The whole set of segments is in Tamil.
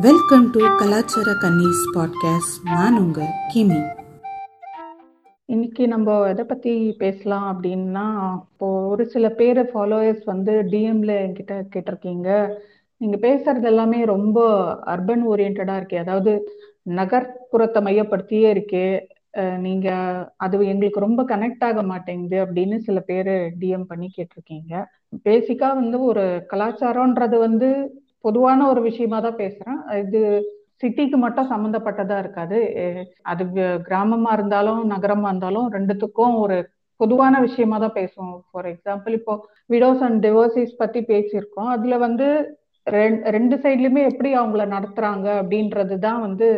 வெல்கம் டு கலாச்சார கன்னிஸ் பாட்காஸ்ட் நான் உங்க கிமி. இன்னைக்கு நம்ம எதை பத்தி பேசலாம் அப்படின்னா இப்போ ஒரு சில பேர் ஃபாலோயர்ஸ் வந்து டிஎம்ல என்கிட்ட கேட்டிருக்கீங்க. நீங்க பேசுறது எல்லாமே ரொம்ப அர்பன் ஓரியன்டா இருக்கே. அதாவது நகர்ப்புறத்தை மையப்படுத்தியே இருக்கே. நீங்க அது எங்களுக்கு ரொம்ப கனெக்ட் ஆக மாட்டேங்குது அப்படின்னு சில பேர் டிஎம் பண்ணி கேட்டிருக்கீங்க. பேசிக்கா வந்து ஒரு கலாச்சாரம்ன்றது வந்து பொதுவான ஒரு விஷயமா தான் பேசுறேன். இது சிட்டிக்கு மட்டும் சம்மந்தப்பட்டதா இருக்காது. அது கிராமமா இருந்தாலும் நகரமா இருந்தாலும் ரெண்டுத்துக்கும் ஒரு பொதுவான விஷயமா தான் பேசுவோம். ஃபார் எக்ஸாம்பிள் இப்போ விடோஸ் அண்ட் டிவோர்சிஸ் பத்தி பேசியிருக்கோம். அதுல வந்து ரெண்டு சைட்லயுமே எப்படி அவங்கள நடத்துறாங்க அப்படின்றது தான் வந்து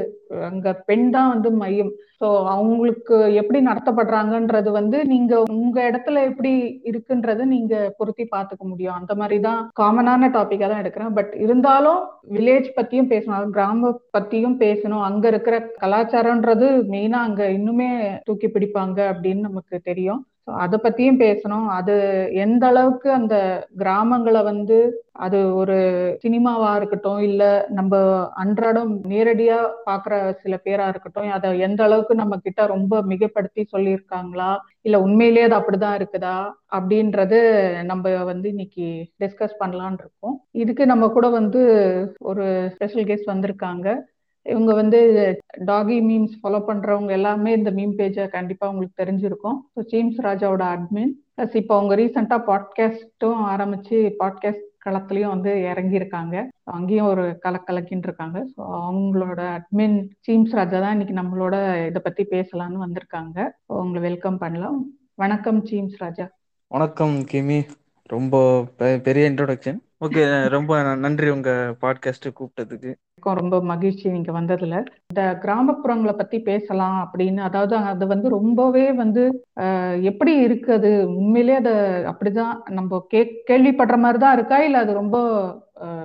அங்க பெண் தான் வந்து மையம். ஸோ அவங்களுக்கு எப்படி நடத்தப்படுறாங்கன்றது வந்து நீங்க உங்க இடத்துல எப்படி இருக்குன்றது நீங்க பொருத்தி பார்த்துக்க முடியும். அந்த மாதிரி தான் காமனான டாபிக்கா தான் எடுக்கிறேன். பட் இருந்தாலும் வில்லேஜ் பத்தியும் பேசணும் கிராம பத்தியும் பேசணும். அங்க இருக்கிற கலாச்சாரம்ன்றது மெயினா அங்க இன்னுமே தூக்கி பிடிப்பாங்க அப்படின்னு நமக்கு தெரியும். ஸோ அதை பத்தியும் பேசணும். அது எந்த அளவுக்கு அந்த கிராமங்களை வந்து அது ஒரு சினிமாவா இருக்கட்டும் இல்ல நம்ம அன்றாடம் நேரடியா பாக்குற சில பேரா இருக்கட்டும் அதை எந்த அளவுக்கு நம்ம கிட்ட ரொம்ப மிகப்படுத்தி சொல்லியிருக்காங்களா இல்ல உண்மையிலேயே அது அப்படிதான் இருக்குதா அப்படின்றது நம்ம வந்து இன்னைக்கு டிஸ்கஸ் பண்ணலான் இருக்கோம். இதுக்கு நம்ம கூட வந்து ஒரு ஸ்பெஷல் கெஸ்ட் வந்திருக்காங்க. இவங்க வந்து டாகி மீம்ஸ் ஃபாலோ பண்றவங்க எல்லாமே இந்த மீம் பேஜை கண்டிப்பா உங்களுக்கு தெரிஞ்சிருக்கும். ஸோ ஜேம்ஸ் ராஜாவோட அட்மின் ப்ளஸ் இப்போ அவங்க ரீசெண்டா பாட்காஸ்ட்டும் ஆரம்பிச்சு பாட்காஸ்ட் களத்துலயும் வந்து இறங்கியிருக்காங்க. அங்கேயும் ஒரு கலக்கலக்கின்னு இருக்காங்க. ஸோ அவங்களோட அட்மின் சீம்ஸ் ராஜா தான் இன்னைக்கு நம்மளோட இதை பத்தி பேசலாம்னு வந்திருக்காங்க. உங்களை வெல்கம் பண்ணலாம். வணக்கம் ஜீம்ஸ் ராஜா. வணக்கம் கிமி. ரொம்ப பெரிய இன்ட்ரோடக்ஷன் ஓகே ரொம்ப நன்றி உங்க பாட்காஸ்ட் கூப்பிட்டதுக்கு. ரொம்ப மகிழ்ச்சி நீங்க வந்ததுல. இந்த கிராமப்புறங்களை பத்தி பேசலாம் அப்படின்னு அதாவது அது வந்து ரொம்பவே வந்து எப்படி இருக்கு அது உண்மையிலேயே அது அப்படிதான் நம்ம கே கேள்விப்படுற மாதிரி தான் இருக்கா? இல்ல அது ரொம்ப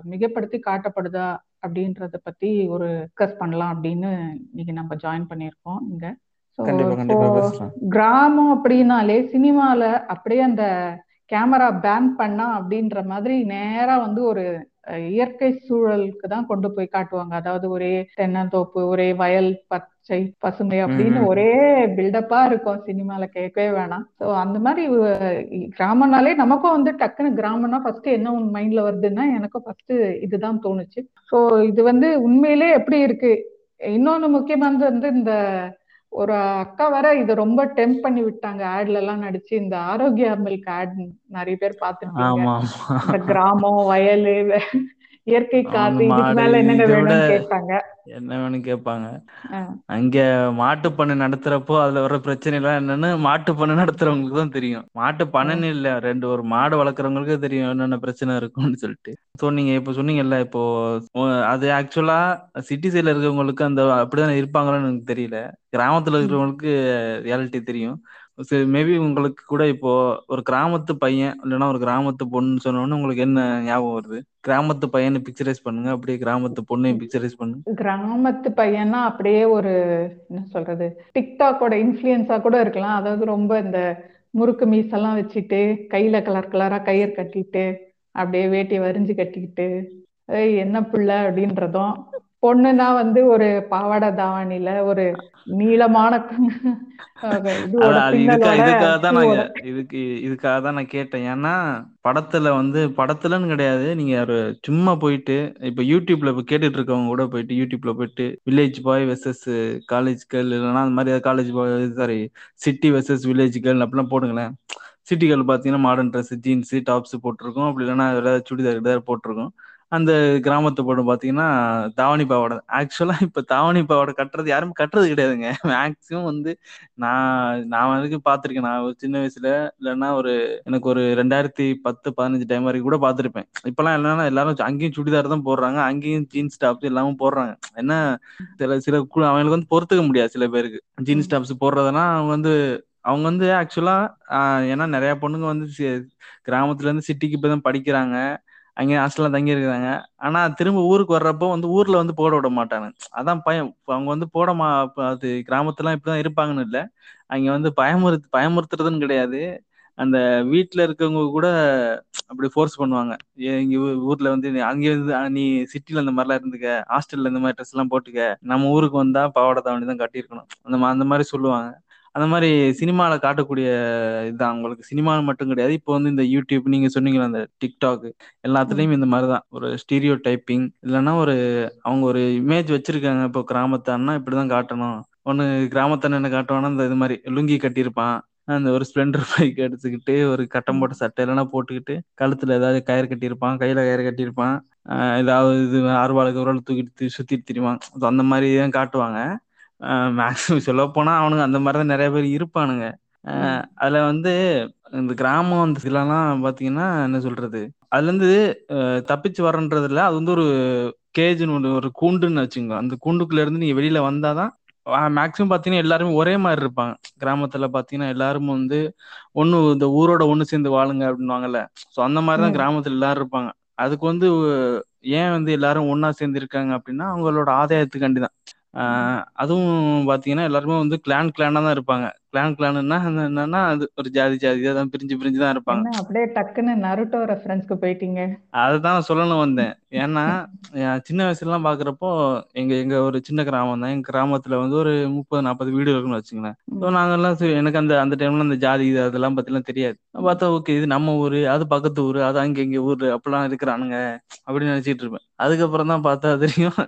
மிகைப்படுத்தி காட்டப்படுதா? அப்படின்றத பத்தி ஒரு டிஸ்கஸ் பண்ணலாம் அப்படின்னு இன்னைக்கு நம்ம ஜாயின் பண்ணியிருக்கோம் இங்க. கிராமம் அப்படின்னாலே சினிமால அப்படியே அந்த கேமரா பேன் பண்ணா அப்படின்ற மாதிரி நேரா வந்து ஒரு இயற்கை சூழலுக்கு தான் கொண்டு போய் காட்டுவாங்க. அதாவது ஒரே தென்னந்தோப்பு ஒரே வயல் பச்சை பசுமை அப்படின்னு. ஒரே பில்டப்பா இருக்கும் சினிமால கேட்கவே வேணாம். ஸோ அந்த மாதிரி கிராமம்னாலே நமக்கும் வந்து டக்குன்னு கிராமம்னா ஃபர்ஸ்ட் என்ன உன் மைண்ட்ல வருதுன்னா எனக்கும் ஃபர்ஸ்ட் இதுதான் தோணுச்சு. ஸோ இது வந்து உண்மையிலே எப்படி இருக்கு? இன்னொன்னு முக்கியமானது வந்து இந்த ஒரு அக்கா வேற இதை ரொம்ப டெம்ப் பண்ணி விட்டாங்க. ஆட்ல எல்லாம் நடிச்சு இந்த ஆரோக்கியா மில்க் ஆட் நிறைய பேர் ஆமா கிராமம் வயலு இயற்கை காத்து இதுக்கு மேல என்னங்க வேணும்னு கேட்டாங்க. என்ன வேணும் கேட்பாங்க அங்க மாட்டு பண்ணை நடத்துறப்போ அதுல வர பிரச்சனை எல்லாம் என்னன்னு மாட்டு பண்ணை நடத்துறவங்களுக்கு தான் தெரியும். மாட்டு ஓ, பண்ணைன்னு இல்ல ரெண்டு ஒரு மாடு வளர்க்குறவங்களுக்கு தெரியும் என்னென்ன பிரச்சனை இருக்கும்னு சொல்லிட்டு. ஸோ நீங்க இப்போ சொன்னீங்கல்ல இப்போ அது ஆக்சுவலா சிட்டி சைட்ல இருக்கவங்களுக்கு அந்த அப்படிதான் இருப்பாங்களான்னு எனக்கு தெரியல. கிராமத்துல இருக்கிறவங்களுக்கு ரியாலிட்டி தெரியும். சரி மேபி உங்களுக்கு கூட இப்போ ஒரு கிராமத்து பையன் இல்லைன்னா ஒரு கிராமத்து பொண்ணுன்னு சொன்னோன்னு உங்களுக்கு என்ன ஞாபகம் வருது? கிராமத்து பையனை பிக்சரைஸ் பண்ணுங்க அப்படியே கிராமத்து பொண்ணையும் பிக்சரைஸ் பண்ணுங்க. கிராமத்து பையனா அப்படியே ஒரு என்ன சொல்றது டிக்டாக்கோட இன்ஃபுளுயன்ஸா கூட இருக்கலாம். அதாவது ரொம்ப இந்த முறுக்கு மீசெல்லாம் வச்சுட்டு கையில கலர் கலரா கயிறு கட்டிட்டு அப்படியே வேட்டி வரிஞ்சு கட்டிக்கிட்டு என்ன பிள்ளை? அப்படின்றதும் பொண்ணுனா வந்து ஒரு பாவாடை தாவணியில ஒரு நீளமான இதுக்காக தான் பூவோட இதுக்கு இதுக்காக தான் நான் கேட்டேன். ஏன்னா படத்துல வந்து படத்துலன்னு கிடையாது. நீங்க ஒரு சும்மா போயிட்டு இப்ப யூடியூப்ல இப்ப கேட்டுட்டு இருக்கவங்க கூட போயிட்டு யூடியூப்ல போயிட்டு village boy versus college girl இல்லைன்னா அந்த மாதிரி college boy sorry city versus village girl அப்படிலாம் போடுங்களேன். சிட்டி கேர்ள் பார்த்தீங்கன்னா மாடர்ன் ட்ரெஸ் ஜீன்ஸ் டாப்ஸ் போட்டிருக்கோம். அப்படி இல்லைன்னா ஏதாவது சுடிதார் போட்டிருக்கோம். அந்த கிராமத்து பொண்ணு பார்த்தீங்கன்னா தாவணி பாவாடை. ஆக்சுவலா இப்ப தாவணி பாவாடை கட்டுறது யாருமே கட்டுறது கிடையாதுங்க. மேக்சிமம் வந்து நான் நான் வரைக்கும் பார்த்திருக்கேன். நான் ஒரு சின்ன வயசுல இல்லைன்னா ஒரு எனக்கு ஒரு ரெண்டாயிரத்தி பத்து பதினஞ்சு டைம் வரைக்கும் கூட பார்த்திருப்பேன். இப்பெல்லாம் என்னன்னா எல்லாரும் அங்கேயும் சுடிதார் தான் போடுறாங்க. அங்கேயும் ஜீன்ஸ் டாப்ஸ் எல்லாமே போடுறாங்க. என்ன சில சில அவங்களுக்கு வந்து பொறுத்துக்க முடியாது சில பேருக்கு. ஜீன்ஸ் டாப்ஸ் போடுறதுனா அவங்க வந்து அவங்க வந்து ஆக்சுவலா ஏன்னா நிறைய பொண்ணுங்க வந்து கிராமத்துல இருந்து சிட்டிக்கு போய் தான் படிக்கிறாங்க. அங்கே ஹாஸ்டல்ல தங்கி இருக்கிறாங்க ஆனா திரும்ப ஊருக்கு வர்றப்போ வந்து ஊர்ல வந்து போட விட மாட்டாங்க. அதான் பயம். அவங்க வந்து போட மா அது கிராமத்துலாம் இப்படிதான் இருப்பாங்கன்னு இல்லை. அங்க வந்து பயமுறு பயமுறுத்துறதுன்னு கிடையாது. அந்த வீட்டுல இருக்கவங்க கூட அப்படி ஃபோர்ஸ் பண்ணுவாங்க. இங்க ஊர்ல வந்து நீ அங்க இருந்து நீ சிட்டில இந்த மாதிரிலாம் இருந்துக்க. ஹாஸ்டல்ல இந்த மாதிரி ட்ரெஸ் எல்லாம் போட்டுக்க. நம்ம ஊருக்கு வந்தா பாவாடை தாவணி தான் கட்டியிருக்கணும். அந்த மா- அந்த மாதிரி சொல்லுவாங்க. அந்த மாதிரி சினிமால காட்டக்கூடிய இதுதான் உங்களுக்கு சினிமா மட்டும் கிடையாது. இப்போ வந்து இந்த யூடியூப் நீங்க சொன்னீங்களா அந்த டிக்டாக் எல்லாத்துலயும் இந்த மாதிரி தான் ஒரு ஸ்டீரியோ டைப்பிங் இல்லைன்னா ஒரு அவங்க ஒரு இமேஜ் வச்சிருக்காங்க. இப்போ கிராமத்தான்னா இப்படிதான் காட்டணும். ஒண்ணு கிராமத்தான என்ன காட்டுவானா இந்த இது மாதிரி லுங்கி கட்டியிருப்பான். அந்த ஒரு ஸ்ப்ளெண்டர் பைக் எடுத்துக்கிட்டு ஒரு கட்டம் போட்ட சட்டை இல்லைன்னா போட்டுக்கிட்டு கழுத்துல ஏதாவது கயிறு கட்டியிருப்பான். கையில கயிறு கட்டியிருப்பான். ஏதாவது இது அறுவாளுக்கு ஒரு தூக்கிட்டு சுத்திட்டு திரிவான். அந்த மாதிரி தான் காட்டுவாங்க. மேக்ஸிமம் சொல்ல போனா அவனுங்க அந்த மாதிரி தான் நிறைய பேர் இருப்பானுங்க. அதுல வந்து இந்த கிராமம் அந்த இதுலலாம் பாத்தீங்கன்னா என்ன சொல்றது? அதுல இருந்து தப்பிச்சு வரன்றதுல அது வந்து ஒரு கேஜ்னு ஒன்று ஒரு கூண்டுன்னு வச்சுங்க அந்த கூண்டுக்குள்ள இருந்து நீங்க வெளியில வந்தாதான் மேக்ஸிமம் பாத்தீங்கன்னா எல்லாருமே ஒரே மாதிரி இருப்பாங்க. கிராமத்துல பாத்தீங்கன்னா எல்லாரும் வந்து ஒண்ணு இந்த ஊரோட ஒண்ணு சேர்ந்து வாழுங்க அப்படின்னுவாங்கல்ல. சோ அந்த மாதிரிதான். கிராமத்துல எல்லாரும் இருப்பாங்க. அதுக்கு வந்து ஏன் வந்து எல்லாரும் ஒண்ணா சேர்ந்து இருக்காங்க அப்படின்னா அவங்களோட ஆதாயத்துக்காண்டி தான் அதுவும் பாத்தீங்கன்னா எல்லாருமே வந்து கிளான் கிளானா தான் இருப்பாங்க. கிளான் கிளான்னா என்னன்னா அது ஒரு ஜாதி ஜாதியா தான் பிரிஞ்சு பிரிஞ்சு தான் இருப்பாங்க. அப்படியே டக்குன்னு நருட்டோ ரெஃபரன்ஸ்க்கு போயிட்டீங்க. அதுதான் நான் சொல்லணும் வந்தேன். ஏன்னா சின்ன வயசுலலாம் பாக்குறப்போ எங்க எங்க ஒரு சின்ன கிராமம் தான். எங்க கிராமத்துல வந்து ஒரு முப்பது நாற்பது வீடு இருக்குன்னு வச்சுங்களேன் ஸோ நாங்கெல்லாம் எனக்கு அந்த அந்த டைம்ல அந்த ஜாதி இது அதெல்லாம் பத்திலாம் தெரியாது. பார்த்தா ஓகே இது நம்ம ஊரு அது பக்கத்து ஊரு அது அங்க இங்க ஊரு அப்படிலாம் இருக்கிறானுங்க அப்படின்னு நினைச்சிட்டு இருப்பேன். அதுக்கப்புறம் தான் பார்த்தா தெரியும்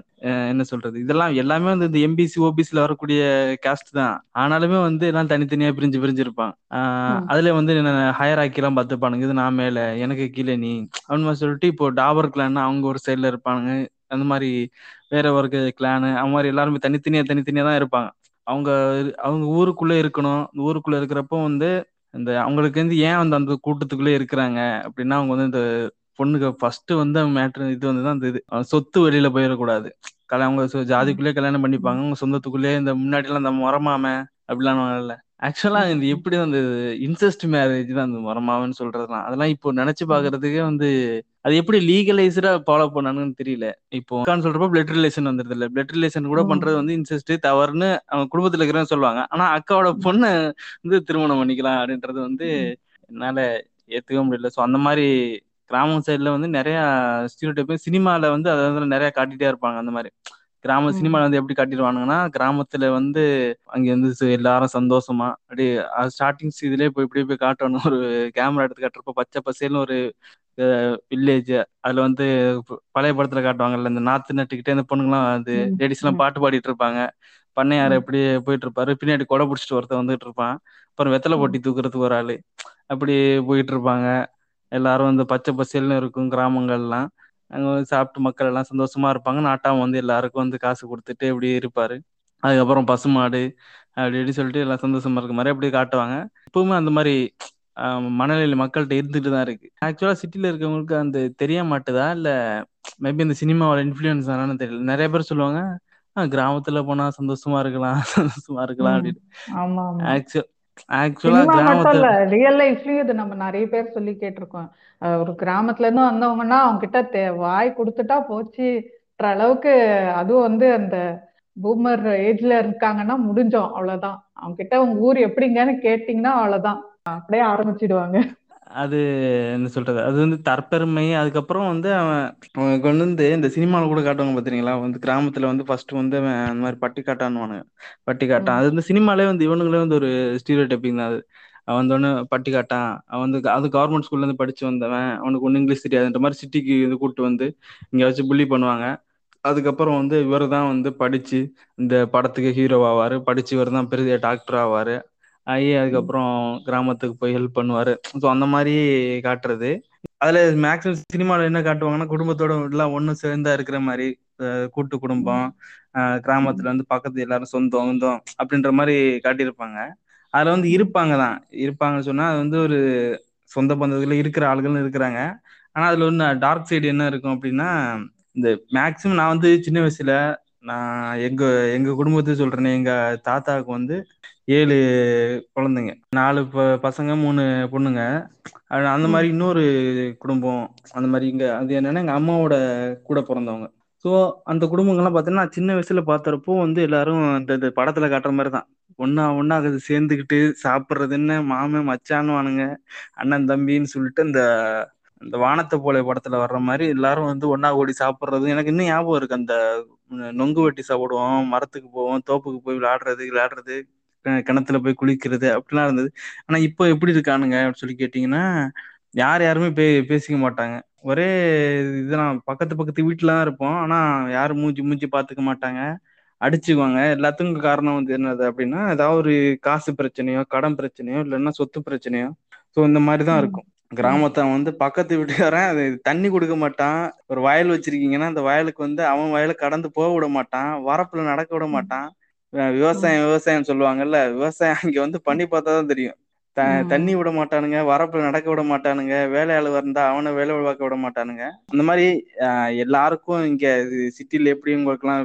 என்ன சொல்றது? இதெல்லாம் எல்லாமே வந்து இந்த எம்பிசி ஓபிசில வரக்கூடிய கேஸ்ட் தான். ஆனாலுமே வந்து எல்லாம் தனித்தனியா பிரிஞ்சு பிரிஞ்சு இருப்பான் ஆஹ் ம். அதுல வந்து ஹையர் ஆக்கிலாம் பார்த்துப்பானுங்க. இது நான் மேல எனக்கு கீழே நீ. அப்படின்னு மாதிரி சொல்லிட்டு இப்போ டாபர் கிளான் அவங்க ஒரு சைடுல இருப்பானுங்க. அந்த மாதிரி வேற ஒரு கிளானு அந்த மாதிரி எல்லாருமே தனித்தனியா தனித்தனியா தான் இருப்பாங்க. அவங்க அவங்க ஊருக்குள்ள இருக்கணும். இந்த ஊருக்குள்ள இருக்கிறப்போ வந்து இந்த அவங்களுக்கு வந்து ஏன் வந்து அந்த கூட்டத்துக்குள்ளே இருக்கிறாங்க? அப்படின்னா அவங்க வந்து இந்த பொண்ணுக்கு ஃபர்ஸ்ட் வந்து மேட்ரு இது வந்து தான் இந்த இது. சொத்து வெளியில போயிடக்கூடாது. கல்யாணம் அவங்க சொ- ஜாதிக்குள்ளே கல்யாணம் பண்ணிப்பாங்க. அவங்க சொந்தத்துக்குள்ளே இந்த முன்னாடி எல்லாம் இந்த முறமாம அப்படிலாம் இல்ல. ஆக்சுவலா இந்த எப்படி அந்த இன்செஸ்ட் மேரேஜ் தான் அந்த முறமாவன்னு சொல்றதுலாம் அதெல்லாம் இப்போ நினைச்சு பாக்குறதுக்கே வந்து அது எப்படி லீகலைஸ்டா ஃபாலோ பண்ணானுன்னு தெரியல. இப்போ சொல்றப்போ பிளட் ரிலேஷன் வந்துருது இல்ல. பிளட் ரிலேஷன் கூட. பண்றது வந்து இன்செஸ்ட் தவறுன்னு அவங்க குடும்பத்துல இருக்கிறேன்னு சொல்லுவாங்க. ஆனா அக்காவோட பொண்ணு வந்து திருமணம் பண்ணிக்கலாம் அப்படின்றது வந்து என்னால ஏத்துக்க முடியல. சோ அந்த மாதிரி கிராமம் சைடுல வந்து நிறைய ஸ்டீரியோடைப் சினிமால வந்து அதை வந்து நிறைய காட்டிட்டே இருப்பாங்க. அந்த மாதிரி கிராம. சினிமால வந்து எப்படி காட்டிடுவானுங்கன்னா கிராமத்துல வந்து அங்க வந்து எல்லாரும் சந்தோஷமா அப்படியே ஸ்டார்டிங் இதுலயே போய் இப்படியே போய் காட்டணும் ஒரு கேமரா எடுத்து காட்டுறப்போ பச்சை பசேல்னு ஒரு வில்லேஜ் அதுல வந்து பழைய படத்துல காட்டுவாங்கல்ல இந்த நாத்து நட்டுக்கிட்டே இந்த பொண்ணுங்கலாம் ம். லேடிஸ் எல்லாம். பாட்டு பாடிட்டு இருப்பாங்க பண்ணையார். எப்படி போயிட்டு இருப்பாரு பின்னாடி கொடை பிடிச்சிட்டு ஒருத்தன் வந்துட்டு இருப்பான் அப்புறம் வெத்தலை. போட்டி தூக்குறதுக்கு ஒரு ஆளு அப்படி போயிட்டு இருப்பாங்க எல்லாரும் வந்து பச்சை பசேல்னு இருக்கும் கிராமங்கள்லாம் அங்க வந்து சாப்பிட்டு மக்கள் எல்லாம் சந்தோஷமா இருப்பாங்க. நாட்டாம வந்து எல்லாருக்கும் வந்து காசு கொடுத்துட்டு இப்படி இருப்பாரு. அதுக்கப்புறம் பசுமாடு அப்படி இப்படி சொல்லிட்டு எல்லாம் சந்தோஷமா இருக்க மாதிரி அப்படியே காட்டுவாங்க. இப்பவுமே அந்த மாதிரி மனநிலை மக்கள்கிட்ட இருந்துட்டு தான் இருக்கு. ஆக்சுவலா சிட்டில இருக்கவங்களுக்கு அந்த தெரிய மாட்டுதா? இல்ல மேபி இந்த சினிமாவோட இன்ஃபுளுன்ஸ் ஆனான்னு தெரியல. நிறைய பேர் சொல்லுவாங்க "ஆஹ் கிராமத்துல போனா சந்தோஷமா இருக்கலாம் சந்தோஷமா இருக்கலாம். அப்படின்னு. ஆக்சுவல் ரியல் லைஃப்லயும் இது நம்ம நிறைய பேர் சொல்லி கேட்டிருக்கோம். ஒரு கிராமத்துல இருந்து வந்தவங்கன்னா அவங்க கிட்ட வாய் கொடுத்துட்டா போச்சுன்ற அளவுக்கு அதுவும் வந்து அந்த பூமர் ஏஜ்ல இருக்காங்கன்னா முடிஞ்சோம் அவ்வளவுதான். அவங்க கிட்ட உங்க ஊர் எப்படிங்கன்னு கேட்டீங்கன்னா அவ்வளவுதான். அப்படியே ஆரம்பிச்சிடுவாங்க. அது என்ன சொல்றது? அது வந்து தற்பெருமை. அதுக்கப்புறம் வந்து அவன் அவன் கொண்டு வந்து இந்த சினிமாவில் கூட காட்டுவாங்க பாத்தீங்களா? வந்து கிராமத்துல வந்து ஃபர்ஸ்ட் வந்து அவன் அந்த மாதிரி பட்டி காட்டான்னுவானுங்க. பட்டி காட்டான். அது வந்து சினிமாலே வந்து இவனுங்களே வந்து ஒரு ஸ்டீரியோ டைப்பிங் தான் அது. அவன் வந்து ஒன்று பட்டி காட்டான். அவன் வந்து அது கவர்மெண்ட் ஸ்கூல்ல இருந்து படிச்சு வந்தவன். அவனுக்கு ஒன்றும் இங்கிலீஷ் தெரியாதுன்ற மாதிரி சிட்டிக்கு இது கூட்டு வந்து இங்க வச்சு புள்ளி பண்ணுவாங்க. அதுக்கப்புறம் வந்து இவர் தான் வந்து படிச்சு இந்த படத்துக்கு ஹீரோ ஆவாரு. படிச்சு இவர் தான் பெரிய டாக்டர் ஆவாரு. ஆகி அதுக்கப்புறம் கிராமத்துக்கு போய் ஹெல்ப் பண்ணுவாரு. ஸோ அந்த மாதிரி காட்டுறது. அதுல மேக்ஸிமம் சினிமாவில் என்ன காட்டுவாங்கன்னா குடும்பத்தோட எல்லாம் ஒண்ணு சேர்ந்தா இருக்கிற மாதிரி கூட்டு குடும்பம் கிராமத்துல வந்து பக்கத்து எல்லாரும் சொந்தம் சொந்தம் அப்படின்ற மாதிரி காட்டியிருப்பாங்க. அதுல வந்து இருப்பாங்க தான். இருப்பாங்கன்னு சொன்னா அது வந்து ஒரு சொந்த பந்தத்துல இருக்கிற ஆளுகளும் இருக்கிறாங்க. ஆனா அதுல ஒன்று டார்க் சைடு என்ன இருக்கும் அப்படின்னா இந்த மேக்சிமம் நான் வந்து சின்ன வயசுல நான் எங்க எங்க குடும்பத்தை சொல்றேனே எங்க தாத்தாவுக்கு வந்து ஏழு குழந்தைங்க. நாலு ப- பசங்க மூணு பொண்ணுங்க. அந்த மாதிரி இன்னொரு குடும்பம். அந்த மாதிரி இங்க அது என்னன்னா எங்க அம்மாவோட கூட பிறந்தவங்க. ஸோ அந்த குடும்பங்கள்லாம் பார்த்தீங்கன்னா நான் சின்ன வயசுல பார்த்தறப்போ வந்து எல்லாரும் இந்த இந்த படத்துல காட்டுற மாதிரி தான். ஒன்னா ஒன்னா அது சேர்ந்துக்கிட்டு சாப்பிடுறது என்ன மாமன் மச்சான்னுவானுங்க அண்ணன் தம்பின்னு சொல்லிட்டு இந்த இந்த வானத்தை போல படத்துல வர்ற மாதிரி எல்லாரும் வந்து ஒன்னா கூடி சாப்பிடுறது. எனக்கு இன்னும் ஞாபகம் இருக்கு. அந்த நொங்கு வெட்டி சாப்பிடுவோம் மரத்துக்கு போவோம் தோப்புக்கு போய் விளையாடுறது விளையாடுறது. கிணத்துல போய் குளிக்கிறது அப்படிலாம் இருந்தது. ஆனா இப்போ எப்படி இருக்கானுங்க அப்படின்னு சொல்லி கேட்டீங்கன்னா யார் யாருமே பே பேசிக்க மாட்டாங்க. ஒரே இதுதான் பக்கத்து பக்கத்து வீட்டுல தான் இருப்போம். ஆனா யாரும் மூஞ்சி மூஞ்சி பாத்துக்க மாட்டாங்க. அடிச்சுக்குவாங்க. எல்லாத்துக்கும் காரணம் வந்து என்னது அப்படின்னா ஏதாவது ஒரு காசு பிரச்சனையோ கடன் பிரச்சனையோ இல்லைன்னா சொத்து பிரச்சனையோ. ஸோ இந்த மாதிரி தான் இருக்கும். கிராமத்தை வந்து பக்கத்து வீட்டுக்காரன் அது தண்ணி கொடுக்க மாட்டான். ஒரு வயல் வச்சிருக்கீங்கன்னா அந்த வயலுக்கு வந்து அவன் வயலை கடந்து போக விட மாட்டான். வரப்புல நடக்க விட மாட்டான். விவசாயம் விவசாயம் சொல்லுவாங்கல்ல விவசாயம் இங்க வந்து பண்ணி பார்த்தா தான் தெரியும். த தண்ணி விட மாட்டானுங்க வரப்புல நடக்க விட மாட்டானுங்க வேலையாளு வந்தா அவனை வேலை பார்க்க விட மாட்டானுங்க. அந்த மாதிரி எல்லாருக்கும் இங்க சிட்டில எப்படி உங்களுக்குலாம்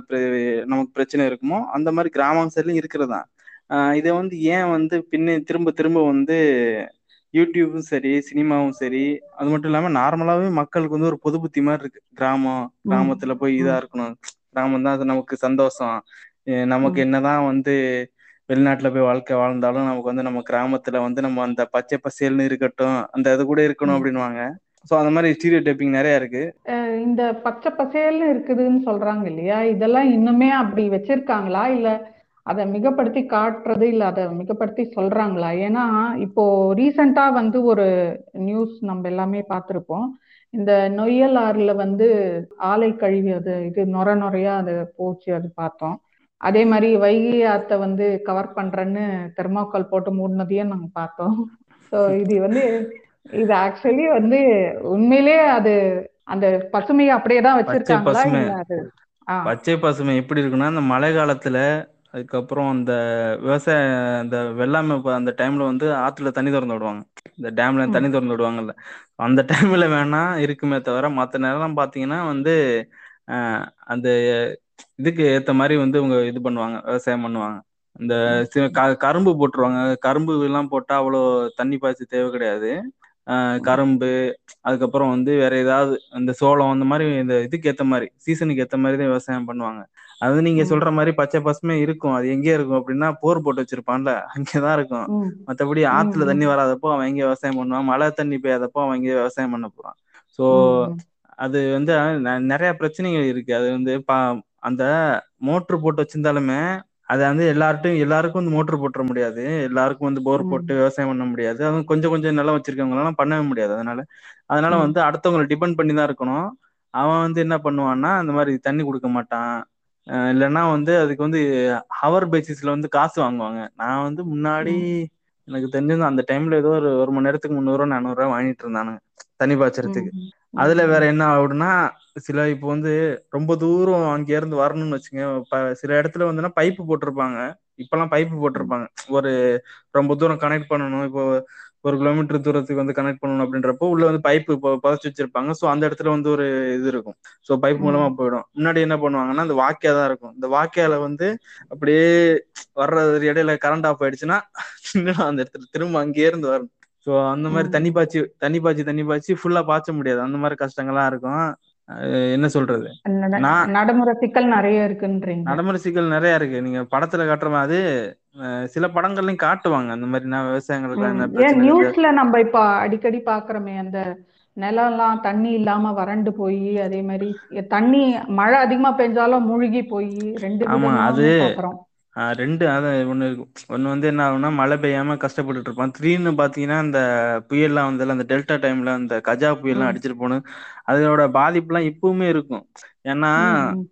நமக்கு பிரச்சனை இருக்குமோ அந்த மாதிரி கிராமம் சைட்லயும் இருக்கிறதா இதை வந்து ஏன் வந்து பின்ன திரும்ப திரும்ப வந்து யூடியூபும் சரி சினிமாவும் சரி அது மட்டும் இல்லாம நார்மலாவே மக்களுக்கு வந்து ஒரு பொது புத்தி மாதிரி இருக்கு. கிராமம் கிராமத்துல போய் இதா இருக்கணும். கிராமம் தான் அது நமக்கு சந்தோஷம். நமக்கு ம், என்னதான் வந்து வெளிநாட்டுல போய் வாழ்க்கை வாழ்ந்தாலும் நமக்கு வந்து நம்ம கிராமத்துல வந்து நம்ம அந்த பச்சை பசேல்னு இருக்கட்டும் அந்த இது கூட இருக்கணும் ம். அப்படின்னுவாங்க. ஸோ அந்த மாதிரி ஸ்டீரியோ டைப்பிங் நிறைய இருக்கு. இந்த பச்சை பசேல்னு இருக்குதுன்னு சொல்றாங்க இல்லையா? இதெல்லாம் இன்னுமே அப்படி வச்சிருக்காங்களா? இல்ல அதை மிகப்படுத்தி காட்டுறது இல்ல அதை மிகப்படுத்தி சொல்றாங்களா? ஏன்னா இப்போ ரீசெண்டா வந்து ஒரு நியூஸ் நம்ம எல்லாமே பார்த்திருப்போம். இந்த நொய்யல் ஆறுல வந்து ஆலை கழிவு அது இது நொர நொறையா அது போச்சு அது பார்த்தோம். அதே மாதிரி வைகை ஆத்தை வந்து கவர் பண்றேன்னு தெர்மாக்கோல் போட்டு மூடினதையும் நாங்க பார்த்தோம். ஸோ இது வந்து இது ஆக்சுவலி வந்து உண்மையிலேயே அது அந்த பசுமையை அப்படியே தான் ஆ. பச்சை பசுமை எப்படி இருக்குன்னா இந்த மழை காலத்துல அதுக்கப்புறம் இந்த விவசாய இந்த வெள்ளாமை அந்த டைம்ல வந்து ஆத்துல தண்ணி திறந்து விடுவாங்க. இந்த டேம்ல தண்ணி திறந்து விடுவாங்கல்ல. அந்த டைம்ல வேணா இருக்குமே தவிர மற்ற நேரம் பாத்தீங்கன்னா வந்து அந்த இதுக்கு ஏத்த மாதிரி வந்து இவங்க இது பண்ணுவாங்க விவசாயம் பண்ணுவாங்க. இந்த சி- கரும்பு போட்டுருவாங்க. கரும்பு எல்லாம் போட்டா அவ்வளோ தண்ணி பாய்ச்சி தேவை கிடையாது. கரும்பு அதுக்கப்புறம் வந்து வேற ஏதாவது இந்த சோளம் அந்த மாதிரி இந்த இதுக்கு ஏத்த மாதிரி சீசனுக்கு ஏத்த மாதிரி தான் விவசாயம் பண்ணுவாங்க. அது நீங்க சொல்ற மாதிரி பச்சை பசுமை இருக்கும். அது எங்கே இருக்கும். அப்படின்னா போர் போட்டு வச்சிருப்பான்ல அங்கேதான் இருக்கும். ம். மற்றபடி ம் ஆத்துல தண்ணி வராதப்போ அவன் எங்க விவசாயம் பண்ணுவான். மழை தண்ணி பெய்யாதப்போ அவன் எங்க விவசாயம் பண்ண போறான். ஸோ ம் அது வந்து நிறைய பிரச்சனைகள் இருக்கு. அது வந்து பா அந்த மோட்ரு போட்டு வச்சிருந்தாலுமே அது வந்து எல்லார்ட்டும் எல்லாருக்கும் வந்து மோட்ரு போட்டுற முடியாது. எல்லாருக்கும் வந்து போர் போட்டு விவசாயம் பண்ண முடியாது. அதுவும் கொஞ்சம் கொஞ்சம் நிலம் வச்சிருக்கவங்களாம் பண்ணவே முடியாது. அதனால அதனால வந்து அடுத்தவங்களை டிபெண்ட் பண்ணி தான் இருக்கணும். அவன் வந்து என்ன பண்ணுவான்னா அந்த மாதிரி தண்ணி கொடுக்க மாட்டான். இல்லைன்னா வந்து அதுக்கு வந்து ஹவர் பேசிஸ்ல வந்து காசு வாங்குவாங்க. நான் வந்து முன்னாடி எனக்கு தெரிஞ்சது அந்த டைம்ல ஏதோ ஒரு ஒரு மணி நேரத்துக்கு முந்நூறுவா நானூறுரூவா வாங்கிட்டு இருந்தானுங்க. தண்ணி பாய்ச்சறதுக்கு. அதுல வேற என்ன ஆகுதுன்னா சில இப்போ வந்து ரொம்ப தூரம் அங்க இருந்து வரணும்னு வச்சுங்க சில இடத்துல வந்துன்னா பைப்பு போட்டிருப்பாங்க. இப்பெல்லாம் பைப்பு போட்டிருப்பாங்க. ஒரு ரொம்ப தூரம் கனெக்ட் பண்ணணும். இப்போ ஒரு கிலோமீட்டர் தூரத்துக்கு வந்து கனெக்ட் பண்ணணும் அப்படின்றப்போ உள்ள வந்து பைப்பு புதைச்சு வச்சிருப்பாங்க. ஸோ அந்த இடத்துல வந்து ஒரு இது இருக்கும். ஸோ பைப் மூலமா போயிடும். முன்னாடி என்ன பண்ணுவாங்கன்னா இந்த வாக்கியா தான் இருக்கும். இந்த வாக்கியால வந்து அப்படியே வர்ற இடையில கரண்ட் ஆஃப் ஆயிடுச்சுன்னா அந்த இடத்துல திரும்ப அங்கேயே இருந்து வரணும். ஸோ அந்த மாதிரி தண்ணி பாய்ச்சி தண்ணி பாய்ச்சி தண்ணி பாய்ச்சி ஃபுல்லா பாய்ச்ச முடியாது. அந்த மாதிரி கஷ்டங்கள்லாம் இருக்கும். என்ன சொல்றது? நடைமுறை சிக்கல் நிறைய இருக்குன்றீங்க. நடைமுறை சிக்கல் நிறைய இருக்கு. நீங்க படத்துல காட்டுற மாதிரி சில படங்கள்லயும் காட்டுவாங்க. அந்த மாதிரி நான் இருக்கு. நியூஸ்ல நம்ம இப்ப அடிக்கடி பாக்குறோமே அந்த நிலம்லாம் தண்ணி இல்லாம வறண்டு போய் அதே மாதிரி தண்ணி மழை அதிகமா பெஞ்சாலும் மூழ்கி போய் ரெண்டு ஆமா அது ரெண்டு அது ஒண்ணு இருக்கும் ஒண்ணு வந்து என்ன ஆகும்னா மழை பெய்யாம கஷ்டப்பட்டுட்டு இருப்பான். திடீர்னு பாத்தீங்கன்னா இந்த புயல்லாம் வந்ததுல அந்த டெல்டா டைம்ல அந்த கஜா புயல்லாம் அடிச்சிட்டு போன அதோட பாதிப்புலாம் இப்பவுமே இருக்கும். ஏன்னா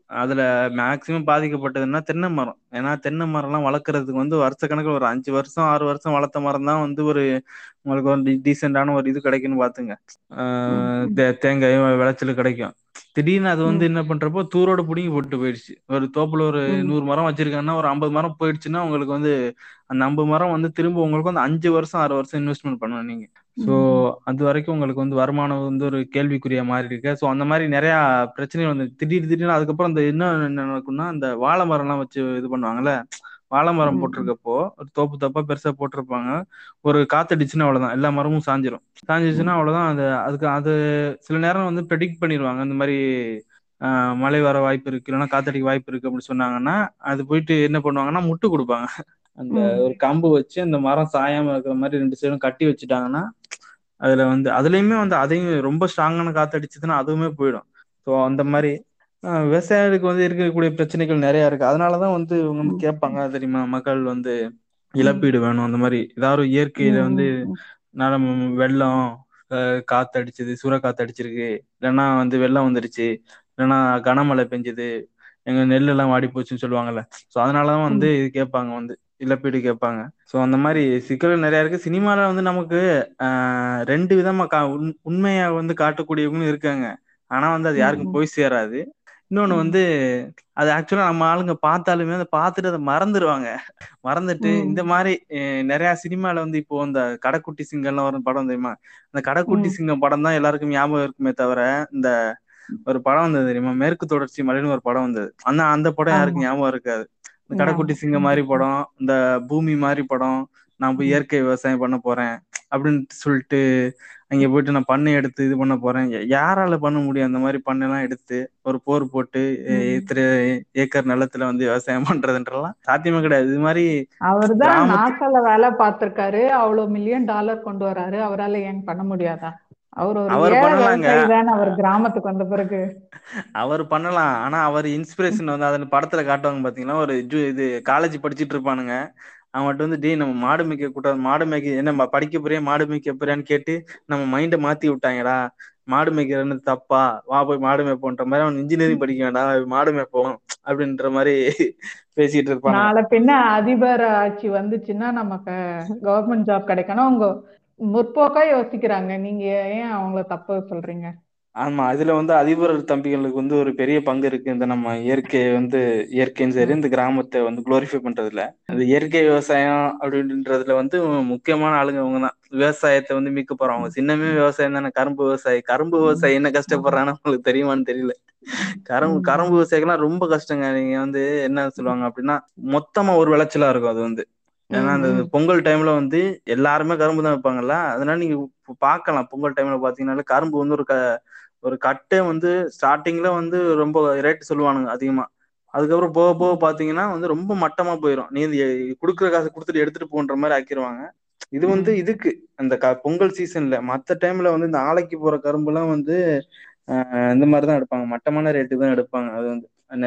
அதுல மேக்சிமம் பாதிக்கப்பட்டதுன்னா தென்னை மரம். ஏன்னா தென்னை மரம்லாம் வளர்க்கறதுக்கு வந்து வருஷக்கணக்கில் ஒரு அஞ்சு வருஷம் ஆறு வருஷம் வளர்த்த மரம் தான் வந்து ஒரு உங்களுக்கு ஒரு டீசெண்டான ஒரு இது கிடைக்குன்னு பாத்துங்க. ம் ஆஹ் ம். தே- தேங்காய் விளைச்சல் கிடைக்கும். திடீர்னு அது வந்து என்ன பண்றப்போ தூரோட புடுங்கி போட்டு போயிடுச்சு. ஒரு தோப்புல ஒரு நூறு மரம் வச்சிருக்காங்கன்னா ஒரு ஐம்பது மரம் போயிடுச்சுன்னா உங்களுக்கு வந்து அந்த ஐம்பது மரம் வந்து திரும்ப உங்களுக்கு வந்து அஞ்சு வருஷம் ஆறு வருஷம் இன்வெஸ்ட்மெண்ட் பண்ணணும் நீங்க. ஸோ ம். அது வரைக்கும் உங்களுக்கு வந்து வருமானம் வந்து ஒரு கேள்விக்குரிய மாதிரி இருக்கு. ஸோ அந்த மாதிரி நிறைய பிரச்சனைகள் வந்து திடீர் திடீர்னு அதுக்கப்புறம் அந்த என்ன என்ன நடக்கும்னா அந்த வாழை மரம்லாம் வச்சு இது பண்ணுவாங்கல்ல வாழை மரம் போட்டிருக்கப்போ ஒரு தோப்பு தோப்பா பெருசா போட்டிருப்பாங்க. ஒரு காத்தடிச்சுன்னா அவ்வளவுதான். எல்லா மரமும் சாஞ்சிரும். சாஞ்சிச்சுன்னா ம். அவ்வளவுதான். அது அதுக்கு அது சில நேரம் வந்து ப்ரெடிக்ட் பண்ணிடுவாங்க. இந்த மாதிரி மழை வர வாய்ப்பு இருக்கு. இல்லைன்னா காத்தடிக்க வாய்ப்பு இருக்கு அப்படின்னு சொன்னாங்கன்னா அது போயிட்டு என்ன பண்ணுவாங்கன்னா முட்டு கொடுப்பாங்க. அந்த ஒரு கம்பு வச்சு அந்த மரம் சாயாம இருக்கிற மாதிரி ரெண்டு சைடும் கட்டி வச்சுட்டாங்கன்னா அதுல வந்து அதுலயுமே வந்து அதையும் ரொம்ப ஸ்ட்ராங்கான காத்து அடிச்சதுன்னா அதுவுமே போயிடும். ஸோ அந்த மாதிரி விவசாயிகளுக்கு வந்து இருக்கக்கூடிய பிரச்சனைகள் நிறைய இருக்கு. அதனாலதான் வந்து இவங்க கேட்பாங்க தெரியுமா? மக்கள் வந்து இழப்பீடு வேணும் அந்த மாதிரி. ஏதாவது இயற்கையில வந்து நலம் வெள்ளம் காத்து அடிச்சது சூற காத்து அடிச்சிருக்கு இல்லைன்னா வந்து வெள்ளம் வந்துருச்சு. இல்லைன்னா கனமழை பெஞ்சுது. எங்க நெல் எல்லாம் வாடி போச்சுன்னு சொல்லுவாங்கல்ல. சோ அதனாலதான் வந்து இது கேட்பாங்க வந்து இழப்பீடு கேட்பாங்க. சோ அந்த மாதிரி சிக்கல்கள் நிறைய இருக்கு. சினிமால வந்து நமக்கு ஆஹ் ரெண்டு விதமா கா உண் உண்மையா வந்து காட்டக்கூடியவங்களும் இருக்காங்க. ஆனா வந்து அது யாருக்கும் போய் சேராது. இன்னொன்னு வந்து அது ஆக்சுவலா நம்ம ஆளுங்க பார்த்தாலுமே அதை பார்த்துட்டு அதை மறந்துடுவாங்க மறந்துட்டு இந்த மாதிரி நிறைய சினிமால வந்து இப்போ இந்த கடைக்குட்டி சிங்கம்லாம் வரும் படம் தெரியுமா? அந்த கடைக்குட்டி சிங்கம் படம் தான் எல்லாருக்கும் ஞாபகம் இருக்குமே தவிர இந்த ஒரு படம் வந்தது தெரியுமா? மேற்கு தொடர்ச்சி மலைன்னு ஒரு படம் வந்தது. ஆனா அந்த படம் யாருக்கும் ஞாபகம் இருக்காது. இந்த கடைக்குட்டி சிங்கம் மாதிரி படம் இந்த பூமி மாதிரி படம் நான் போய் இயற்கை விவசாயம் பண்ண போறேன் அப்படின்னு சொல்லிட்டு அங்க போயிட்டு நான் பண்ணை எடுத்து இது பண்ண போறேன். யாரால பண்ண முடியும்? அந்த மாதிரி பண்ணைலாம் எடுத்து ஒரு போர் போட்டு இத்தனை ஏக்கர் நிலத்துல வந்து விவசாயம் பண்றதுன்றலாம் சாத்தியமே கிடையாது. இது மாதிரி அவர்தான் நாசால வேலை பார்த்திருக்காரு. அவ்வளவு மில்லியன் டாலர் கொண்டு வராரு. அவரால ஏன் பண்ண முடியாதா? அவர் அவர் பண்ணலாங்க. அவர் கிராமத்துக்கு வந்த பிறகு. அவர் பண்ணலாம். ஆனா அவர் இன்ஸ்பிரேஷன் வந்து அதுல படத்துல காட்டுவாங்க பாத்தீங்கன்னா ஒரு ஜூ இது காலேஜ் படிச்சிட்டு இருப்பானுங்க. அவன்கிட்ட வந்து டேய் நம்ம மாடு மேய்க்க கூட்டாது மாடு மேய்க்க என்ன படிக்க போறியா மாடு மேய்க்க போறியான்னு கேட்டு நம்ம மைண்ட மாத்தி விட்டாங்கடா. மாடு மேய்க்கிறன்னு தப்பா. வா போய் மாடு மேய்ப்போன்ற மாதிரி அவன் இன்ஜினியரிங் படிக்க வேண்டாம். மாடு மேய்ப்போம் அப்படின்ற மாதிரி பேசிட்டு இருப்பான் நாளை பின்ன அதிபர் ஆட்சி வந்துச்சுன்னா நமக்கு கவர்மெண்ட் ஜாப் கிடைக்கணும். அவங்க முற்போக்கா யோசிக்கிறாங்க. நீங்க ஏன் அவங்கள தப்பு சொல்றீங்க? ஆமா இதுல வந்து அதிபர் தம்பிகளுக்கு வந்து ஒரு பெரிய பங்கு இருக்கு. இந்த நம்ம இயற்கையை வந்து இயற்கையும் சரி இந்த கிராமத்தை வந்து குளோரிஃபை பண்றதுல. அது இயற்கை விவசாயம் அப்படின்றதுல வந்து முக்கியமான ஆளுங்க அவங்க தான். விவசாயத்தை வந்து மீட்க போறவங்க. சின்னமே விவசாயம் தானே கரும்பு விவசாயி. கரும்பு விவசாயி என்ன கஷ்டப்படுறான்னு உங்களுக்கு தெரியுமான்னு தெரியல. கரும்பு கரும்பு விவசாயிகள்லாம் ரொம்ப கஷ்டங்க. நீங்க வந்து என்ன சொல்லுவாங்க அப்படின்னா மொத்தமா ஒரு விளைச்சலா இருக்கும் அது வந்து. ஏன்னா அந்த பொங்கல் டைம்ல வந்து எல்லாருமே கரும்பு தான் வைப்பாங்கல்ல. அதனால நீங்க இப்ப பார்க்கலாம் பொங்கல் டைம்ல பாத்தீங்கன்னாலே கரும்பு வந்து ஒரு க ஒரு கட்டே வந்து ஸ்டார்டிங்ல வந்து ரொம்ப ரேட் சொல்லுவானுங்க அதிகமா. அதுக்கப்புறம் போக போக பாத்தீங்கன்னா வந்து ரொம்ப மட்டமா போயிடும் நீ குடுக்குற காசு கொடுத்துட்டு எடுத்துட்டு போன்ற மாதிரி ஆக்கிருவாங்க. இது வந்து இதுக்கு அந்த பொங்கல் சீசன்ல மத்த டைம்ல வந்து இந்த ஆலைக்கு போற கரும்பு எல்லாம் வந்து இந்த மாதிரிதான் எடுப்பாங்க. மட்டமான ரேட்டு தான் எடுப்பாங்க. அது வந்து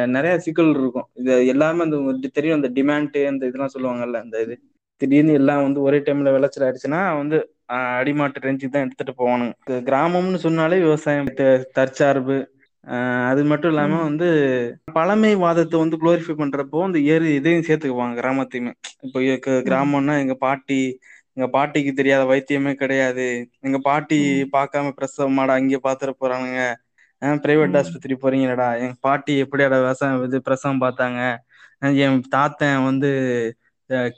நிறைய சிக்கல் இருக்கும். இது எல்லாமே அந்த தெரியும். அந்த டிமாண்ட் அந்த இதெல்லாம் சொல்லுவாங்கல்ல அந்த இது. திடீர்னு எல்லாம் வந்து ஒரே டைம்ல விளைச்சல் ஆயிடுச்சுன்னா வந்து அடிமாட்டு ரேஞ்சுக்கு தான் எடுத்துட்டு போவானுங்க கிராமம்னு சொன்னாலே விவசாயம் தற்சார்பு அது மட்டும் இல்லாம வந்து பழமைவாதத்தை வந்து குளோரிஃபை பண்றப்போ அந்த ஏறு இதையும் சேர்த்துக்குவாங்க கிராமத்தையுமே. இப்போ கிராமம்னா எங்க பாட்டி எங்க பாட்டிக்கு தெரியாத வைத்தியமே கிடையாது. எங்க பாட்டி பார்க்காம பிரசவமாட அங்கேயே பாத்துட போறானுங்க. பிரைவேட் ஆஸ்பத்திரி போறீங்களடா எங்க பாட்டி எப்படியாடா விவசாயம் இது பிரசவம் பார்த்தாங்க. என் தாத்தன் வந்து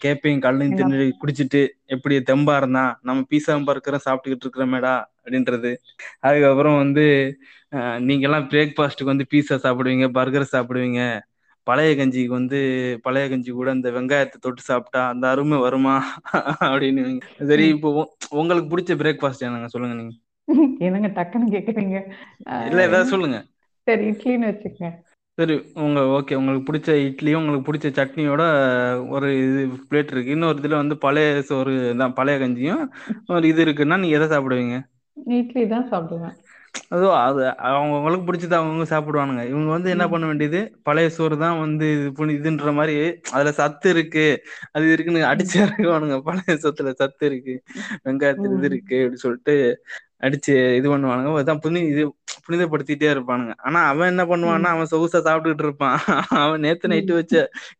கேப்பையும் கல்லையும் தின்னு குடிச்சிட்டு எப்படி தெம்பா இருந்தான் நம்ம பீஸா பர்கரும் சாப்பிட்டுக்கிட்டு இருக்கிறோமேடா அப்படின்றது. அதுக்கப்புறம் வந்து நீங்க எல்லாம் பிரேக்ஃபாஸ்ட்டுக்கு வந்து பீஸா சாப்பிடுவீங்க பர்கர் சாப்பிடுவீங்க. பழைய கஞ்சிக்கு வந்து பழைய கஞ்சி கூட இந்த வெங்காயத்தை தொட்டு சாப்பிட்டா அந்த அருமை வருமா அப்படின்னு சரி இப்போ உங்களுக்கு பிடிச்ச பிரேக்ஃபாஸ்ட் என்னங்க? சொல்லுங்க நீங்க. என்னங்க டக்குன்னு கேக்குறீங்க? இல்ல ஏதாவது சொல்லுங்க. சரி இட்லின்னு வச்சுக்கங்க. சரி உங்க ஓகே உங்களுக்கு பிடிச்ச இட்லியும் உங்களுக்கு பிடிச்ச சட்னியோட ஒரு இது பிளேட் இருக்கு. இன்னொரு இதுல வந்து பழைய சோறு தான் பழைய கஞ்சியும் ஒரு இது இருக்குன்னா நீங்க எதை சாப்பிடுவீங்க? இட்லி தான் சாப்பிடுவேன். அதோ அது அவங்கவுங்களுக்கு பிடிச்சது அவங்கவுங்க சாப்பிடுவானுங்க. இவங்க வந்து என்ன பண்ண வேண்டியது? பழைய சோறு தான் வந்து இது இதுன்ற மாதிரி அதுல சத்து இருக்கு. அது இருக்குன்னு அடிச்சு இறக்குவானுங்க. பழைய சோத்துல சத்து இருக்கு. வெங்காயத்துல இது இருக்கு அப்படின்னு சொல்லிட்டு அடிச்சு இது பண்ணுவானுங்க. அதான் புனி இது புனிதப்படுத்திட்டே இருப்பானுங்க. ஆனா அவன் என்ன பண்ணுவான்னா அவன் சொகுசா சாப்பிட்டுக்கிட்டு இருப்பான். அவன் நேத்து நைட்டு வச்ச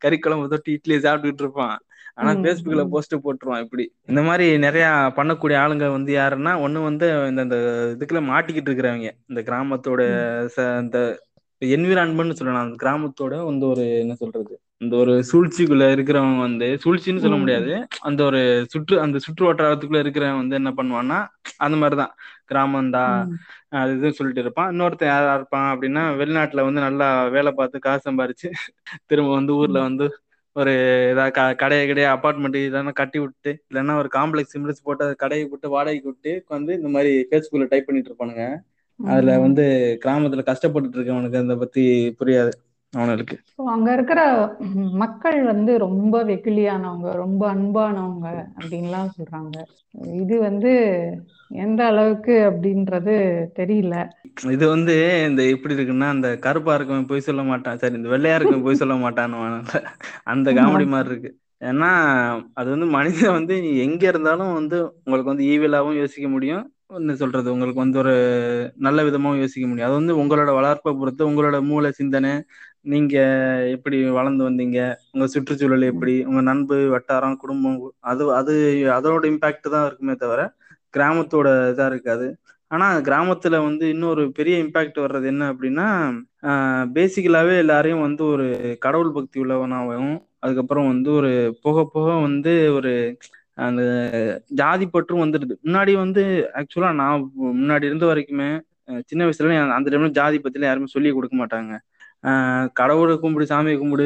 கறி குழம்பு தொட்டு இட்லியை சாப்பிட்டுக்கிட்டு இருப்பான். ஆனா பேஸ்புக்ல போஸ்ட் போட்டுருவான் இப்படி. இந்த மாதிரி நிறைய பண்ணக்கூடிய ஆளுங்க வந்து யாருன்னா ஒண்ணு வந்து இந்த இந்த இதுக்குள்ள மாட்டிக்கிட்டு இருக்கிறவங்க. இந்த கிராமத்தோட இந்த என்விரான்மெண்ட் சொல்லலாம். அந்த கிராமத்தோட வந்து ஒரு என்ன சொல்றது இந்த ஒரு சூழ்ச்சிக்குள்ள இருக்கிறவங்க வந்து சூழ்ச்சின்னு சொல்ல முடியாது. அந்த ஒரு சுற்று அந்த சுற்று வட்டாரத்துக்குள்ள இருக்கிறவன் வந்து என்ன பண்ணுவான்னா அந்த மாதிரிதான். கிராமம்தா ம். அது இதுன்னு சொல்லிட்டு இருப்பான். இன்னொருத்தன் யாரா இருப்பான் அப்படின்னா வெளிநாட்டுல வந்து நல்லா வேலை பார்த்து காசு சம்பாரிச்சு திரும்ப வந்து ஊர்ல வந்து ஒரு ஏதாவது க கடையை கிடையாது அப்பார்ட்மெண்ட் இதெல்லாம் கட்டி விட்டு இல்லைன்னா ஒரு காம்ப்ளெக்ஸ் சிம்லஸ் போட்டு அதை கடையை விட்டு வாடகைக்கு விட்டு வந்து இந்த மாதிரி ஃபேஸ்புக்ல டைப் பண்ணிட்டு இருப்பானுங்க. அதுல வந்து கிராமத்துல கஷ்டப்பட்டுட்டு இருக்கவனுக்கு அதை பத்தி புரியாது. அவனுக்கு So, அங்க இருக்கிற மக்கள் வந்து ரொம்ப வெகுளியானவங்க ரொம்ப அன்பானவங்க அப்படின்லாம் சொல்றாங்க. இது வந்து எந்த அளவுக்கு அப்படின்றது தெரியல. இது வந்து இந்த எப்படி இருக்குன்னா இந்த கருப்பா இருக்கவன் போய் சொல்ல மாட்டான். சரி இந்த வெள்ளையா இருக்கவன் போய் சொல்ல மாட்டான்னு அந்த காமெடி மாதிரி இருக்கு. ஏன்னா அது வந்து மனிதன் வந்து எங்க இருந்தாலும் வந்து உங்களுக்கு வந்து ஈவிலாவும் யோசிக்க முடியும். என்ன சொல்றது? உங்களுக்கு வந்து ஒரு நல்ல விதமாவும் யோசிக்க முடியும். அது வந்து உங்களோட வளர்ப்பை பொறுத்து உங்களோட மூளை சிந்தனை நீங்க எப்படி வளர்ந்து வந்தீங்க? உங்க சுற்றுச்சூழல் எப்படி? உங்க நண்பு வட்டாரம் குடும்பம் அது அது அதோட இம்பாக்ட் தான் இருக்குமே தவிர கிராமத்தோட இதா இருக்காது. ஆனா கிராமத்துல வந்து இன்னொரு பெரிய இம்பாக்ட் வர்றது என்ன அப்படின்னா பேசிக்கலாவே எல்லாரையும் வந்து ஒரு கடவுள் பக்தி உள்ளவனாகவும் அதுக்கப்புறம் வந்து ஒரு போக போக வந்து ஒரு அந்த ஜாதி பற்றும் வந்துடுது. முன்னாடி வந்து ஆக்சுவலா நான் முன்னாடி இருந்த வரைக்குமே சின்ன வயசுல அந்த டைம்ல ஜாதி பத்திலாம் யாருமே சொல்லி கொடுக்க மாட்டாங்க. கடவுளை கும்பிடு சாமியை கும்பிடு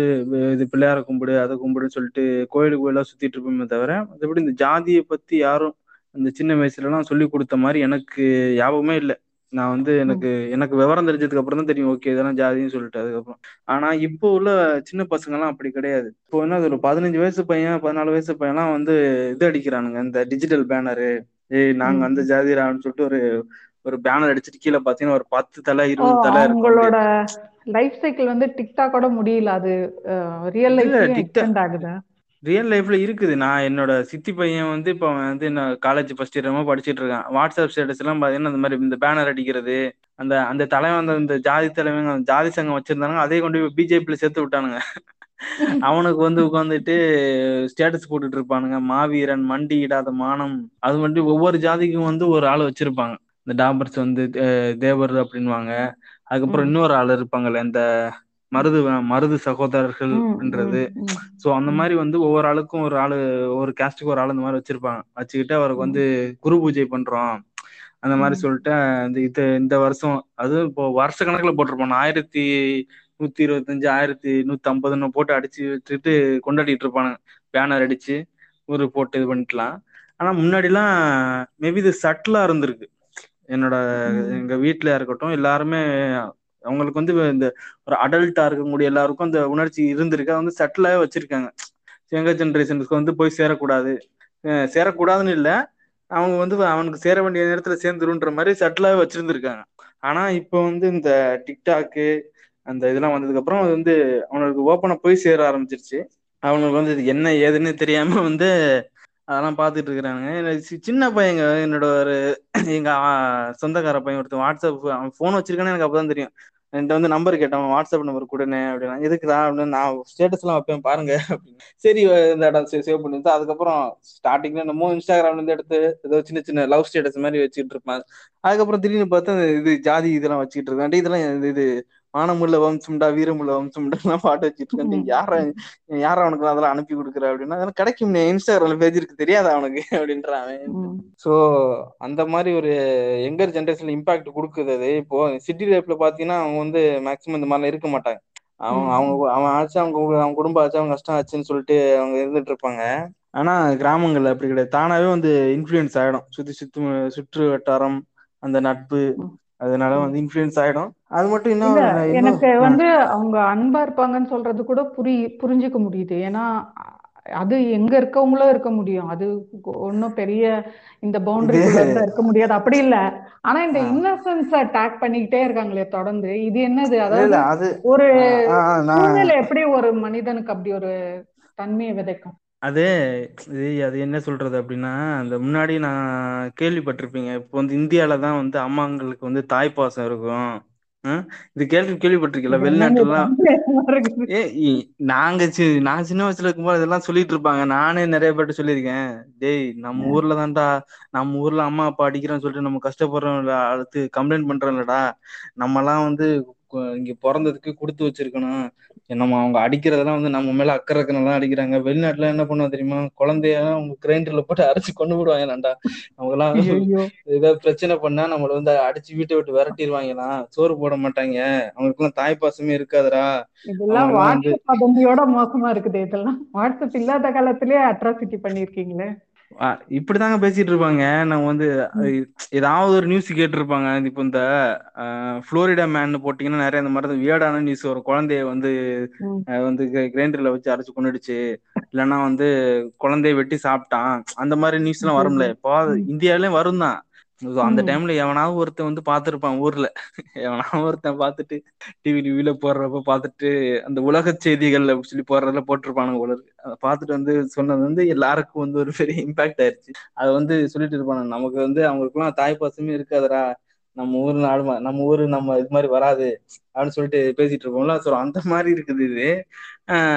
இது பிள்ளையார கும்பிடு அதை கும்பிடுன்னு சொல்லிட்டு கோயிலுக்கு கோயிலா சுத்திட்டு இருப்போமே தவிர மற்றபடி இந்த ஜாதியை பத்தி யாரும் அந்த சின்ன வயசுல எல்லாம் சொல்லி கொடுத்த மாதிரி எனக்கு ஞாபகமே இல்லை. நான் வந்து எனக்கு எனக்கு விவரம் தெரிஞ்சதுக்கு அப்புறம் தான் தெரியும் ஓகே இதெல்லாம் ஜாதின்னு சொல்லிட்டு அதுக்கப்புறம். ஆனா இப்போ உள்ள சின்ன பசங்க எல்லாம் அப்படி கிடையாது. இப்போ என்ன ஒரு பதினஞ்சு வயசு பையன் பதினாலு வயசு பையன்லாம் வந்து இது அடிக்கிறானுங்க இந்த டிஜிட்டல் பேனரு ஏய் நாங்க அந்த ஜாதிரான்னு சொல்லிட்டு ஒரு ஒரு பேனர் அடிச்சிட்டு கீழே பாத்தீங்கன்னா ஒரு பத்து தலை இருபது தலை இருக்கும் லைஃப் சைக்கிள் வந்து டிக்டாக்கோட முடியல அது ரியல் TikTok- எக்ஸ்டெண்ட் ஆகுதா. ரியல் லைஃப்ல இருக்குது. நான் என்னோட சித்தி பையன் வந்து இப்போ வந்து என்ன காலேஜ் ஃபர்ஸ்ட் இயரமா படிச்சிட்டு இருக்கான். வாட்ஸ்அப் ஸ்டேட்டஸ் எல்லாம் பாத்தீங்கன்னா இந்த மாதிரி இந்த பேனர் அடிக்கிறது அந்த அந்த தலைவன் அந்த இந்த ஜாதி தலைவன் ஜாதி சங்கம் வச்சிருந்தாங்க அதே கொண்டு போய் பிஜேபியில சேர்த்து விட்டானுங்க. அவனுக்கு வந்து உட்காந்துட்டு ஸ்டேட்டஸ் போட்டுட்டு இருப்பானுங்க. மாவீரன் மண்டி இடாத மானம். அது வந்து ஒவ்வொரு ஜாதிக்கும் வந்து ஒரு ஆள் வச்சிருப்பாங்க. இந்த டாபர்ஸ் வந்து தேவர் அப்படின்வாங்க அதுக்கப்புறம். இன்னொரு ஆள் இருப்பாங்கல்ல இந்த மருது மருது சகோதரர்கள் ம், அப்படின்றது ம், ம். சோ அந்த. மாதிரி வந்து ஒவ்வொரு ஆளுக்கும் ஒரு ஆளு ஒரு கேஸ்டுக்கு ஒரு ஆள் இந்த மாதிரி வச்சிருப்பாங்க வச்சுக்கிட்டு அவருக்கு வந்து குரு பூஜை பண்றோம் அந்த மாதிரி. சொல்லிட்டு இந்த இது இந்த வருஷம் அது இப்போ வருஷ கணக்குல போட்டிருப்பான் ஆயிரத்தி நூத்தி இருபத்தஞ்சு ஆயிரத்தி நூத்தி ஐம்பதுன்னு போட்டு அடிச்சு வச்சுட்டு கொண்டாடிட்டு இருப்பானுங்க பேனர் அடிச்சு ஒரு போட்டு இது பண்ணிக்கலாம் ஆனா முன்னாடிலாம் மேபி இது சட்டிலா இருந்திருக்கு என்னோட. எங்க வீட்ல இருக்கட்டும் எல்லாருமே அவங்களுக்கு வந்து இந்த ஒரு அடல்ட்டா இருக்கக்கூடிய எல்லாருக்கும் அந்த உணர்ச்சி இருந்திருக்கு. அதை வந்து சட்டிலாவே வச்சிருக்காங்க. எங்க ஜென்ரேஷனுக்கு வந்து போய் சேரக்கூடாது. சேரக்கூடாதுன்னு இல்ல. அவங்க வந்து அவனுக்கு சேர வேண்டிய நேரத்துல சேர்ந்துருன்ற மாதிரி சட்டிலாவே வச்சிருந்திருக்காங்க. ஆனா இப்போ வந்து இந்த டிக்டாக்கு அந்த இதெல்லாம் வந்ததுக்கு அப்புறம் அது வந்து அவனுக்கு ஓப்பனா போய் சேர ஆரம்பிச்சிருச்சு. அவனுக்கு வந்து இது என்ன ஏதுன்னு தெரியாம வந்து அதெல்லாம் பார்த்துட்டு இருக்கிறானுங்க. சி- சின்ன பையங்க என்னோட ஒரு எங்க சொந்தக்கார பையன் ஒருத்தன் வாட்ஸ்அப் அவன் ஃபோன் வச்சிருக்கானே எனக்கு அப்பதான் தெரியும். என்கிட்ட வந்து நம்பர் கேட்டான் வாட்ஸ்அப் நம்பர் கொடுனே அப்படின்னா எதுக்குடா அப்படின்னு நான் ஸ்டேட்டஸ் எல்லாம் வைப்பேன் பாருங்க அப்படின்னு. சரி இந்த இடம் சேவ் பண்ணிட்டு அதுக்கப்புறம் ஸ்டார்டிங்ல என்னமோ இன்ஸ்டாகிராம்ல இருந்து எடுத்து ஏதோ சின்ன சின்ன லவ் ஸ்டேட்டஸ் மாதிரி வச்சுட்டு இருப்பான். அதுக்கப்புறம் திடீர்னு பார்த்தா இது ஜாதி இதெல்லாம் வச்சுக்கிட்டு இருக்கேன் இதெல்லாம் இது இது மானமுள்ள வம்சம்டா வீரமுள்ள வம்சம்டா எல்லாம் பாட்டு வச்சுட்டு இருக்கேன். யாரா யாரா அவனுக்கு அதெல்லாம் அனுப்பி கொடுக்குற அப்படின்னா அதெல்லாம் கிடைக்கும் இன்ஸ்டாகிராம்ல பேஜ் இருக்கு. தெரியாதா அவனுக்கு? அப்படின்றான். ஸோ அந்த மாதிரி ஒரு யங்கர் ஜென்ரேஷன்ல இம்பாக்ட் கொடுக்குது அது. இப்போ சிட்டி லைஃப்ல பாத்தீங்கன்னா அவங்க வந்து மேக்ஸிமம் இந்த மாதிரிலாம் இருக்க மாட்டாங்க. அவங்க. அவங்க அவன் ஆச்சு அவங்க அவங்க குடும்பம் ஆச்சு அவங்க கஷ்டம் ஆச்சுன்னு சொல்லிட்டு அவங்க இருந்துட்டு இருப்பாங்க. ஆனா கிராமங்கள்ல அப்படி கிடையாது. தானாவே வந்து இன்ஃப்ளூயன்ஸ் ஆயிடும். சுத்தி சுத்து சுற்று வட்டாரம் அந்த நட்பு. அதனால. வந்து இன்ஃப்ளூயன்ஸ் ஆயிடும். அது மட்டும் இன்னும் எனக்கு வந்து அவங்க அன்பா இருப்பாங்கன்னு சொல்றது கூட புரி புரிஞ்சுக்க முடியுது. ஏன்னா அது எங்க இருக்கவங்களும் இருக்க முடியும். அது ஒன்றும் பெரிய இந்த இருந்தா இருக்க முடியாது. அப்படி இல்ல. ஆனா இந்த. இன்னசென்ஸ அட்டாக் பண்ணிக்கிட்டே இருக்காங்களே தொடர்ந்து. இது என்னது? அதாவது ஒரு சூழ்நிலை எப்படி ஒரு மனிதனுக்கு அப்படி ஒரு தன்மையை விதைக்கும்? அது இது அது என்ன சொல்றது அப்படின்னா அந்த முன்னாடி நான் கேள்விப்பட்டிருப்பீங்க. இப்போ வந்து இந்தியால தான் வந்து அம்மாங்களுக்கு வந்து தாய்ப்பாசம் இருக்கும்? இது கேள்வி கேள்விப்பட்டிருக்கீங்களா? இது என்னங்க வெளிநாட்டுலாம் சந்தேகமா இருக்குது ஏ இ- நாங்க சி நான் சின்ன வயசுல இருக்கும்போது இதெல்லாம் சொல்லிட்டு இருப்பாங்க. நானே நிறைய பேர்ட்ட சொல்லியிருக்கேன். டேய் நம்ம ஊர்ல தான்டா நம்ம ஊர்ல அம்மா அப்பா அடிக்கிறோம்னு சொல்லிட்டு நம்ம கஷ்டப்படுறோம்ல அடுத்து கம்ப்ளைண்ட் பண்றோம்லடா. நம்மலாம் வந்து கு- இங்க பிறந்ததுக்கு கொடுத்து வச்சிருக்கணும். நம்ம அவங்க அடிக்கிறதெல்லாம் வந்து நம்ம மேல அக்கறை இருக்கனால அடிக்கிறாங்க. வெளிநாட்டுல என்ன பண்ணுவோம் தெரியுமா? குழந்தைய அவங்க கிரைண்டர்ல போட்டு அரைச்சு கொண்டு விடுவாங்களாண்டா அவங்க எல்லாம் ஏதாவது பிரச்சனை பண்ணா நம்மள வந்து அடிச்சு வீட்டை விட்டு விரட்டிடுவாங்களாம். சோறு போட மாட்டாங்க. அவங்களுக்குலாம் தாய் பாசமே இருக்காதுடா. இதெல்லாம் வாட்ஸ்அப் மோசமா இருக்குது இதெல்லாம். வாட்ஸ்அப் இல்லாத காலத்திலே அட்ராசிட்டி பண்ணிருக்கீங்களே இப்படிதாங்க பேசிட்டு இருப்பாங்க நம்ம வந்து ஏதாவது ஒரு நியூஸ் கேட்டிருப்பாங்க. இப்ப இந்த புளோரிடா மேன் போட்டீங்கன்னா நெறைய இந்த மாரி வியர்டான நியூஸ் வரும். கொழந்தைய வந்து வந்து கிரைண்டர்ல வச்சு அரைச்சு கொன்னுடுச்சு. இல்லன்னா வந்து கொழந்தைய வெட்டி சாப்ட்டா அந்த மாரி நியூஸ்ல்லா வரும்ல. ஐயையோ எப்பவாது ம். இந்தியாலயு வருந்தா அந்த டைம்ல எவனாவது ஒருத்த வந்து பாத்துருப்பா ஊர்ல. எவனாவது ஒருத்த பாத்துட்டு டிவி கிவில போடுறப்ப பாத்துட்டு அந்த உலக செய்திகள் அப்டி சொல்லி போடுறதுல போட்டிருப்பானுங்க போலருக்கு அத பாத்துட்டு வந்து சொன்னது வந்து எல்லாருக்கு வந்து ஒரு பெரிய இம்பாக்ட் ஆயிருச்சு. அத வந்து சொல்லிட்டு இருப்பானுங்க நமக்கு வந்து அவங்களுக்குல்லா தாய் பாசமே இருக்காதுடா. நம்ம ஊர் நாடு நம்ம ஊரு நம்ம இது மாரி வராது அப்டின்னு சொல்லிட்டு பேசிட்டு இருப்போம்ல. சோ அந்த மாரி இருக்குது இது.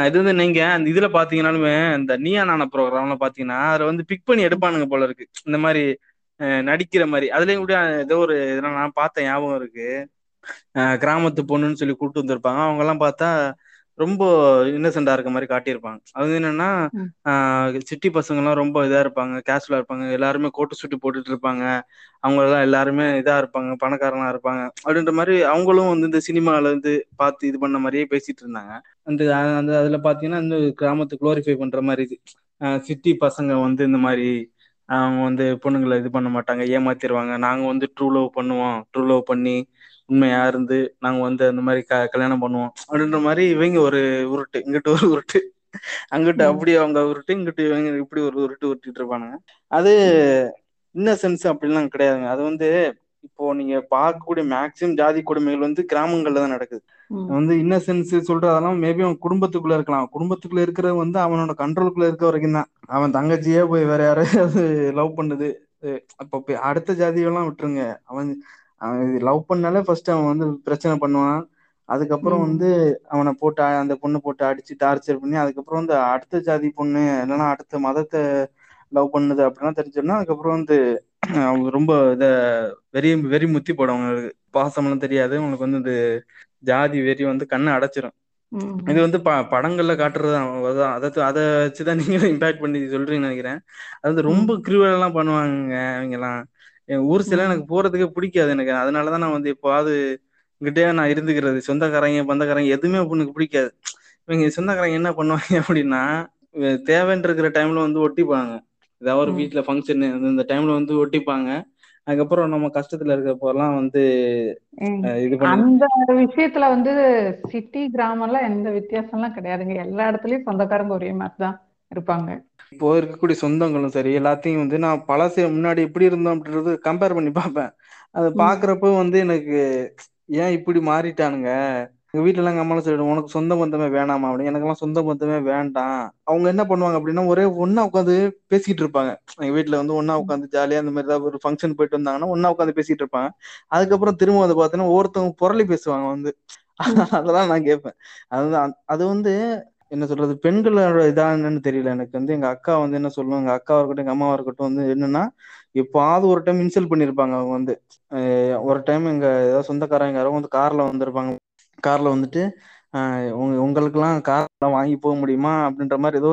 இது வந்து நீங்க அந்த இதுல பாத்தீங்கன்னாலுமே இந்த நீயா நானா ப்ரோக்ராம்ல பாத்தீங்கன்னா அதுல வந்து பிக் பண்ணி எடுப்பானுங்க போல இருக்கு. இந்த அ நடிக்கிற மாரி அதுலயு கூட ஏதோ ஒரு இதுல நா பாத்த ஞாபகோ இருக்கு. கிராமத்து பொண்ணுன்னு சொல்லி கூட்டு வந்திருப்பாங்க. அவங்கல்லா பாத்தா ரொம்ப இன்னசென்டா இருக்க மாரி காட்டியிருப்பாங்க. அது என்னன்னா சிட்டி பசங்கல்லா ரொம்ப இதா இருப்பாங்க கேஷுவலா இருப்பாங்க. எல்லாருமே கோட்டு சூட்டு போட்டுட்டு இருப்பாங்க. அவங்கல்லா எல்லாருமே இதா இருப்பாங்க பணக்காரங்களா இருப்பாங்க அப்டின்ற மாரி அவங்களு வந்து இந்த சினிமால இருந்து பாத்து இது பண்ண மாரியே பேசிட்டு இருந்தாங்க. அந்த அந்த அதுல பாத்தீங்கன்னா இந்த கிராமத்து குளோரிஃபை பண்ற அ சிட்டி பசங்க வந்து இந்த மாரி அவங்க வந்து பொண்ணுங்கள இது பண்ண மாட்டாங்க ஏமாத்திருவாங்க. நாங்க வந்து ட்ரூ லவ் பண்ணுவோ ட்ரூ லவ் பண்ணி உண்மையா இருந்து நாங்க வந்து அந்த மாரி க கல்யாணம் பண்ணுவோ அப்டின்ற மாரி இவங்க ஒரு உருட்டு. இங்குட்டு ஒரு உருட்டு. அங்குட்டு ம். அப்டி அவங்க உருட்டு இங்குட்டு இவங்க இப்டி ஒரு உருட்டு உருட்டிட்டு இருப்பானுங்க. அது இன்னசென்ஸ் அப்டில்லா கெடையாதுங்க. அது வந்து இப்போ நீங்க பாக்கக்கூடிய மேக்சிமம் ஜாதி கொடுமைகள் வந்து கிராமங்கள்ல தா நடக்குது. வந்து இன்னசென்ஸ் சொல்றதெல்லா மேபி அவ குடும்பத்துக்குள்ள இருக்கலா குடும்பத்துக்குள்ள இருக்கிறது வந்து அவனோட கண்ட்ரோலுக்குள்ள இருக்க வரைக்கு தா அவ தங்கச்சியே போய் வேற யாரையாது லவ் பண்ணுது. அப்ப அடுத்த ஜாதியெல்லா விட்டுருங்க. அவன் அவ லவ் பண்ணாலே ஃபர்ஸ்ட் அவ வந்து பிரச்சன பண்ணுவா அதுக்கப்புறோ ம். வந்து அவன போட்டு அந்த பொண்ணு போட்டு அடிச்சு டார்ச்சர் பண்ணி அதுக்கப்புறோ வந்து அடுத்த ஜாதி பொண்ணு இல்லன்னா அடுத்த மதத்த லவ் பண்ணுது அப்டின்னா தெரிஞ்சிடுனா அதுக்கப்புறோ வந்து அவங்க ரொம்ப இத வெறி வெறி முத்தி போடு அவங்களுக்கு பாசம்ல்லா தெரியாது. உங்களுக்கு வந்து இந்த ஜாதி வெறி வந்து கண்ண அடைச்சிரு இது வந்து ப படங்கள்ல காட்டுறதுதா அத அத அத வச்சுதா நீங்க இம்பேக்ட் பண்ணி சொல்றீங்கன்னு நெனைக்கிறே அது ம் ரொம்ப கிருவாலல்லா பண்ணுவாங்கங்க அவங்கல்லா எ ஊர் சைட்லா ம் எனக்கு போறதுக்கு புடிக்காது எனக்கு. அதனாலதா நா வந்து எப்பவாது இங்கிட்டயே நா இருந்துக்கிறது. சொந்தக்காரங்க பந்தக்காரங்க எதுவுமே எனக்கு புடிக்காது. இவங்க சொந்தக்காரங்க என்ன பண்ணுவாங்க அப்டின்னா தேவன்னு இருக்கிற டைம்ல வந்து ஒட்டிப்பாங்க. ஏதாவது ஒரு ம் வீட்ல பங்க்ஷனு இந்த டைம்ல வந்து ஒட்டிப்பாங்க. அதுக்கப்புறோ நம்ம கஷ்டத்துல இருக்கப்போல்லா வந்து அந்த விஷயத்துல வந்து சிட்டி கிராமம்ல்லா எந்த வித்தியாசம்ல்லா கெடையாதுங்க. எல்லா எடத்துலயு சொந்தக்காரங்க ஒரே மாரிதா இருப்பாங்க. இப்போ இருக்கக்கூடிய சொந்தங்களு சரி எல்லாத்தையு வந்து நா பழச முன்னாடி எப்டி இருந்தோ அப்டின்றது கம்பேர் பண்ணி பாப்பே அத பாக்குறப்போ வந்து எனக்கு ஏ இப்டி மாறிட்டானுங்க? எங்க வீட்லல்லா எங்க அம்மாலா சொல்லிடு உனக்கு சொந்த பந்தமே வேணாமா அப்டி எனக்குல்லா சொந்த பந்தமே வேண்டா அவங்க என்ன பண்ணுவாங்க அப்டின்னா ஒரே ஒன்னா உக்காந்து பேசிட்டு இருப்பாங்க. எங்க வீட்ல வந்து ஒன்னா ம். உக்காந்து ஜாலியா அந்த மாரிதா ஒரு ஃபங்க்ஷன் போயிட்டு வந்தாங்கன்னா ஒன்னா உக்காந்து பேசிட்டு இருப்பாங்க. அதுக்கப்புறோ திரும்ப வந்து பாத்தீங்கன்னா ஒவ்வொருத்தவங்க பொரளி பேசுவாங்க வந்து. ம். அதெல்லா நா கேப்பே அதுதா அது வந்து என்ன சொல்றது பெண்களோட இதா என்னன்னு தெரியல எனக்கு. வந்து எங்க அக்கா வந்து என்ன சொல்லு எங்க அக்காவா இருக்கட்டு எங்க அம்மாவா இருக்கட்டு வந்து என்னன்னா எப்பாது ஒரு டைம் இன்சல்ட் பண்ணிருப்பாங்க அவங்க வந்து. ஒரு டைம் எங்க ஏதாவது சொந்தக்காரங்க யாரோ வந்து கார்ல வந்திருப்பாங்க. கார்ல வந்துட்டு அ உ உங்களுக்கெல்லா கார்லா வாங்கி போ முடியுமா? அப்டின்ற மாரி ஏதோ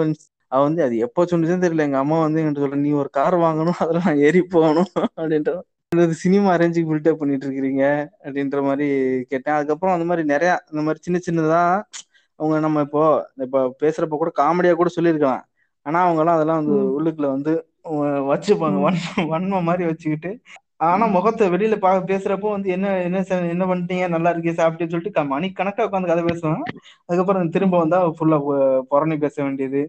அவ வந்து அது எப்ப சொன்னுச்சுன்னு தெரியல. எங்க அம்மா வந்து என்ட்ட சொல்ற நீ ஒரு கார் வாங்கணு அதுல நா ஏறி போகணு அப்டின்ற என்னது சினிமா ரேஞ்சுக்கு பில்டப் பண்ணிட்டு இருக்கிறீங்க அப்டின்ற மாரி கேட்டே அதுக்கப்புறோ அந்த மாரி நெறைய இந்த மாரி சின்ன சின்னதா அவங்க நம்ம இப்போ இப்ப பேசுறப்ப கூட காமெடியா கூட சொல்லிருக்கலா ஆனா அவங்கல்லா அதெல்லா வந்து ம். உள்ளுக்குல வந்து வச்சுப்பாங்க. வன்ம வன்ம மாரி வச்சுக்கிட்டு ஆனா முகத்த வெளியில பா பேசுறப்போ வந்து என்ன என்ன என்ன பண்ட்டீங்க நல்லா இருக்கே சாப்ட்டே சொல்லிட்டு மணி கணக்கா உக்காந்து கத பேசுவா அதுக்கப்புறோ திரும்ப வந்தா ஃபுல்லா பொறணி பேச வேண்டியது.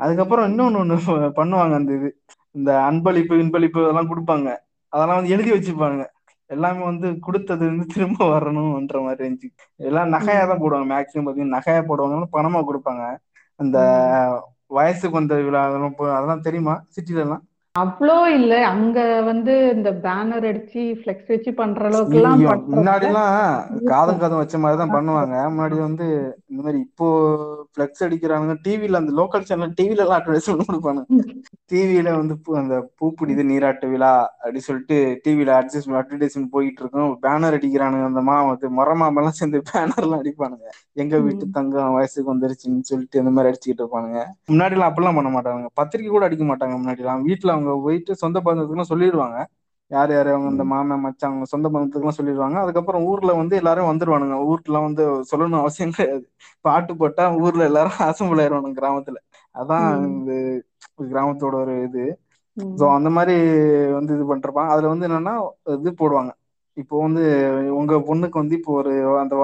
அதுக்கப்புறோ இன்னொன்னு ஒண்ணு பண்ணுவாங்க அந்த இது. இந்த அன்பளிப்பு இன்பளிப்பு அதெல்லா குடுப்பாங்க. அதெல்லா வந்து எழுதி வச்சுப்பாங்க. எல்லாமே வந்து குடுத்தது வந்து திரும்ப வரணுன்ற மாரி இருந்துச்சு. எல்லா நகையா தா ம் போடுவாங்க. மேக்சிமம் பாத்தீங்கன்னா நகையா போடுவாங்க பணமா குடுப்பாங்க. அந்த வயசுக்கு வந்த விழா அதெல்லா அதெல்லா தெரியுமா? சிட்டிலல்லா அவ்ளோ இல்ல. அங்க வந்து இந்த பேனர் அடிச்சு ஃப்ளெக்ஸ் வச்சு பண்ற அளவுக்குல்லா ஐய்யய்யோ பண்றதுல முன்னாடில்லா காது இருக்கும் காது வச்ச மாரிதா பண்ணுவாங்க. முன்னாடி வந்து இந்த மாரி இப்போ ஃப்ளெக்ஸ் அடிக்கிறாங்க டிவில அந்த லோக்கல் சேனல் டிவிலல்லா அட்வடைஸ்மென்ட் குடுப்பானுங்க. டிவில வந்து பூ அந்த பூப்பிடிது நீராட்டு விழா அப்டி சொல்ட்டு டிவில அட்சஸ் அட்வடைஸ்மென்ட் போயிட்டு இருக்கு பேனர் அடிக்கிறானுங்க. அந்த மா வந்து மொற மாமெல்லா சேந்து பேனர்ல்லா அடிப்பானுங்க. எங்க வீட்டு ம். தங்கோ வயசுக்கு வந்துருச்சுன்னு சொல்லிட்டு இந்த மாரி அடிச்சுட்டு இருப்பானுங்க. முன்னாடில்லா அப்டில்லா பண்ண மாட்டாங்க பத்திரிக்க கூட அடிக்க மாட்டாங்க முன்னாடில்லா வீட்ல அவங்க போயிட்டு சொந்த பந்தத்துக்குல்லா சொல்லிருவாங்க. யார் யாரு அவங்க இந்த ம். மாம மச்சா அவங்க சொந்த பந்தத்துக்குல்லா சொல்லிருவாங்க. அதுக்கப்புறோ ஊர்ல வந்து எல்லாரு வந்துருவானுங்க. ஊருக்குல்லா வந்து சொல்லணு அவசியோ கெடையாது. பாட்டு போட்டா ஊர்ல எல்லாரு அசம்பள் ஆயிருவானுங்க கிராமத்துல. அதா ம். இது கிராமத்தோட ஒரு இது. ஸோ அந்த மாதிரி வந்து இது பண்ணிருப்பாங்க. அதுல வந்து என்னன்னா இது போடுவாங்க. இப்போ வந்து உங்க பொண்ணுக்கு வந்து இப்போ ஒரு அந்த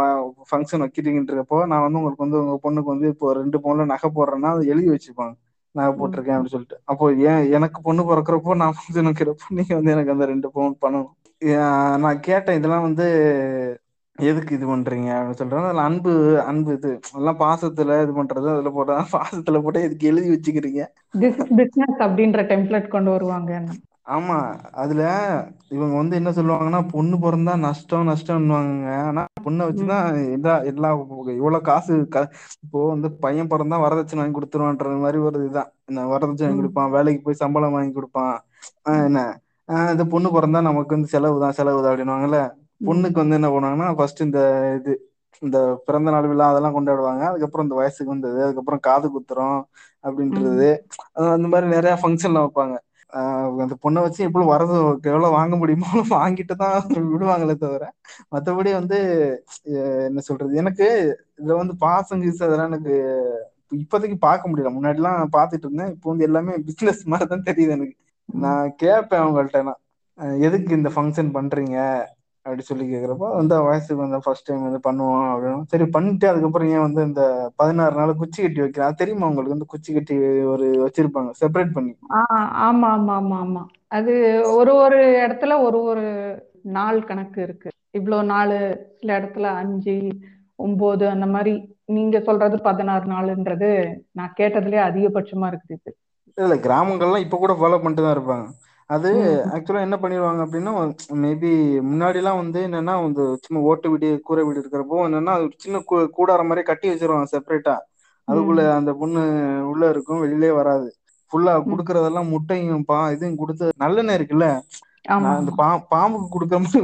ஃபங்க்ஷன் வைக்கிறீங்கன்றப்போ நான் வந்து உங்களுக்கு வந்து உங்க பொண்ணுக்கு வந்து இப்போ ரெண்டு பவுன்ல நகை போடுறேன்னா அதை எழுதி வச்சுப்பாங்க. நகை ம். போட்டிருக்கேன் அப்படின்னு சொல்லிட்டு. அப்போ ஏன் எனக்கு பொண்ணு பிறக்கிறப்போ நான் ஃபங்க்ஷன் வைக்கிறப்போ நீங்க வந்து எனக்கு அந்த ரெண்டு பவுன் பண்ணணும் நான் கேட்டேன் இதெல்லாம் வந்து எதுக்கு இது பண்றீங்க அப்படின்னு சொல்றேன் அதுல அன்பு அன்பு இது எல்லாம் பாசத்துல இது பண்றது அதுல போட்டா பாசத்துல போட்டு எதுக்கு எழுதி வச்சுக்கிறீங்க? திஸ் இஸ் பிசினஸ் அப்படின்ற டெம்ப்ளேட் கொண்டு வருவாங்க ஆமா அதுல இவங்க வந்து என்ன சொல்லுவாங்கன்னா பொண்ணு பிறந்தா நஷ்டம் நஷ்டம்னுவாங்க ஆனா பொண்ணை வச்சுதான் எல்லா எல்லா இவ்வளவு காசு க- இப்போ வந்து பையன் பிறந்தா வரதட்சணை வாங்கி கொடுத்துருவான்ற மாதிரி ஒரு இதுதான். என்ன வரதட்சணை வாங்கி. கொடுப்பான் வேலைக்கு போய் சம்பளம் வாங்கி கொடுப்பான். ஆஹ் என்ன? ஆஹ் இந்த பொண்ணு பிறந்தா நமக்கு வந்து செலவு தான் செலவு தான் அப்படின்னுவாங்கல்ல? பொண்ணுக்கு வந்து என்ன பண்ணுவாங்கன்னா ஃபர்ஸ்ட் இந்த இது இந்த பிறந்த நாள் விழா அதெல்லாம் கொண்டாடுவாங்க. அதுக்கப்புறம் இந்த வயசுக்கு வந்தது அதுக்கப்புறம் காது குத்துறோம் அப்படின்றது. அந்த மாதிரி நிறைய ஃபங்க்ஷன்லாம் வைப்பாங்க. அந்த பொண்ணை வச்சு எப்படி வரது எவ்வளவு வாங்க முடியுமோ வாங்கிட்டு தான் விடுவாங்களே தவிர மத்தபடி வந்து என்ன சொல்றது எனக்கு இதுல வந்து பாசம் கீசம் அதெல்லாம் எனக்கு இப்போதைக்கு பார்க்க முடியல. முன்னாடி எல்லாம் பார்த்துட்டு இருந்தேன். இப்போ வந்து எல்லாமே பிசினஸ் மாதிரி தான் தெரியுது எனக்கு. நான் கேட்பேன் அவங்கள்ட்ட எதுக்கு இந்த ஃபங்க்ஷன் பண்றீங்க? அப்படி சொல்லி கேக்குறப்போ வந்து வயசுக்கு வந்து ஃபர்ஸ்ட் டைம் வந்து பண்ணுவோம் அப்படின்னு. சரி பண்ணிட்டு அதுக்கப்புறம் ஏன் வந்து இந்த பதினாறு நாள் குச்சி கட்டி வைக்கிறேன்? தெரியுமா உங்களுக்கு? வந்து குச்சி கட்டி ஒரு வச்சிருப்பாங்க செப்பரேட் பண்ணி. ஆமா ஆமா ஆமா ஆமா. அது ஒரு ஒரு இடத்துல ஒரு ஒரு நாள் கணக்கு இருக்கு. இவ்வளோ நாள் சில இடத்துல அஞ்சு ஒன்பது அந்த மாதிரி நீங்க சொல்றது பதினாறு நாளுன்றது நான் கேட்டதுலயே அதிகபட்சமா இருக்குது இது. இல்ல கிராமங்கள்லாம் இப்ப கூட ஃபாலோ பண்ணிட்டு தான் இருப்பாங்க. அது ஆக்சுவலா என்ன பண்ணிடுவாங்க அப்படின்னா மேபி முன்னாடி எல்லாம் வந்து என்னன்னா வந்து சும்மா ஓட்டு வீடு கூரை வீடு இருக்கிறப்போ என்னன்னா அது ஒரு சின்ன கூ- கூடாரம் மாதிரி கட்டி வச்சிருவாங்க செப்பரேட்டா அதுக்குள்ள அந்த பொண்ணு உள்ள இருக்கும் வெளியிலே வராது. ஃபுல்லா. குடுக்கறதெல்லாம் முட்டையும் பா இதுவும் கொடுத்து நல்லெண்ணெய் இருக்குல்ல? நான் இந்த பா பாம்புக்கு கொடுக்குற மாதிரி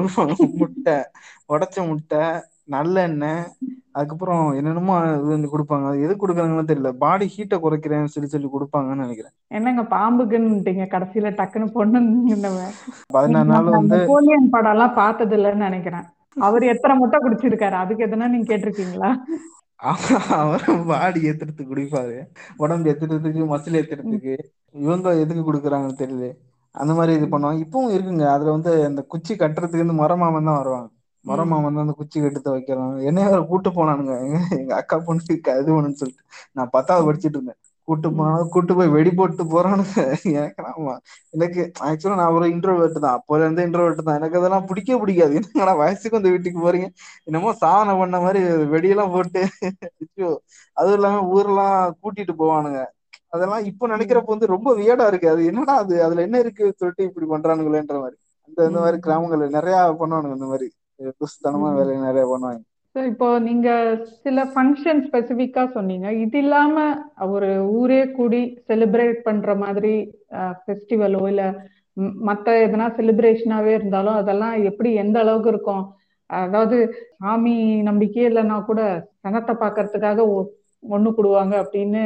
முட்டை உடைச்ச முட்டை நல்லெண்ணெய் அதுக்கப்புறம் என்னென்னமோ இது வந்து கொடுப்பாங்க. அது எது கொடுக்குறாங்கன்னு தெரியல. பாடி ஹீட்டை குறைக்கிறேன்னு சொல்லி சொல்லி கொடுப்பாங்கன்னு நினைக்கிறேன். என்னங்க பாம்புக்குன்னுட்டீங்க. கடைசியில டக்குன்னு பொண்ணுன்னு பதினாறு நாள் வந்து நெப்போலியன் படம் எல்லாம் பார்த்தது இல்லைன்னு நினைக்கிறேன். அவர் எத்தனை முட்டை குடிச்சிருக்காரு? அதுக்கு எதுனா நீங்க கேட்டிருக்கீங்களா? அவர் பாடி ஏத்துறதுக்கு குடிப்பாரு. உடம்பு ஏத்துறதுக்கு மசில் ஏத்துறதுக்கு. இவங்க எதுக்கு கொடுக்குறாங்கன்னு தெரியல. அந்த மாதிரி இது பண்ணுவாங்க. இப்பவும் இருக்குங்க. அதுல வந்து அந்த குச்சி கட்டுறதுக்கு வந்து மரமாமன் தான் வருவாங்க. மரமாமன் தான் அந்த குச்சி கட்டுத்த வைக்கிறாங்க. என்னைய வேற கூட்டு போனானுங்க. எங்க அக்கா பொண்ணுக்கு இது பண்ணுன்னு சொல்லிட்டு. நான் பத்தாவது படிச்சிட்டு இருந்தேன். கூட்டு போனாலும் கூட்டு போய் வெடி போட்டு போறானுங்க. எனக்கு ஆமா எனக்கு ஆக்சுவலா நான் ஒரு இன்ட்ரோவேர்ட் தான். அப்போல இருந்து இன்ட்ரோவேர்ட் தான். எனக்கு அதெல்லாம் பிடிக்கவே பிடிக்காது. என்னங்கடா வயசுக்கு வந்து வீட்டுக்கு போறீங்க? என்னமோ சாதனை பண்ண மாதிரி வெடியெல்லாம் போட்டு. அதுவும் இல்லாம ஊர்லாம் கூட்டிட்டு போவானுங்க. அதெல்லாம் இப்ப நினைக்கிறப்ப வந்து ரொம்ப வியடா இருக்கு. அது என்னடா அது? அதுல என்ன இருக்கு? சொல்லிட்டு இப்படி பண்றானுங்களேன்ற மாதிரி. அந்த இந்த மாதிரி கிராமங்கள்ல நிறைய பண்ணுவானுங்க இந்த மாதிரி. புஸ்தனமா வேலையை நிறைய பண்ணுவாங்க So, இப்போ நீங்க சில ஃபங்க்ஷன் ஸ்பெசிஃபிக்கா சொன்னீங்க. இது இல்லாம ஒரு ஊரே கூடி செலிப்ரேட் பண்ற மாதிரி ஃபெஸ்டிவலோ இல்ல மத்த எதனா செலிப்ரேஷனாவே இருந்தாலும் அதெல்லாம் எப்படி எந்த அளவுக்கு இருக்கும்? அதாவது சாமி நம்பிக்கையே இல்லைன்னா கூட சனத்தை பார்க்கறதுக்காக ஒ- ஒண்ணு கூடுவாங்க அப்படின்னு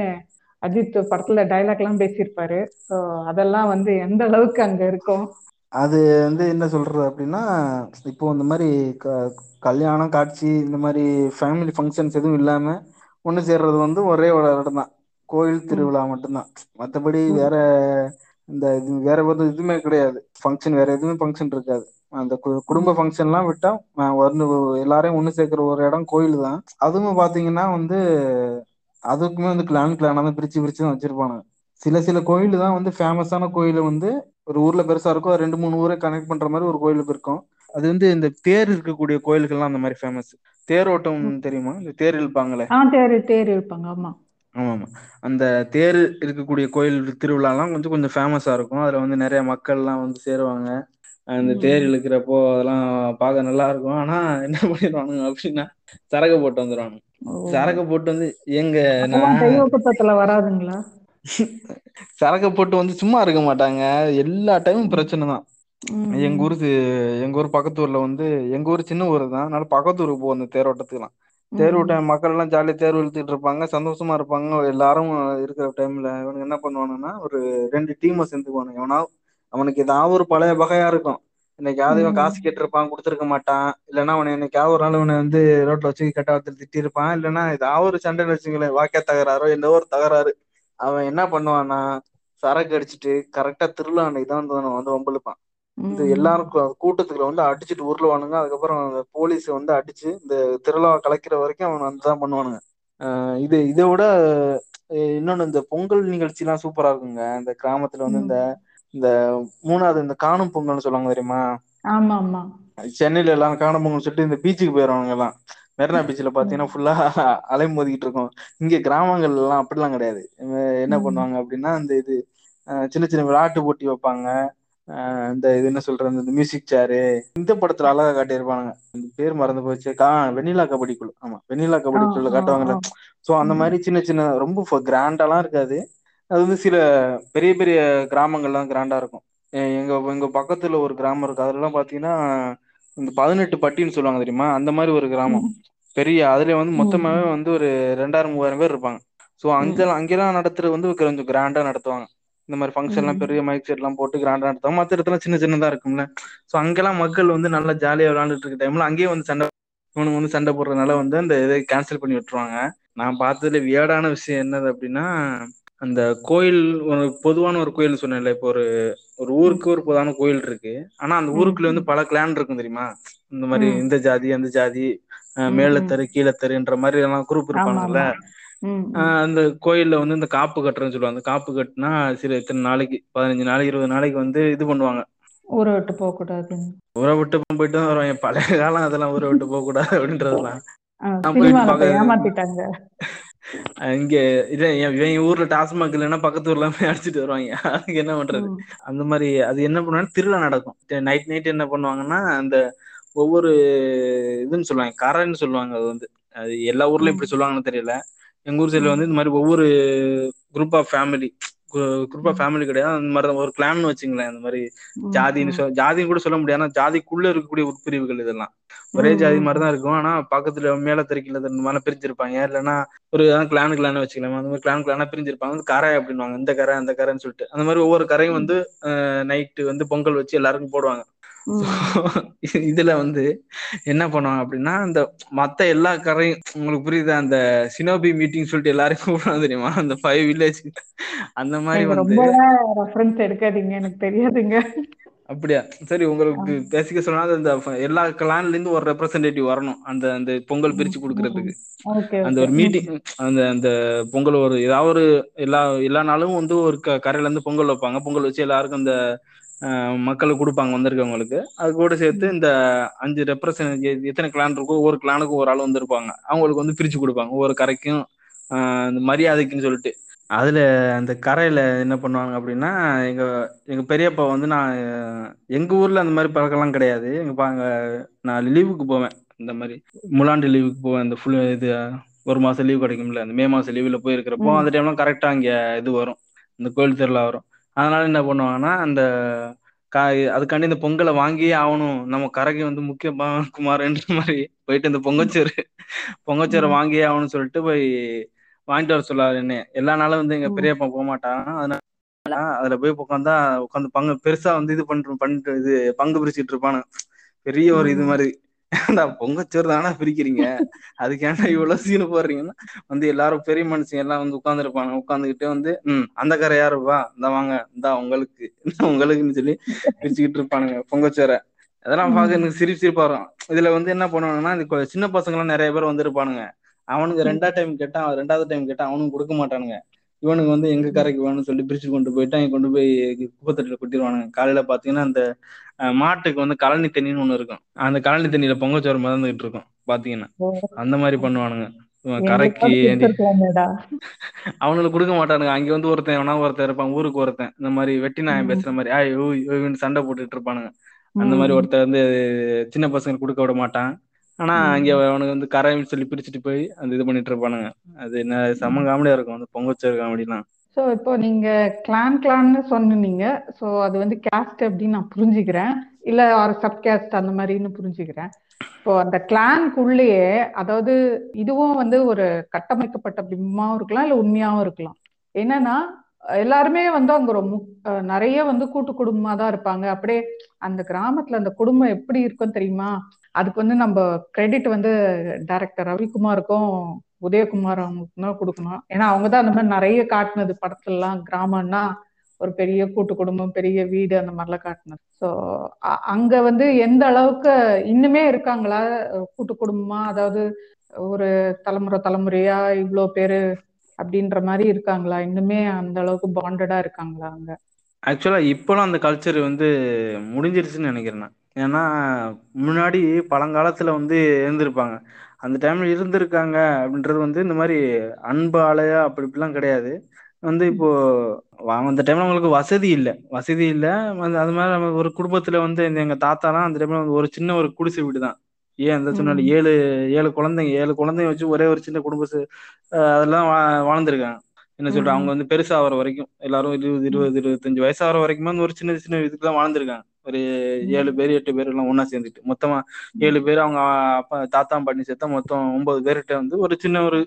அஜித் படத்துல டைலாக் எல்லாம் பேசியிருப்பாரு. ஸோ அதெல்லாம் வந்து எந்த அளவுக்கு அங்க இருக்கும்? அது வந்து என்ன சொல்றது அப்படின்னா இப்போ இந்த மாதிரி க- கல்யாணம் காட்சி இந்த மாதிரி ஃபேமிலி ஃபங்க்ஷன்ஸ் எதுவும் இல்லாம ஒண்ணு சேர்றது வந்து ஒரே ஒரு இடம் தான் கோயில் திருவிழா மட்டும்தான். மற்றபடி. வேற இந்த இது வேற ஒரு இதுவுமே கிடையாது. ஃபங்க்ஷன் வேற எதுவுமே ஃபங்க்ஷன் இருக்காது. அந்த கு- குடும்ப ஃபங்க்ஷன்லாம் விட்டா நான் வந்து எல்லாரையும் ஒண்ணு சேர்க்கிற ஒரு இடம் கோயில் தான் அதுவும் பாத்தீங்கன்னா வந்து அதுக்குமே வந்து கிளான் கிளானா தான் பிரிச்சு பிரிச்சு தான் வச்சிருப்பானுங்க. சில சில கோயில் தான் வந்து ஃபேமஸான கோயில் வந்து ஒரு ஊர்ல பெருசா இருக்கும். ரெண்டு மூணு ஊரை கனெக்ட் பண்ற மாதிரி ஒரு கோயிலுக்கு இருக்கும். அது வந்து இந்த தேர் இருக்கக்கூடிய கோயிலுக்கெல்லாம் அந்த மாதிரி ஃபேமஸ் தேரோட்டம் தெரியுமா? இந்த தேர் இழுப்பாங்களே? தேர் தேர் இருப்பாங்க ஆமா. ஆமா ஆமா அந்த தேர் இருக்கக்கூடிய கோயில் திருவிழாலாம் கொஞ்சம் கொஞ்சம் ஃபேமஸா இருக்கும். அதுல வந்து நிறைய மக்கள்லாம் வந்து சேருவாங்க. அந்த தேர் இழுக்கிறப்போ அதெல்லாம் பார்க்க நல்லா இருக்கும். ஆனா என்ன பண்ணிடுவானுங்க அப்படின்னா சரக்கு போட்டு வந்துடுவானுங்க ஓ. சரக்கு போட்டு வந்து எங்க வராதுங்களா? சரக்கு போட்டு வந்து சும்மா இருக்க மாட்டாங்க. எல்லா டைமும் பிரச்சனை தான். எங்க ஊருக்கு எங்க ஊர் பக்கத்து ஊர்ல வந்து எங்க ஊர் சின்ன ஊர் தான். அதனால பக்கத்து ஊருக்கு போவோம் அந்த தேரோட்டத்துக்குலாம் தேர் டைம் மக்கள் எல்லாம் ஜாலியா தேர் இழுத்துட்டு இருப்பாங்க. சந்தோஷமா இருப்பாங்க. எல்லாரும் இருக்கிற டைம்ல இவனுங்க என்ன பண்ணுவானுங்கன்னா ஒரு ரெண்டு டீமை சேர்ந்துக்குவானுங்க. எவனா அவனுக்கு ஏதாவது ஒரு பழைய பகையா இருக்கும். இன்னைக்காவது இவன் காசு கேட்டிருப்பான் கொடுத்துருக்க மாட்டான். இல்லைன்னா அவனை என்னைக்காவது ஒரு நாள் இவனை வந்து ரோட்ல வச்சு கெட்ட வார்த்தை திட்டிருப்பான் இல்லைன்னா ஏதாவது ஒரு சண்டை வச்சுங்களேன் வாக்கிய தகராறோ எந்த ஒரு தகராறு. அவன் என்ன பண்ணுவான்னா சரக்கு அடிச்சிட்டு கரெக்டா திருவிழா அன்னைக்கு தான் வந்து வந்து வம்பிழுப்பான் இந்த எல்லாரும் கூட்டத்துக்குள்ள வந்து அடிச்சுட்டு உருளுவானுங்க அதுக்கப்புறம் போலீஸ் வந்து அடிச்சு இந்த திருவிழா கலைக்கிற வரைக்கும் அவன் வந்து தான் பண்ணுவானுங்க. இது இதை விட இன்னொன்னு இந்த பொங்கல் நிகழ்ச்சி எல்லாம் சூப்பரா இருக்குங்க. இந்த கிராமத்துல வந்து. இந்த இந்த மூணாவது இந்த காணும் பொங்கல்னு சொல்லுவாங்க தெரியுமா? சென்னையில எல்லாம் காணும் பொங்கல் சொல்லிட்டு இந்த பீச்சுக்கு போயிடுவாங்க எல்லாம் மெரினா பீச்ல பாத்தீங்கன்னா ஃபுல்லா அலை மோதிக்கிட்டு இருக்கும். இங்க கிராமங்கள்ல எல்லாம் அப்படிலாம் கிடையாது. என்ன. பண்ணுவாங்க அப்படின்னா இந்த இது சின்ன சின்ன விளையாட்டு போட்டி வைப்பாங்க. இந்த இது என்ன சொல்றது இந்த மியூசிக் சேரு இந்த படத்துல அழகா காட்டியிருப்பானுங்க. இந்த பேர் மறந்து போச்சு. கா வெண்ணிலா கபடிக்குழு ஆமா வெண்ணிலா கபடிக்குள்ள ஆ காட்டுவாங்கல்ல. சோ அந்த மாதிரி சின்ன சின்ன ரொம்ப கிராண்டாலாம் இருக்காது. அது வந்து சில பெரிய பெரிய கிராமங்கள்லாம் கிராண்டா இருக்கும். எங்க எங்க பக்கத்துல ஒரு கிராமம் இருக்கு. அதெல்லாம் பாத்தீங்கன்னா இந்த பதினெட்டு பட்டின்னு சொல்லுவாங்க தெரியுமா? அந்த மாதிரி ஒரு கிராமம். பெரிய அதுல வந்து மொத்தமாவே வந்து ஒரு ரெண்டாயிரம் மூவாயிரம் பேர் இருப்பாங்க. சோ ம். அங்கெல்லாம் அங்கெல்லாம் நடத்துறது வந்து கொஞ்சம் கிராண்டா நடத்துவாங்க. இந்த மாதிரி ஃபங்க்ஷன் எல்லாம் பெரிய மைக் செட் எல்லாம் போட்டு கிராண்டா நடத்துவாங்க. மத்த இடத்துல சின்ன சின்னதா இருக்கும்ல. சோ அங்கெல்லாம் மக்கள் வந்து நல்லா ஜாலியா விளையாண்டுட்டு இருக்க டைம்ல அங்கேயே வந்து சண்டை இவனுங்க வந்து சண்டை போடுறதுனால வந்து அந்த இதை கேன்சல் பண்ணி விட்டுருவாங்க. நான் பார்த்ததுல வியர்டான விஷயம் என்னது அப்படின்னா அந்த கோயில் ஒரு பொதுவான ஒரு கோயில் சொன்னேன்ல இப்போ ஒரு ஒரு ஊருக்கு ஒரு பொதுவான கோயில் இருக்கு. ஆனா அந்த ஊருக்குள்ள வந்து பல கிளான் இருக்கும் தெரியுமா? இந்த மாதிரி இந்த ஜாதி அந்த ஜாதி மேலத்தரு கீழத்தருன்ற மாதிரி எல்லாம் குரூப் ஆஹ் அந்த கோயில்ல வந்து இந்த காப்பு கட்டுறன்னு சொல்லுவாங்க. அந்த காப்பு கட்டுனா சில இத்தனை நாளைக்கு பதினஞ்சு நாளைக்கு இருபது நாளைக்கு வந்து இது பண்ணுவாங்க. ஊரை விட்டு போக கூடாதுன்னு ஊரை விட்டு போயிட்டு தான் வருவாங்க. பழைய காலம் அதெல்லாம் ஊரை விட்டு போக கூடாது அப்படின்றதெல்லாம் இங்க என் இவன் ஊர்ல டாஸ்மாக் இல்லைன்னா பக்கத்து ஊர்ல போய் அடிச்சிட்டு வருவாங்க. அதுக்கு என்ன பண்றது? அந்த மாதிரி அது என்ன பண்ணுவாங்க திருவிழா நடக்கும். நைட் நைட் என்ன பண்ணுவாங்கன்னா அந்த ஒவ்வொரு இதுன்னு சொல்லுவாங்க கரைன்னு சொல்லுவாங்க அது வந்து. அது எல்லா ஊர்லயும் இப்படி சொல்லுவாங்கன்னு தெரியல. எங்க ஊர் சைடுல வந்து இந்த மாதிரி ஒவ்வொரு group of family group of family கிடையாது. அந்த மாதிரி ஒரு கிளான்னு வச்சுங்களேன். அந்த மாதிரி ஜாதின்னு ம். சொல் ஜாதின்னு கூட சொல்ல முடியாது. ஆனா ஜாதிக்குள்ள இருக்கக்கூடிய உட்பிரிவுகள் இதெல்லாம். ஒரே ஜாதி மாதிரி தான் இருக்கும். ஆனா பக்கத்துல மேல தெருக்கில மாதிரி பிரிஞ்சிருப்பாங்க. இல்லைன்னா ஒரு கிளானு கிளானு வச்சுக்கலாம். அந்த மாதிரி கிளான் கிளானா பிரிஞ்சிருப்பாங்க. கரை அப்படின்னுவாங்க. இந்த கரை அந்த கரைன்னு சொல்லிட்டு. அந்த மாதிரி ஒவ்வொரு கரையும் வந்து நைட்டு வந்து பொங்கல் வச்சு எல்லாருக்கும் போடுவாங்க. இதுல வந்து என்ன பண்ணுவாங்க அப்படின்னா இந்த மத்த எல்லா கரையும் உங்களுக்கு புரியுதா? அந்த சினோபி மீட்டிங் சொல்லிட்டு எல்லாரும் கூப்பிடுவாங்க தெரியுமா? அந்த ஃபைவ் வில்லேஜ் அந்த மாதிரி ரொம்ப ரெஃபரன்ஸ் எடுக்காதீங்க. எனக்கு தெரியாதுங்க. அப்படியா? சரி. உங்களுக்கு பேசிக்க சொன்னா இந்த எல்லா கிளான்ல இருந்து ஒரு ரெப்ரசன்டேட்டிவ் வரணும். அந்த அந்த பொங்கல் பிரிச்சு கொடுக்கறதுக்கு. அந்த ஒரு மீட்டிங் அந்த அந்த பொங்கல் ஒரு ஏதாவது ஒரு எல்லா எல்லா நாளும் வந்து ஒரு கரையில இருந்து பொங்கல் வைப்பாங்க. பொங்கல் வச்சு எல்லாருக்கும் அஹ், மக்களுக்கு கொடுப்பாங்க வந்திருக்கவங்களுக்கு. அது கூட சேர்த்து இந்த அஞ்சு ரெப்ரசன்ட் எத்தனை கிளான் இருக்கோ ஒவ்வொரு கிளானுக்கும் ஒரு ஆள் வந்திருப்பாங்க. அவங்களுக்கு வந்து பிரிச்சு கொடுப்பாங்க. ஒவ்வொரு கரைக்கும் இந்த மரியாதைக்குன்னு சொல்லிட்டு. அதுல அந்த கரையில என்ன பண்ணுவாங்க அப்படின்னா எங்க எங்க பெரியப்பா வந்து நான் எங்க ஊர்ல அந்த மாதிரி பழக்கம்லாம் கிடையாது. எங்க பாங்க நான் லீவுக்கு போவேன். இந்த மாதிரி முலாண்டு லீவுக்கு போவேன். இந்த ஃபுல் இது ஒரு மாசம் லீவ் கிடைக்கும்ல. அந்த மே மாசம் லீவ்ல போயிருக்கிறப்போ அந்த டைம்லாம் கரெக்டா இங்க இது வரும். இந்த கோயில் திருவிழா வரும். அதனால என்ன பண்ணுவாங்கன்னா அந்த கா அதுக்காண்டி இந்த பொங்கலை வாங்கியே ஆகணும். நம்ம கரைக்கு வந்து முக்கிய பா- குமார்ன்ற மாதிரி போயிட்டு இந்த பொங்கச்சோறு பொங்கச்சோறு வாங்கியே ஆகணும்னு சொல்லிட்டு போய் வாங்கிட்டு வர சொல்லாரு என்ன. எல்லா நாளும் வந்து எங்க பெரியப்பா போக மாட்டான். அதனால அதுல போய் உட்காந்தா உட்காந்து பங்கு பெருசா வந்து இது பண்ற பண்ணிட்டு இது பங்கு பிரிச்சுட்டு இருப்பானு. பெரிய ஒரு இது மாதிரி. ஏன்டா பொங்கச்சோறு தானே பிரிக்கிறீங்க? அதுக்கு ஏன்டா ம் இவ்வளவு சீனு போடுறீங்கன்னா? வந்து எல்லாரும் பெரிய மனுஷங்க எல்லாம் வந்து உட்கார்ந்துருப்பாங்க. உட்காந்துக்கிட்டு வந்து ம் அந்த கரை யாருப்பா இந்த வாங்க இந்தா உங்களுக்கு. உங்களுக்குன்னு சொல்லி பிரிச்சுக்கிட்டு இருப்பானுங்க பொங்கச்சோரை அதெல்லாம் பார்க்க எனக்கு சிரிப்பு சிரிப்பா வரும். இதுல வந்து என்ன பண்ணுவாங்கன்னா இந்த சின்ன பசங்க எல்லாம் நிறைய பேர் வந்திருப்பானுங்க. அவனுக்கு ரெண்டா டைம் கேட்டா ரெண்டாவது டைம் கேட்டா அவனுக்கு கொடுக்க மாட்டானுங்க. இவனுக்கு வந்து எங்க கரைக்கு வேணும்னு சொல்லி பிரிச்சு கொண்டு போயிட்டு அங்க கொண்டு போய் குப்பத்தட்டில கொட்டிடுவானுங்க காலையில பாத்தீங்கன்னா அந்த மாட்டுக்கு வந்து கழனி தண்ணின்னு ஒண்ணு இருக்கும். அந்த கழனி தண்ணியில பொங்கச்சோறு மிதந்துகிட்டு இருக்கும் பாத்தீங்கன்னா. அந்த மாதிரி பண்ணுவானுங்க. கரைக்கு அவனுக்கு கொடுக்க மாட்டானுங்க. அங்க வந்து ஒருத்தன் எவனா ஒருத்தன் இருப்பான் ஊருக்கு ஒருத்தன். இந்த மாதிரி வெட்டி நாயம் ம். பேசுற மாதிரி ஆய் சண்டை போட்டுட்டு இருப்பானுங்க. அந்த மாதிரி ம் ஒருத்தன் வந்து சின்ன பசங்க கொடுக்க விட மாட்டான். ஆனா அங்க அவனுக்கு வந்து கரைன்னு சொல்லி பிரிச்சுட்டு போய் அந்த இது பண்ணிட்டு இருப்பானுங்க. அது என்ன செம்ம காமெடியா இருக்கும். அந்த பொங்கச்சோறு காமெடிலாம். ஸோ இப்போ நீங்க கிளான் கிளான்னு சொன்னீங்க. ஸோ அது வந்து கேஸ்ட் அப்படின்னு நான் புரிஞ்சுக்கிறேன். இல்ல ஒரு சப் கேஸ்ட் அந்த மாதிரின்னு புரிஞ்சுக்கிறேன். இப்போ அந்த கிளான்குள்ளேயே அதாவது இதுவும் வந்து ஒரு கட்டமைக்கப்பட்ட பிம்பமாவும் இருக்கலாம் இல்ல உண்மையாவும் இருக்கலாம். என்னன்னா எல்லாருமே வந்து அங்க ரொம்ப நிறைய வந்து கூட்டு குடும்பமா தான் இருப்பாங்க. அப்படியே அந்த கிராமத்துல அந்த குடும்பம் எப்படி இருக்கும் தெரியுமா? அதுக்கு வந்து நம்ம கிரெடிட் வந்து டைரக்டர் ரவிக்குமாருக்கும் உதயகுமார் அவங்களுக்கு தான் கொடுக்கணும். ஏன்னா அவங்க தான் அந்த மாதிரி நிறைய காட்டுனது படத்துலலாம். கிராமம்னா ஒரு பெரிய கூட்டு குடும்பம் பெரிய வீடு அந்த மாதிரிலாம் காட்டினது. ஸோ அங்க வந்து எந்த அளவுக்கு இன்னுமே இருக்காங்களா? கூட்டு குடும்பமா அதாவது ஒரு தலைமுறை தலைமுறையா இவ்வளோ பேரு அப்படின்ற மாதிரி இருக்காங்களா? இன்னுமே அந்த அளவுக்கு பாண்டடா இருக்காங்களா அங்க ஆக்சுவலா இப்போலாம் அந்த கல்ச்சர் வந்து முடிஞ்சிருச்சுன்னு நினைக்கிறேன் நான். ஏன்னா முன்னாடி பழங்காலத்துல வந்து இருந்திருப்பாங்க. அந்த டைம்ல இருந்திருக்காங்க அப்படின்றது வந்து இந்த மாதிரி அன்பு ஆலையா அப்படி இப்படிலாம் கிடையாது. வந்து இப்போ அந்த டைம்ல அவங்களுக்கு வசதி இல்லை. வசதி இல்லை. அது மாதிரி நம்ம ஒரு குடும்பத்துல வந்து இந்த எங்க தாத்தாலாம் அந்த டைம்ல வந்து ஒரு சின்ன ஒரு குடிசை வீடு தான் ஏன் அந்த சொன்னால. ஏழு ஏழு குழந்தைங்க ஏழு குழந்தைங்க வச்சு ஒரே ஒரு சின்ன குடும்ப அதெல்லாம் வா- வாழ்ந்திருக்காங்க என்ன சொல்ற அவங்க. வந்து பெருசாகிற வரைக்கும் எல்லாரும் இருபது. இருபது இருபத்தஞ்சு வயசாகிற வரைக்குமே வந்து ஒரு சின்ன சின்ன இதுக்கு தான் வாழ்ந்திருக்காங்க ஒரு ஏழு. பேர் எட்டு பேர் எல்லாம் ஒண்ணா சேர்ந்துட்டு மொத்தமா ஏழு பேர் அவங்க அப்பா தாத்தா பாட்டி சேர்த்தா மொத்தம் ஒன்பது பேர்கிட்ட வந்து ஒரு சின்ன ஒரு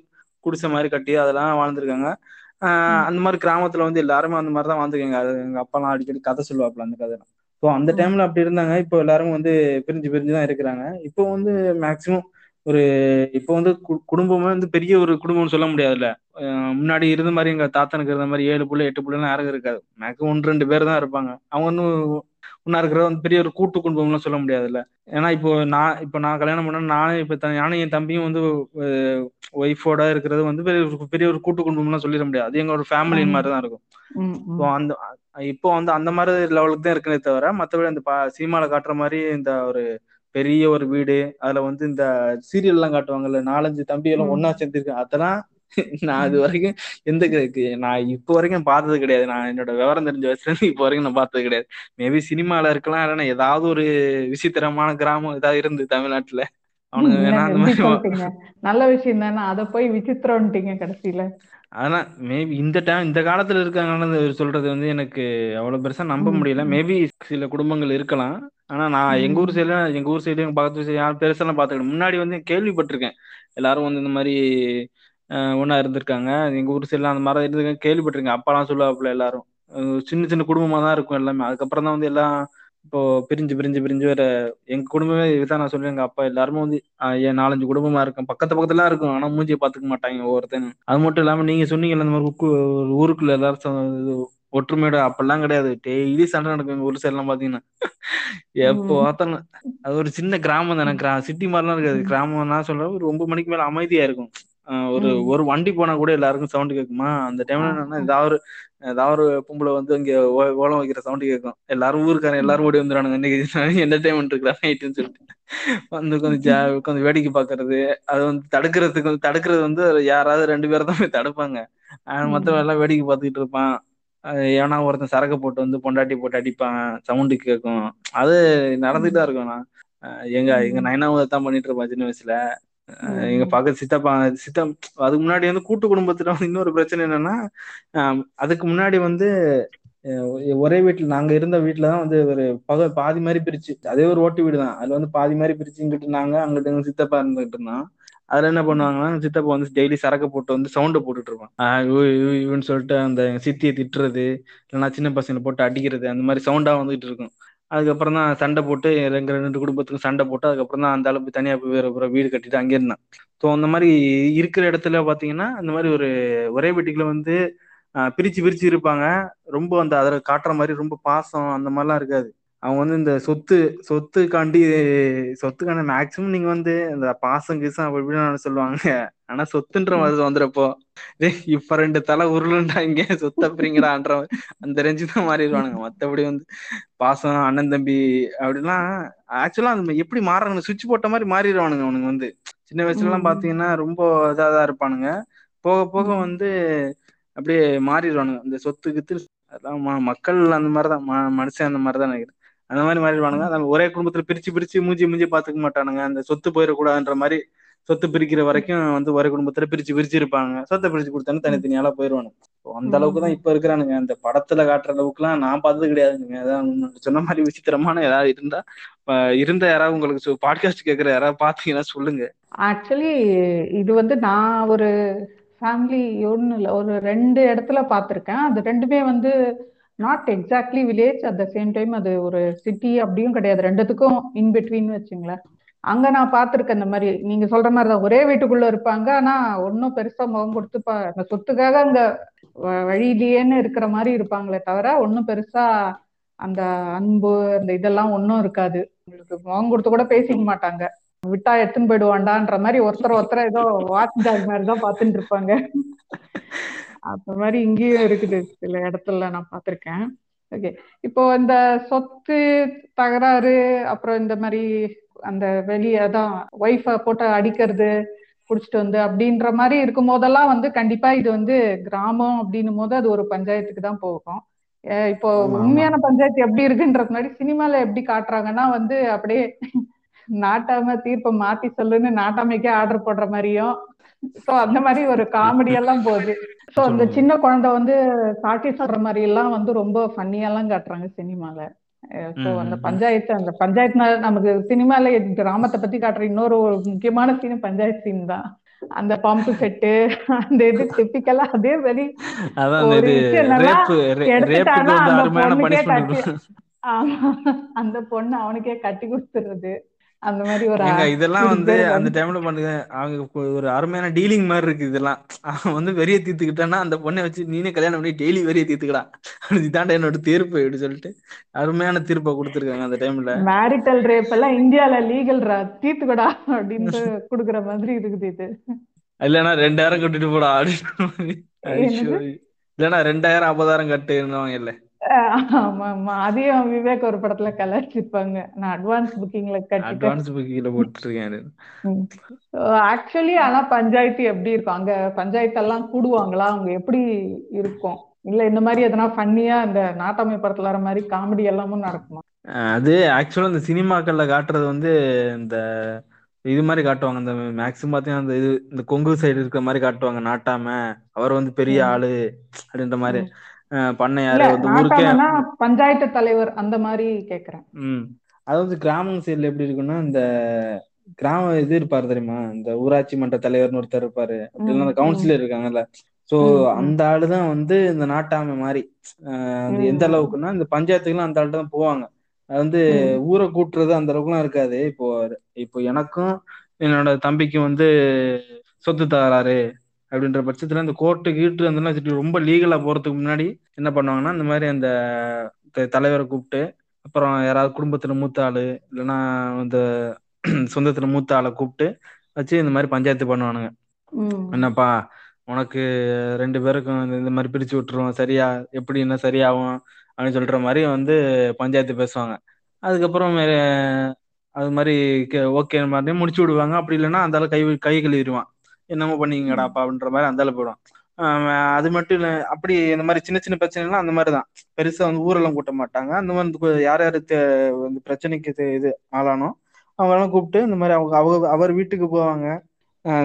குடிசை மாதிரி கட்டி அதெல்லாம் வாழ்ந்திருக்காங்க. அந்த மாதிரி கிராமத்துல வந்து எல்லாருமே அந்த மாதிரி தான் வாழ்ந்துருக்காங்க அது எங்க அப்பா அடிக்கடி கதை சொல்லுவாப்புல அந்த கதை ஸோ அந்த டைம்ல அப்படி இருந்தாங்க. இப்போ எல்லாரும் வந்து பிரிஞ்சு பிரிஞ்சு தான் இருக்கிறாங்க. இப்போ வந்து மேக்சிமம் ஒரு இப்போ வந்து குடும்பமே வந்து பெரிய ஒரு குடும்பம்னு சொல்ல முடியாதுல்ல. முன்னாடி இருந்த மாதிரி எங்க தாத்தனுக்கு இருந்த மாதிரி ஏழு புள்ள எட்டு புள்ளலாம் யாரும் இருக்காது. மேக்ஸிமம் ஒன்று ரெண்டு பேர் தான் இருப்பாங்க. அவங்க வந்து ஒன்னா இருக்கிற வந்து பெரிய ஒரு கூட்டு குடும்பம்லாம் சொல்ல முடியாதுல்ல. ஏன்னா இப்போ நான் இப்போ நான் கல்யாணம் பண்ண நானே இப்போ நானும் என் தம்பியும் வந்து ஒய்ஃபோட இருக்கிறது வந்து பெரிய ஒரு பெரிய ஒரு கூட்டு குடும்பம்லாம் சொல்லிட முடியாது. அது எங்களோட ஃபேமிலி. மாதிரி தான் இருக்கும். ம். அந்த இப்போ வந்து அந்த மாதிரி லெவலுக்கு தான் இருக்குனே தவிர மற்றபடி அந்த பா சினிமால காட்டுற மாதிரி இந்த ஒரு பெரிய ஒரு வீடு அதுல வந்து இந்த சீரியல் எல்லாம் காட்டுவாங்கல்ல நாலஞ்சு தம்பி எல்லாம். ஒன்னா சேர்ந்துருக்கு அதெல்லாம் நான் ம். வரைக்கும் எந்த நான் இப்போ வரைக்கும் பார்த்தது கிடையாது நான் என்னோட விவரம் தெரிஞ்ச வயசுல இருந்து இப்போ வரைக்கும் நான் பார்த்தது கிடையாது மேபி சினிமால இருக்கலாம் இல்லைன்னா ஏதாவது ஒரு விசித்திரமான கிராமம் ஏதாவது இருந்து தமிழ்நாட்டுல அவனுங்க நல்ல விஷயம் தானே? அதை போய் விசித்திரம்ட்டீங்க கடைசியில. அதான் மேபி இந்த டைம் இந்த காலத்துல இருக்காங்கன்னு சொல்றது வந்து எனக்கு அவ்வளவு பெருசா நம்ப. முடியல. மேபி சில குடும்பங்கள் இருக்கலாம். ஆனா நான் எங்க ஊர். சைடுல எங்க ஊர் சைடு எங்க பக்கத்து சைடு யாரும் பெருசெல்லாம் பாத்துக்கிட்டேன் முன்னாடி வந்து கேள்விப்பட்டிருக்கேன். எல்லாரும் வந்து இந்த மாதிரி ஒண்ணா இருந்திருக்காங்க. எங்க ஊர் சைடுல அந்த மாதிரி இருந்திருக்காங்க. கேள்விப்பட்டிருக்கேன். அப்பாலாம் சொல்லுவாப்புல எல்லாரும். சின்ன சின்ன குடும்பமா தான் இருக்கும் எல்லாமே. அதுக்கப்புறம் தான் வந்து எல்லாம் இப்போ பிரிஞ்சு பிரிஞ்சு பிரிஞ்சு வேற எங்க குடும்பமே இதுதான் நான் சொல்லுவேன் எங்க அப்பா எல்லாருமே வந்து ஏன் நாலஞ்சு குடும்பமா இருக்கும். பக்கத்து பக்கத்துல இருக்கும். ஆனா மூஞ்சியை பாத்துக்க மாட்டாங்க ஒவ்வொருத்தனும் அது மட்டும் இல்லாம நீங்க சொன்னீங்கல்ல இந்த மாதிரி ஊருக்குள்ள எல்லாரும் ஒற்றுமையோட அப்பெல்லாம் கிடையாது. டெய்லி சண்டை நடக்கும் எங்க ஊர் சைடு எல்லாம் பாத்தீங்கன்னா. எப்போ. பார்த்தாலும் அது ஒரு சின்ன கிராமம் தானே. கிரா சிட்டி மாதிரிலாம் இருக்காது. ம். கிராமம் நான் சொல்றேன் ஒரு ஒன்பது மணிக்கு மேல அமைதியா இருக்கும். ஒரு. ஒரு வண்டி போனா கூட எல்லாருக்கும் சவுண்ட் கேட்குமா அந்த. டைம்ல என்னன்னா. ஏதாவது ஏதாவது ஒரு பொம்பளை வந்து இங்க ஓலம் வைக்கிற சவுண்ட் கேட்கும் எல்லாரும் ஊருக்காரன். எல்லாரும் ஓடி வந்துடுவானுங்க இன்னைக்கு என்டர்டைன்மெண்ட் இருக்கிற நைட்டுன்னு சொல்லிட்டு வந்து உட்காந்து ஜா உட்காந்து வேடிக்கை பாக்குறது அது வந்து தடுக்கிறதுக்கு வந்து தடுக்கிறது வந்து யாராவது ரெண்டு பேரை தான் போய் தடுப்பாங்க அவன் மத்தவன் ம். எல்லாம் வேடிக்கை பார்த்துக்கிட்டு இருப்பான் எவனா ஒருத்தன் சரக்கு போட்டு வந்து பொண்டாட்டி போட்டு அடிப்பான் சவுண்டு கேட்கும் அது நடந்துட்டு. தான் இருக்கும் நான் எங்க எங்க ம். நைனாவது தான் பண்ணிட்டு இருப்பான் சின்ன வயசுல எங்க பக்கத்து சித்தப்பா சித்தம் அதுக்கு முன்னாடி வந்து கூட்டு குடும்பத்துல வந்து இன்னொரு பிரச்சனை என்னன்னா அதுக்கு முன்னாடி வந்து ஒரே வீட்டுல நாங்க இருந்த வீட்டுலதான் வந்து ஒரு பக பாதி மாதிரி பிரிச்சு அதே ஒரு ஓட்டு வீடு தான். அதுல வந்து பாதி மாதிரி பிரிச்சு இங்கிட்டு நாங்க அங்கிட்டு எங்க சித்தப்பா இருந்துகிட்டு இருந்தான் அதுல என்ன பண்ணுவாங்கன்னா சித்தப்பா வந்து டெய்லி சரக்கு போட்டு வந்து சவுண்டை போட்டுட்டு இருப்பான். இவன்னு சொல்லிட்டு அந்த சித்தியை திட்டுறது இல்லைன்னா சின்ன பசங்களை போட்டு அடிக்கிறது அந்த மாதிரி சவுண்டா வந்துகிட்டு இருக்கும். அதுக்கப்புறம் தான் சண்டை போட்டு எங்க ரெண்டு குடும்பத்துக்கும் சண்டை போட்டு அதுக்கப்புறம் தான் அந்த அளவுக்கு தனியா போய் வேற வீடு கட்டிட்டு அங்கே இருந்தான். ஸோ அந்த மாதிரி இருக்கிற இடத்துல பாத்தீங்கன்னா அந்த மாதிரி ஒரு ஒரே வீட்டுக்குள்ள வந்து பிரித்து பிரிச்சு பிரிச்சு இருப்பாங்க. ரொம்ப அந்த அதில் காட்டுற மாதிரி ரொம்ப பாசம் அந்த மாதிரிலாம் இருக்காது. அவங்க வந்து இந்த சொத்து சொத்துக்காண்டி சொத்துக்காண்டி மேக்சிமம் நீங்க வந்து இந்த பாசம் கீசம் அப்படி இப்படின்னு சொல்லுவாங்க. ஆனா சொத்துன்ற. மாதிரி வந்துடுறப்போ டேய் இப்ப ரெண்டு தலை உருளுண்டாங்க சொத்த பிரிங்கடான்ற அந்த ரேஞ்சு தான் மாறிடுவானுங்க மத்தபடி வந்து பாசம் அண்ணன் தம்பி அப்படிலாம் ஆக்சுவலா அது எப்படி மாறுறாங்க சுவிட்ச் போட்ட மாதிரி மாறிடுவானுங்க அவனுங்க வந்து. சின்ன வயசுல எல்லாம். பாத்தீங்கன்னா ரொம்ப இதா தான் இருப்பானுங்க. போக போக. வந்து அப்படியே மாறிடுவானுங்க. இந்த சொத்து கித்து ம- மக்கள் அந்த மாதிரிதான் ம- மனுஷன் அந்த மாதிரிதான் நினைக்கிறேன். அந்த மாதிரி மாறிடுவானுங்க. அதான் ஒரே குடும்பத்துல பிரிச்சு பிரிச்சு மூஞ்சி மூஞ்சி பாத்துக்க மாட்டானுங்க. அந்த சொத்து போயிடக்கூடாதுன்ற மாதிரி சொத்து பிரிக்கிற வரைக்கும் வந்து ஒரே குடும்பத்துல பிரிச்சு பிரிச்சு இருப்பாங்க சொத்தை பிரிச்சு கொடுத்தானே. தனித்தனியால போயிருவானுங்க. So, அந்த அளவுக்கு தான். இப்ப இருக்கிறானுங்க. அந்த படத்துல காட்டுற அளவுக்குலாம் நான் பார்த்தது கிடையாதுங்க. அதான் சொன்ன மாதிரி விசித்திரமான ஏதாவது இருந்தா இருந்த யாராவது உங்களுக்கு பாட்காஸ்ட் கேட்கற யாராவது பாத்தீங்கன்னா சொல்லுங்க. ஆக்சுவலி இது வந்து நான் ஒரு ஃபேமிலி ஒன்றும் இல்லை ஒரு ரெண்டு இடத்துல பார்த்துருக்கேன். அது ரெண்டுமே வந்து not exactly village at the same time அது ஒரு சிட்டி அப்படியும் கிடையாது. ரெண்டுத்துக்கும் இன் பிட்வீன் வச்சுங்களேன். அங்க நான் பாத்திருக்கேன் இந்த மாதிரி. நீங்க சொல்ற மாதிரி தான். ஒரே வீட்டுக்குள்ள இருப்பாங்க. ஆனா ஒன்னும் பெருசா முகம் கொடுத்து பா அந்த சொத்துக்காக அங்க வ- வழியிலேன்னு இருக்கிற மாதிரி இருப்பாங்களே தவிர ஒன்னும் பெருசா அந்த அன்பு அந்த இதெல்லாம் ஒன்றும் இருக்காது. உங்களுக்கு முகம் கொடுத்து கூட பேசிக்க மாட்டாங்க. விட்டா எடுத்துன்னு போயிடுவான்டான்ற மாதிரி ஒருத்தர் ஒருத்தர் ஏதோ வாட்ச் டாக் மாதிரி தான் பார்த்துட்டு இருப்பாங்க. அந்த மாதிரி இங்கேயும் இருக்குது சில இடத்துல நான் பார்த்திருக்கேன். ஓகே. இப்போ இந்த சொத்து தகராறு அப்புறம் இந்த மாதிரி அந்த வெளியே தான் ஒய்ஃபை போட்டு அடிக்கிறது குடிச்சிட்டு வந்து அப்படின்ற மாதிரி இருக்கும் போதெல்லாம் வந்து கண்டிப்பா இது வந்து கிராமம் அப்படின்னும் போது அது ஒரு பஞ்சாயத்துக்கு தான் போகும். இப்போ உண்மையான பஞ்சாயத்து எப்படி இருக்குன்றது மாதிரி சினிமால எப்படி காட்டுறாங்கன்னா வந்து அப்படியே நாட்டாம தீர்ப்பை மாத்தி சொல்லுன்னு நாட்டாமைக்கே ஆர்டர் போடுற மாதிரியும். சோ அந்த மாதிரி ஒரு காமெடி எல்லாம் போகுது. சோ அந்த சின்ன குழந்தை வந்து சாட்டி சொல்ற மாதிரி எல்லாம் வந்து ரொம்ப ஃபன்னியெல்லாம் காட்டுறாங்க சினிமால. அந்த பஞ்சாயத்து அந்த பஞ்சாயத்துனால நமக்கு சினிமால கிராமத்தை பத்தி காட்டுற இன்னொரு ஒரு முக்கியமான சீன் பஞ்சாயத்து சீன் தான். அந்த பம்பு செட்டு அந்த இது டிப்பிக்கலா அதே மாதிரி எடுத்துட்டானா பொண்ணுக்கே அந்த பொண்ணு அவனுக்கே கட்டி கொடுத்துறது. அந்த மாதிரி ஒரு இதெல்லாம் வந்து அந்த டைம்ல பண்ணுங்க. அவங்க ஒரு அருமையான டீலிங் மாதிரி இருக்கு இதெல்லாம். அவன் வந்து வெறிய தீர்த்துக்கிட்டான்னா அந்த பொண்ணை வச்சு நீனே கல்யாணம் பண்ணி டெய்லி வெறிய தீர்த்துக்கடா. இதாண்டா என்னோட தீர்ப்பு அப்படி சொல்லிட்டு அருமையான தீர்ப்பை கொடுத்துருக்காங்க அந்த டைம்ல மேரிட்டல் ரேப் எல்லாம் இந்தியால லீகல் தீர்த்துக்கடா அப்படின்ட்டு குடுக்குற மாதிரி இருக்குது இது. இல்லைன்னா ரெண்டாயிரம் கட்டிட்டு போடா அப்படின்னு இல்லைன்னா ரெண்டாயிரம் ஐம்பதாயிரம் கட்டுன்னு இல்ல. ஆமா ஆமா அதையும் விவேக் ஒரு படத்துல கலாச்சிருப்பாங்க நான் அட்வான்ஸ் புக்கிங்ல கட்டிட்டேன். அட்வான்ஸ் புக்கிங்ல போட்டுருக்கேன் ஆக்சுவலி ஆனா பஞ்சாயத்து எப்படி இருக்கும்? அங்க பஞ்சாயத்து எல்லாம் கூடுவாங்களா? அவங்க எப்படி இருக்கும்? இல்ல இந்த மாதிரி எதனா ஃபன்னியா இந்த நாட்டாமை படத்துல வர மாதிரி காமெடி எல்லாமும் நடக்குமா? அது ஆக்சுவலா இந்த சினிமாக்கள்ல காட்டுறது வந்து இந்த இது மாதிரி காட்டுவாங்க. இந்த மேக்ஸிமம் பாத்தீங்கன்னா இந்த இது இந்த கொங்கு சைடு இருக்கிற மாதிரி காட்டுவாங்க. நாட்டாம. அவர் வந்து பெரிய ஆளு அப்படின்ற மாதிரி. பண்ணையாரு வந்து ஊருக்கே பஞ்சாயத்து தலைவர் அந்த மாதிரி கேக்குறேன். ம். அது வந்து கிராமம் சைடுல எப்படி இருக்குன்னா இந்த கிராம இது இருப்பாரு தெரியுமா? இந்த ஊராட்சி மன்ற தலைவர்னு ஒருத்தர் இருப்பாரு. அப்படி ம், இல்லைன்னா அந்த ம், கவுன்சிலர் இருக்காங்கல்ல சோ அந்த ஆளு தான் வந்து இந்த நாட்டாமை மாதிரி. எந்த அளவுக்குன்னா இந்த பஞ்சாயத்துக்குலாம் அந்த ஆள் தான் போவாங்க. அது வந்து ஊரை கூட்டுறது அந்த அளவுக்குலாம் இருக்காது. இப்போ இப்போ எனக்கும் என்னோட தம்பிக்கும் வந்து சொத்து தகராறு அப்படின்ற பட்சத்துல இந்த கோர்ட்டு கீட்டு அந்த ரொம்ப லீகலா போறதுக்கு முன்னாடி என்ன பண்ணுவாங்கன்னா இந்த மாதிரி அந்த தலைவரை கூப்பிட்டு அப்புறம் யாராவது குடும்பத்துல மூத்த ஆளு இல்லைன்னா இந்த சொந்தத்துல மூத்த ஆளை கூப்பிட்டு வச்சு இந்த மாதிரி பஞ்சாயத்து பண்ணுவானுங்க. என்னப்பா உனக்கு ரெண்டு பேருக்கும் இந்த மாதிரி பிரிச்சு விட்டுருவோம் சரியா எப்படி என்ன சரியாகும் அப்படின்னு சொல்ற மாதிரி வந்து பஞ்சாயத்து பேசுவாங்க. அதுக்கப்புறம் அது மாதிரி ஓகே மாதிரி முடிச்சு விடுவாங்க. அப்படி இல்லைன்னா அந்த கை கை கழுவிடுவான். என்னமோ பண்ணீங்கடாப்பா அப்படின்ற மாதிரி அந்த ஆளு போயிடும் அது மட்டும் இல்ல அப்படி இந்த மாதிரி சின்ன சின்ன பிரச்சனைலாம் அந்த மாதிரி தான் பெருசா வந்து ஊரெல்லாம் கூட்ட மாட்டாங்க. அந்த மாதிரி யார் யாரு வந்து பிரச்சனைக்கு இது ஆளானோ அவங்க எல்லாம் கூப்பிட்டு இந்த மாதிரி அவங்க அவங்க அவர் வீட்டுக்கு போவாங்க.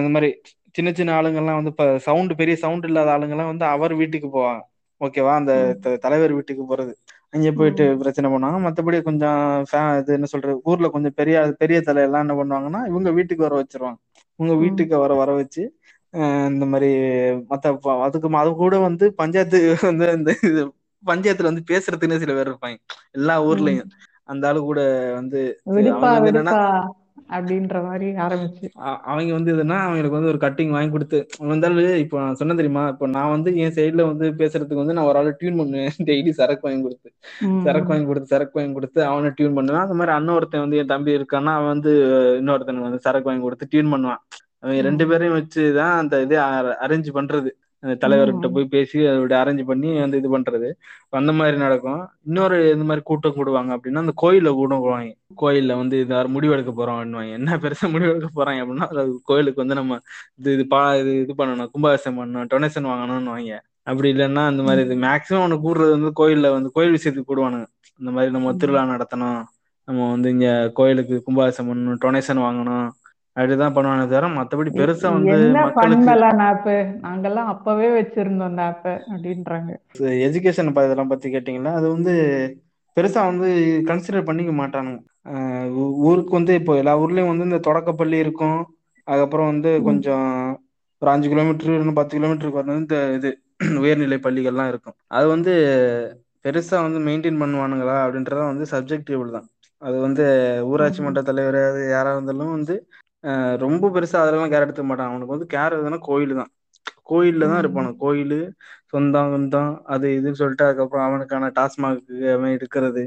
இந்த மாதிரி சின்ன சின்ன ஆளுங்கெல்லாம் வந்து இப்ப சவுண்ட் பெரிய சவுண்ட் இல்லாத ஆளுங்கெல்லாம் வந்து அவர் வீட்டுக்கு போவாங்க. ஓகேவா அந்த தலைவர் வீட்டுக்கு போறது. அங்க போயிட்டு பிரச்சனை பண்ணுவாங்க. மத்தபடி கொஞ்சம் இது என்ன சொல்றது? ஊர்ல கொஞ்சம் பெரிய பெரிய தலை எல்லாம் என்ன பண்ணுவாங்கன்னா இவங்க வீட்டுக்கு வர வச்சிருவாங்க. உங்க வீட்டுக்கு வர வர வச்சு இந்த மாதிரி மத்த அதுக்கு அது கூட வந்து பஞ்சாயத்து வந்து இந்த பஞ்சாயத்துல வந்து பேசுறதுக்குன்னு சில பேர் இருப்பாங்க. எல்லா. ஊர்லயும். அந்த ஆளு கூட வந்து அப்படின்ற மாதிரி ஆரம்பிச்சு. அவங்க வந்து எதுனா அவங்களுக்கு வந்து ஒரு கட்டிங் வாங்கி கொடுத்து வந்தாலும் இப்போ நான் சொன்னேன் தெரியுமா இப்போ நான் வந்து என் சைடுல வந்து பேசுறதுக்கு வந்து நான் ஒரு ஆள் டியூன் பண்ணுவேன். டெய்லி சரக்கு வாங்கி கொடுத்து. சரக்கு வாங்கி கொடுத்து சரக்கு வாங்கி கொடுத்து அவனை டியூன் பண்ணுவேன். அந்த மாதிரி அண்ணன் ஒருத்தன் வந்து என் தம்பி இருக்கான்னா அவன் வந்து இன்னொருத்தனுக்கு வந்து சரக்கு வாங்கி கொடுத்து டியூன் பண்ணுவான். அவங்க ரெண்டு பேரையும் வச்சு தான் அந்த இது அரேஞ்ச் பண்றது. அந்த தலைவர்கிட்ட போய் பேசி அப்படி அரேஞ்ச் பண்ணி வந்து இது பண்றது. அந்த மாதிரி நடக்கும். இன்னொரு இந்த மாதிரி கூட்டம் கூடுவாங்க அப்படின்னா அந்த கோயில்ல கூட்டம் கூடுவாங்க கோயில்ல வந்து இது யார் முடிவெடுக்க போறோம் என்ன பெருசா முடிவெடுக்க போறாங்க அப்படின்னா கோயிலுக்கு வந்து நம்ம இது இது பா இது இது பண்ணணும் கும்பாபிஷேகம் பண்ணணும் டொனேஷன் வாங்கணும்னு வாங்க அப்படி இல்லைன்னா அந்த மாதிரி இது மேக்சிமம் ஒன்று கூடுறது வந்து கோயில்ல வந்து கோயில் விஷயத்துக்கு கூடுவானுங்க. இந்த மாதிரி நம்ம. திருவிழா நடத்தணும். நம்ம வந்து இங்க கோயிலுக்கு கும்பாபிஷேகம் பண்ணணும் டொனேஷன் வாங்கணும். அப்படிதான் பண்ணுவானே தவிர மத்தபடி பெருசா வந்து நாங்கெல்லாம் அப்பவே வச்சிருந்தோம் ஆப்பை அப்படின்றாங்க. எஜுகேஷன் இதெல்லாம் பத்தி கேட்டிங்கன்னா அது வந்து பெருசா வந்து கன்சிடர் பண்ணிக்க மாட்டானுங்க. ஊருக்கு வந்து இப்போ எல்லா ஊர்லயும் வந்து இந்த தொடக்கப்பள்ளி இருக்கும். அதுக்கப்புறம் வந்து கொஞ்சம் ஒரு அஞ்சு கிலோமீட்டர் இன்னும் பத்து கிலோமீட்டருக்கு வந்து இந்த இது உயர்நிலை பள்ளிகள்லாம் இருக்கும். அது வந்து பெருசா வந்து மெயின்டைன் பண்ணுவானுங்களா அப்படின்றத வந்து சப்ஜெக்டிவ் தான். அது வந்து ஊராட்சி மன்ற தலைவர் அது யாரா இருந்தாலும் வந்து ரொம்ப பெருசா அதெல்லாம் கேர் எடுத்துக்க மாட்டான். அவனுக்கு வந்து கேர் எதுனா கோயில் தான். கோயில்ல தான் இருப்பானு. கோயிலு சொந்தம் சொந்தம் அது இதுன்னு சொல்லிட்டு அதுக்கப்புறம் அவனுக்கான டாஸ்மாக்கு அவன் எடுக்கிறது.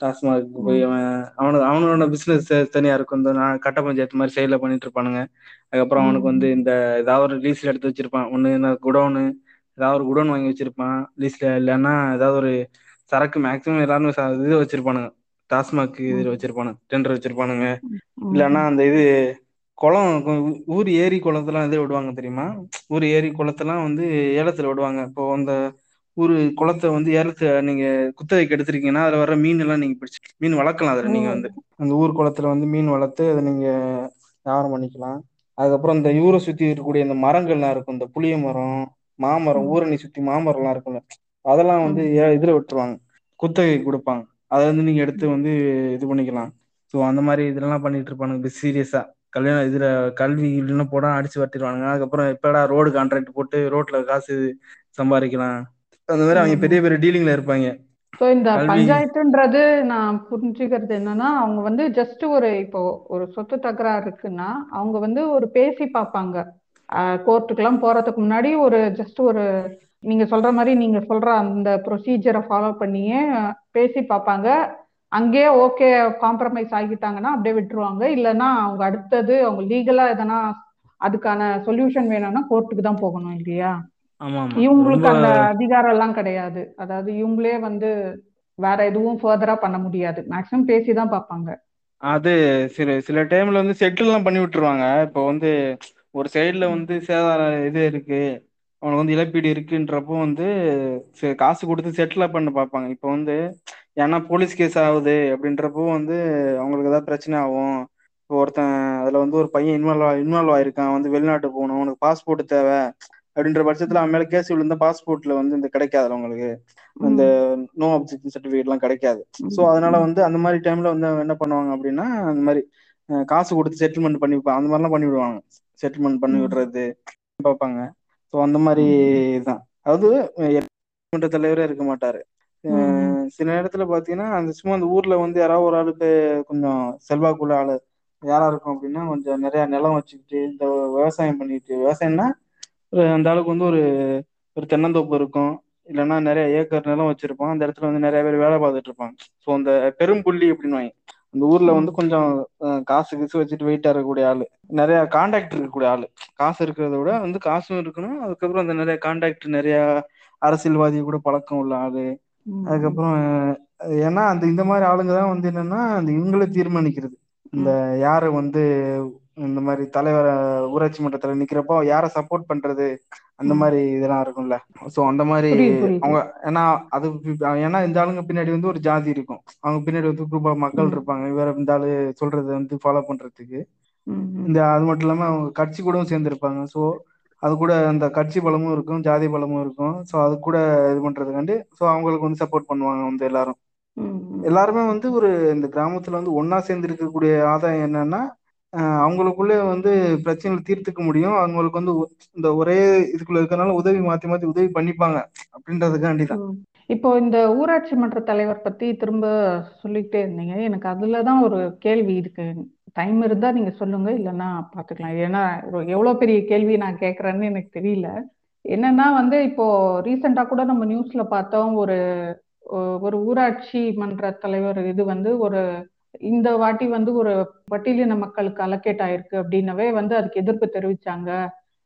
டாஸ்மாக்கு போய் அவன் அவனு அவனோட பிசினஸ் தனியா இருக்கும். இந்த நான் கட்ட பஞ்சாயத்து மாதிரி சைடுல பண்ணிட்டு இருப்பானுங்க. அதுக்கப்புறம் அவனுக்கு வந்து இந்த ஏதாவது ஒரு லீஸ்ல எடுத்து வச்சிருப்பான். ஒண்ணு இந்த குடோனு ஏதாவது ஒரு குடோன் வாங்கி வச்சிருப்பான். லீஸ்ல இல்லைன்னா ஏதாவது ஒரு சரக்கு மேக்சிமம் எல்லாருமே இது வச்சிருப்பானுங்க. டாஸ்மாக் இது வச்சிருப்பானுங்க. டெண்டர் வச்சிருப்பானுங்க. இல்லைன்னா அந்த இது குளம் ஊர் ஏரி குளத்தெல்லாம் இது விடுவாங்க தெரியுமா? ஊர் ஏரி குளத்தெல்லாம் வந்து ஏலத்துல விடுவாங்க. இப்போ அந்த ஊர் குளத்தை வந்து ஏலத்தை நீங்க குத்தகைக்கு எடுத்திருக்கீங்கன்னா அதுல வர மீன் எல்லாம் நீங்க பிடிச்சி மீன் வளர்க்கலாம் அதுல நீங்க வந்து. அந்த ஊர் குளத்துல வந்து மீன் வளர்த்து அதை நீங்க வியாபாரம் பண்ணிக்கலாம். அதுக்கப்புறம் இந்த ஊரை சுத்தி இருக்கக்கூடிய இந்த மரங்கள்லாம் இருக்கும். இந்த புளிய மரம் மாமரம் ஊரணி சுத்தி மாமரம்லாம் இருக்கும்ல. அதெல்லாம் வந்து ஏ- இதுல விட்டுருவாங்க. குத்தகை கொடுப்பாங்க. அதை வந்து நீங்க எடுத்து வந்து இது பண்ணிக்கலாம். ஸோ அந்த மாதிரி இதெல்லாம் பண்ணிட்டு இருப்பானுங்க. சீரியஸா. கல்யாணம் இதுல கல்வி இல்லைன்னு போட அடிச்சு வரட்டிடுவானுங்க. அதுக்கப்புறம் எப்படா ரோடு கான்ட்ராக்ட் போட்டு ரோட்ல காசு சம்பாதிக்கலாம். அந்த மாதிரி அவங்க பெரிய பெரிய டீலிங்ல இருப்பாங்க. ஸோ இந்த பஞ்சாயத்துன்றது நான் புரிஞ்சுக்கிறது என்னன்னா அவங்க வந்து ஜஸ்ட் ஒரு இப்போ ஒரு சொத்து தகராறு இருக்குன்னா அவங்க வந்து ஒரு பேசி பார்ப்பாங்க. கோர்ட்டுக்கெல்லாம் போறதுக்கு முன்னாடி ஒரு ஜஸ்ட் ஒரு நீங்க சொல்ற மாதிரி நீங்க சொல்ற அந்த ப்ரொசீஜரை ஃபாலோ பண்ணியே பேசி பார்ப்பாங்க. அங்கேயே ஓகே காம்ப்ரமைஸ் ஆகிட்டாங்கன்னா அப்படியே விட்டுருவாங்க. இல்லைன்னா அவங்க அடுத்தது அவங்க லீகலா எதனா அதுக்கான சொல்யூஷன் வேணும்னா கோர்ட்டுக்கு தான் போகணும் இல்லையா? இவங்களுக்கு அந்த அதிகாரம் எல்லாம் கிடையாது. அதாவது இவங்களே வந்து வேற எதுவும் ஃபர்தரா பண்ண முடியாது. மேக்ஸிமம் பேசிதான் பார்ப்பாங்க. அது சில சில டைம்ல வந்து செட்டில் எல்லாம் பண்ணி விட்டுருவாங்க. இப்போ வந்து ஒரு சைடுல வந்து சேதாரம் இது இருக்கு. அவனுக்கு வந்து இழப்பீடு இருக்குன்றப்போ வந்து காசு கொடுத்து செட்டில் பண்ண பார்ப்பாங்க. இப்போ வந்து ஏன்னா போலீஸ் கேஸ் ஆகுது அப்படின்றப்போ வந்து அவங்களுக்கு ஏதாவது பிரச்சனை ஆகும். இப்போ ஒருத்தன் அதுல வந்து ஒரு பையன் இன்வால்வ் இன்வால்வ் ஆயிருக்கான். வந்து வெளிநாட்டு போகணும். உனக்கு பாஸ்போர்ட் தேவை அப்படின்ற பட்சத்துல அவன் மேல கேஸ் விழுந்த பாஸ்போர்ட்ல வந்து இந்த கிடைக்காது உங்களுக்கு இந்த ம், நோ அப்ஜெக்ஷன் சர்டிஃபிகேட் எல்லாம் கிடைக்காது. ஸோ அதனால வந்து அந்த மாதிரி டைம்ல வந்து அவங்க என்ன பண்ணுவாங்க அப்படின்னா அந்த மாதிரி காசு கொடுத்து செட்டில்மெண்ட் பண்ணி. அந்த மாதிரிலாம் பண்ணி விடுவாங்க. செட்டில்மெண்ட் பண்ணி விடுறது பார்ப்பாங்க. ஸோ அந்த மாதிரி தான் அதாவது தலைவரே இருக்க மாட்டாரு. சில நேரத்துல பாத்தீங்கன்னா அந்த சும்மா அந்த ஊர்ல வந்து யாராவது ஒரு ஆளுக்கு கொஞ்சம் செல்வாக்குள்ள ஆளு யாரா இருக்கும் அப்படின்னா கொஞ்சம் நிறைய நிலம் வச்சுக்கிட்டு இந்த விவசாயம் பண்ணிட்டு விவசாயம்னா ஒரு அந்த ஆளுக்கு வந்து ஒரு ஒரு தென்னந்தோப்பு இருக்கும். இல்லைன்னா நிறைய ஏக்கர் நிலம் வச்சிருப்பான். அந்த இடத்துல வந்து நிறைய பேர் வேலை பார்த்துட்டு இருப்பாங்க. ஸோ அந்த பெரும்புள்ளி அப்படின்னுவாங்க அந்த ஊர்ல வந்து கொஞ்சம் காசு கிசு வச்சுட்டு வெயிட்டா இருக்கக்கூடிய ஆளு. நிறைய கான்டாக்ட் இருக்கக்கூடிய ஆளு. காசு இருக்கிறத விட வந்து காசும் இருக்கணும். அதுக்கப்புறம் அந்த நிறைய கான்டாக்ட் நிறைய அரசியல்வாதி கூட பழக்கம் உள்ள ஆளு. அதுக்கப்புறம் ஏன்னா அந்த இந்த மாதிரி ஆளுங்க தான் வந்து என்னன்னா அந்த இவங்களை தீர்மானிக்கிறது. இந்த யாரை வந்து இந்த மாதிரி தலைவர் ஊராட்சி மன்றத்துல நிக்கிறப்போ யாரை சப்போர்ட் பண்றது? அந்த. மாதிரி இதெல்லாம் இருக்கும்ல. சோ அந்த மாதிரி அவங்க ஏன்னா அது ஏன்னா இந்த ஆளுங்க பின்னாடி வந்து ஒரு ஜாதி இருக்கும். அவங்க பின்னாடி வந்து குரூப் ஆஃப் மக்கள் இருப்பாங்க. இவர இந்த ஆளு சொல்றதை வந்து ஃபாலோ பண்றதுக்கு. இந்த அது மட்டும் இல்லாம அவங்க கட்சி கூடவும் சேர்ந்திருப்பாங்க. ஸோ அது கூட அந்த கட்சி பலமும் இருக்கும் ஜாதி பலமும் இருக்கும். ஸோ அது கூட இது பண்றதுக்காண்டி ஸோ அவங்களுக்கு வந்து சப்போர்ட் பண்ணுவாங்க வந்து எல்லாரும். எல்லாருமே வந்து ஒரு இந்த கிராமத்துல வந்து ஒண்ணா சேர்ந்து இருக்கக்கூடிய ஆதாயம் என்னன்னா அவங்களுக்குள்ளே வந்து பிரச்சனைகளை தீர்த்துக்க முடியும். அவங்களுக்கு வந்து இந்த ஒரே இதுக்குள்ள இருக்கறனால உதவி மாத்தி மாத்தி உதவி பண்ணிப்பாங்க. அப்படின்றதுக்காண்டி தான். இப்போ இந்த ஊராட்சி மன்ற தலைவர் பத்தி திரும்ப சொல்லிக்கிட்டே இருந்தீங்க. எனக்கு அதுல தான் ஒரு கேள்வி இருக்கு. டைம் இருந்தா நீங்க சொல்லுங்க இல்லைன்னா பாத்துக்கலாம். ஏன்னா ஒரு எவ்வளவு பெரிய கேள்வி நான் கேட்கறேன்னு எனக்கு தெரியல. என்னன்னா வந்து இப்போ ரீசெண்டா கூட நம்ம நியூஸ்ல பார்த்தோம் ஒரு ஒரு ஊராட்சி மன்ற தலைவர் இது வந்து ஒரு இந்த வாட்டி வந்து ஒரு பட்டியலின மக்களுக்கு அலோகேட் ஆயிருக்கு அப்படின்னவே வந்து அதுக்கு எதிர்ப்பு தெரிவிச்சாங்க.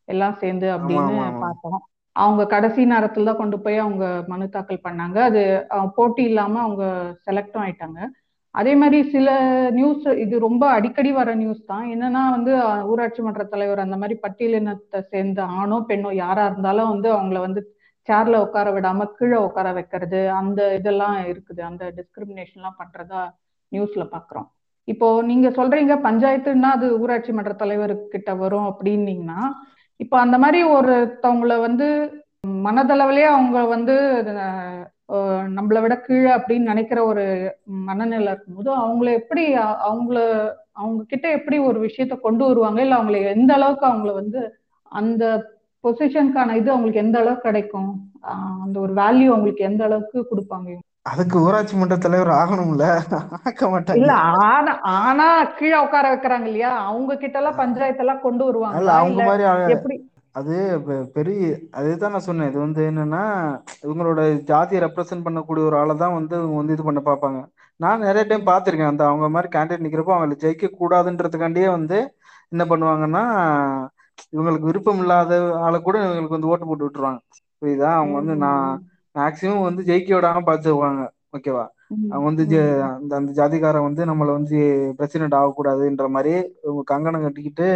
எல்லாம் சேர்ந்து அப்படின்னு பார்த்தோம். அவங்க கடைசி நேரத்துல தான் கொண்டு போய் அவங்க மனு தாக்கல் பண்ணாங்க. அது போட்டி இல்லாம அவங்க செலக்டும் ஆயிட்டாங்க. அதே மாதிரி சில நியூஸ் இது ரொம்ப அடிக்கடி வர நியூஸ் தான். என்னன்னா வந்து ஊராட்சி மன்ற தலைவர் அந்த மாதிரி பட்டியலினத்தை சேர்ந்த ஆணோ பெண்ணோ யாரா இருந்தாலும் வந்து அவங்கள வந்து சேர்ல உட்கார விடாம கீழே உட்கார வைக்கிறது அந்த இதெல்லாம் இருக்குது. அந்த டிஸ்கிரிமினேஷன் எல்லாம் பண்றதா நியூஸ்ல பாக்குறோம். இப்போ நீங்க சொல்றீங்க பஞ்சாயத்துன்னா அது ஊராட்சி மன்ற தலைவர் கிட்ட வரும் அப்படின்னீங்கன்னா இப்போ அந்த மாதிரி ஒருத்தவங்கள வந்து மனதளவுலயே அவங்க வந்து நம்மளை விட கீழே அப்படின்னு நினைக்கிற ஒரு மனநிலை இருக்கும்போது அவங்கள எப்படி அவங்கள அவங்க கிட்ட எப்படி ஒரு விஷயத்த கொண்டு வருவாங்க? இல்ல அவங்களை எந்த அளவுக்கு அவங்கள வந்து அந்த பொசிஷனுக்கான இது அவங்களுக்கு எந்த அளவுக்கு கிடைக்கும்? அந்த ஒரு வேல்யூ அவங்களுக்கு எந்த அளவுக்கு கொடுப்பாங்க? அதுக்கு ஊராட்சி மன்ற தலைவர் ஆகணும்ல? ஆக்க மாட்டாங்க. இல்ல ஆனா ஆனா கீழே உட்கார வைக்கிறாங்க இல்லையா? அவங்க கிட்ட எல்லாம் பஞ்சாயத்து எல்லாம் கொண்டு ஆளு- எப்படி? அது பெ- பெரிய அதுதான் நான் சொன்னேன். இது வந்து என்னன்னா இவங்களோட ஜாதியை ரெப்ரசென்ட் பண்ணக்கூடிய ஒரு ஆளை தான் வந்து இவங்க வந்து இது பண்ண பார்ப்பாங்க. நான் நிறைய டைம் பார்த்துருக்கேன். அந்த அவங்க மாதிரி கேண்டிடேட் நிற்கிறப்போ அவங்களை ஜெயிக்க கூடாதுன்றதுக்காண்டியே வந்து என்ன பண்ணுவாங்கன்னா இவங்களுக்கு விருப்பம் இல்லாத ஆளை கூட இவங்களுக்கு வந்து ஓட்டு போட்டு விட்டுருவாங்க. புரியுதா? அவங்க வந்து நான் மேக்சிமம் வந்து ஜெயிக்க விடாம பார்த்துக்குவாங்க. ஓகேவா? அவங்க வந்து ஜெ- அந்த அந்த ஜாதிக்காரன் வந்து நம்மளை வந்து பிரசிடென்ட் ஆகக்கூடாதுன்ற மாதிரி இவங்க கங்கணம் கட்டிக்கிட்டு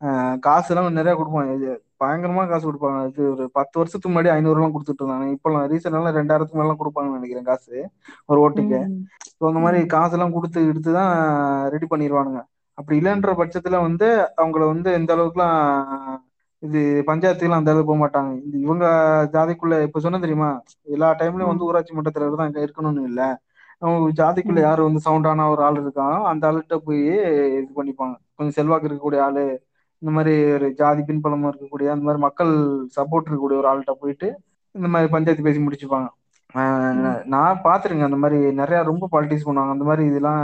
ஆஹ், காசுலாம் நிறைய கொடுப்பாங்க. பயங்கரமா காசு கொடுப்பாங்க. இது ஒரு பத்து வருஷத்துக்கு முன்னாடி ஐநூறுலாம் கொடுத்துட்டு இருந்தாங்க இப்போலாம் ரீசெண்டாலாம் ரெண்டாயிரத்துக்கு மேலாம் கொடுப்பாங்கன்னு நினைக்கிறேன் காசு. ஒரு ஓட்டுக்கு. ஸோ அந்த மாதிரி காசெல்லாம் கொடுத்து எடுத்து தான் ரெடி பண்ணிடுவானுங்க அப்படி இல்லைன்ற பட்சத்துல வந்து அவங்கள வந்து இந்த அளவுக்குலாம் இது பஞ்சாயத்துக்குலாம் அந்த அளவுக்கு போக மாட்டாங்க இந்த இவங்க ஜாதிக்குள்ள இப்ப சொன்ன தெரியுமா? எல்லா டைம்லயும் வந்து ஊராட்சி மன்ற தலைவர் தான் இங்க இருக்கணும்னு இல்லை. அவங்க ஜாதிக்குள்ள யாரு வந்து சவுண்டான ஒரு ஆள் இருக்கானோ அந்த ஆளுகிட்ட போய் இது பண்ணிப்பாங்க. கொஞ்சம் செல்வாக்கு இருக்கக்கூடிய ஆளு. இந்த மாதிரி ஒரு ஜாதி பின்பலமா இருக்கக்கூடிய அந்த மாதிரி மக்கள் சப்போர்ட் இருக்கக்கூடிய ஒரு ஆள்கிட்ட போயிட்டு இந்த மாதிரி பஞ்சாயத்து பேசி முடிச்சுப்பாங்க. நான் பார்த்துருங்க அந்த மாதிரி நிறைய ரொம்ப பாலிட்டிக்ஸ் பண்ணுவாங்க அந்த மாதிரி இதெல்லாம்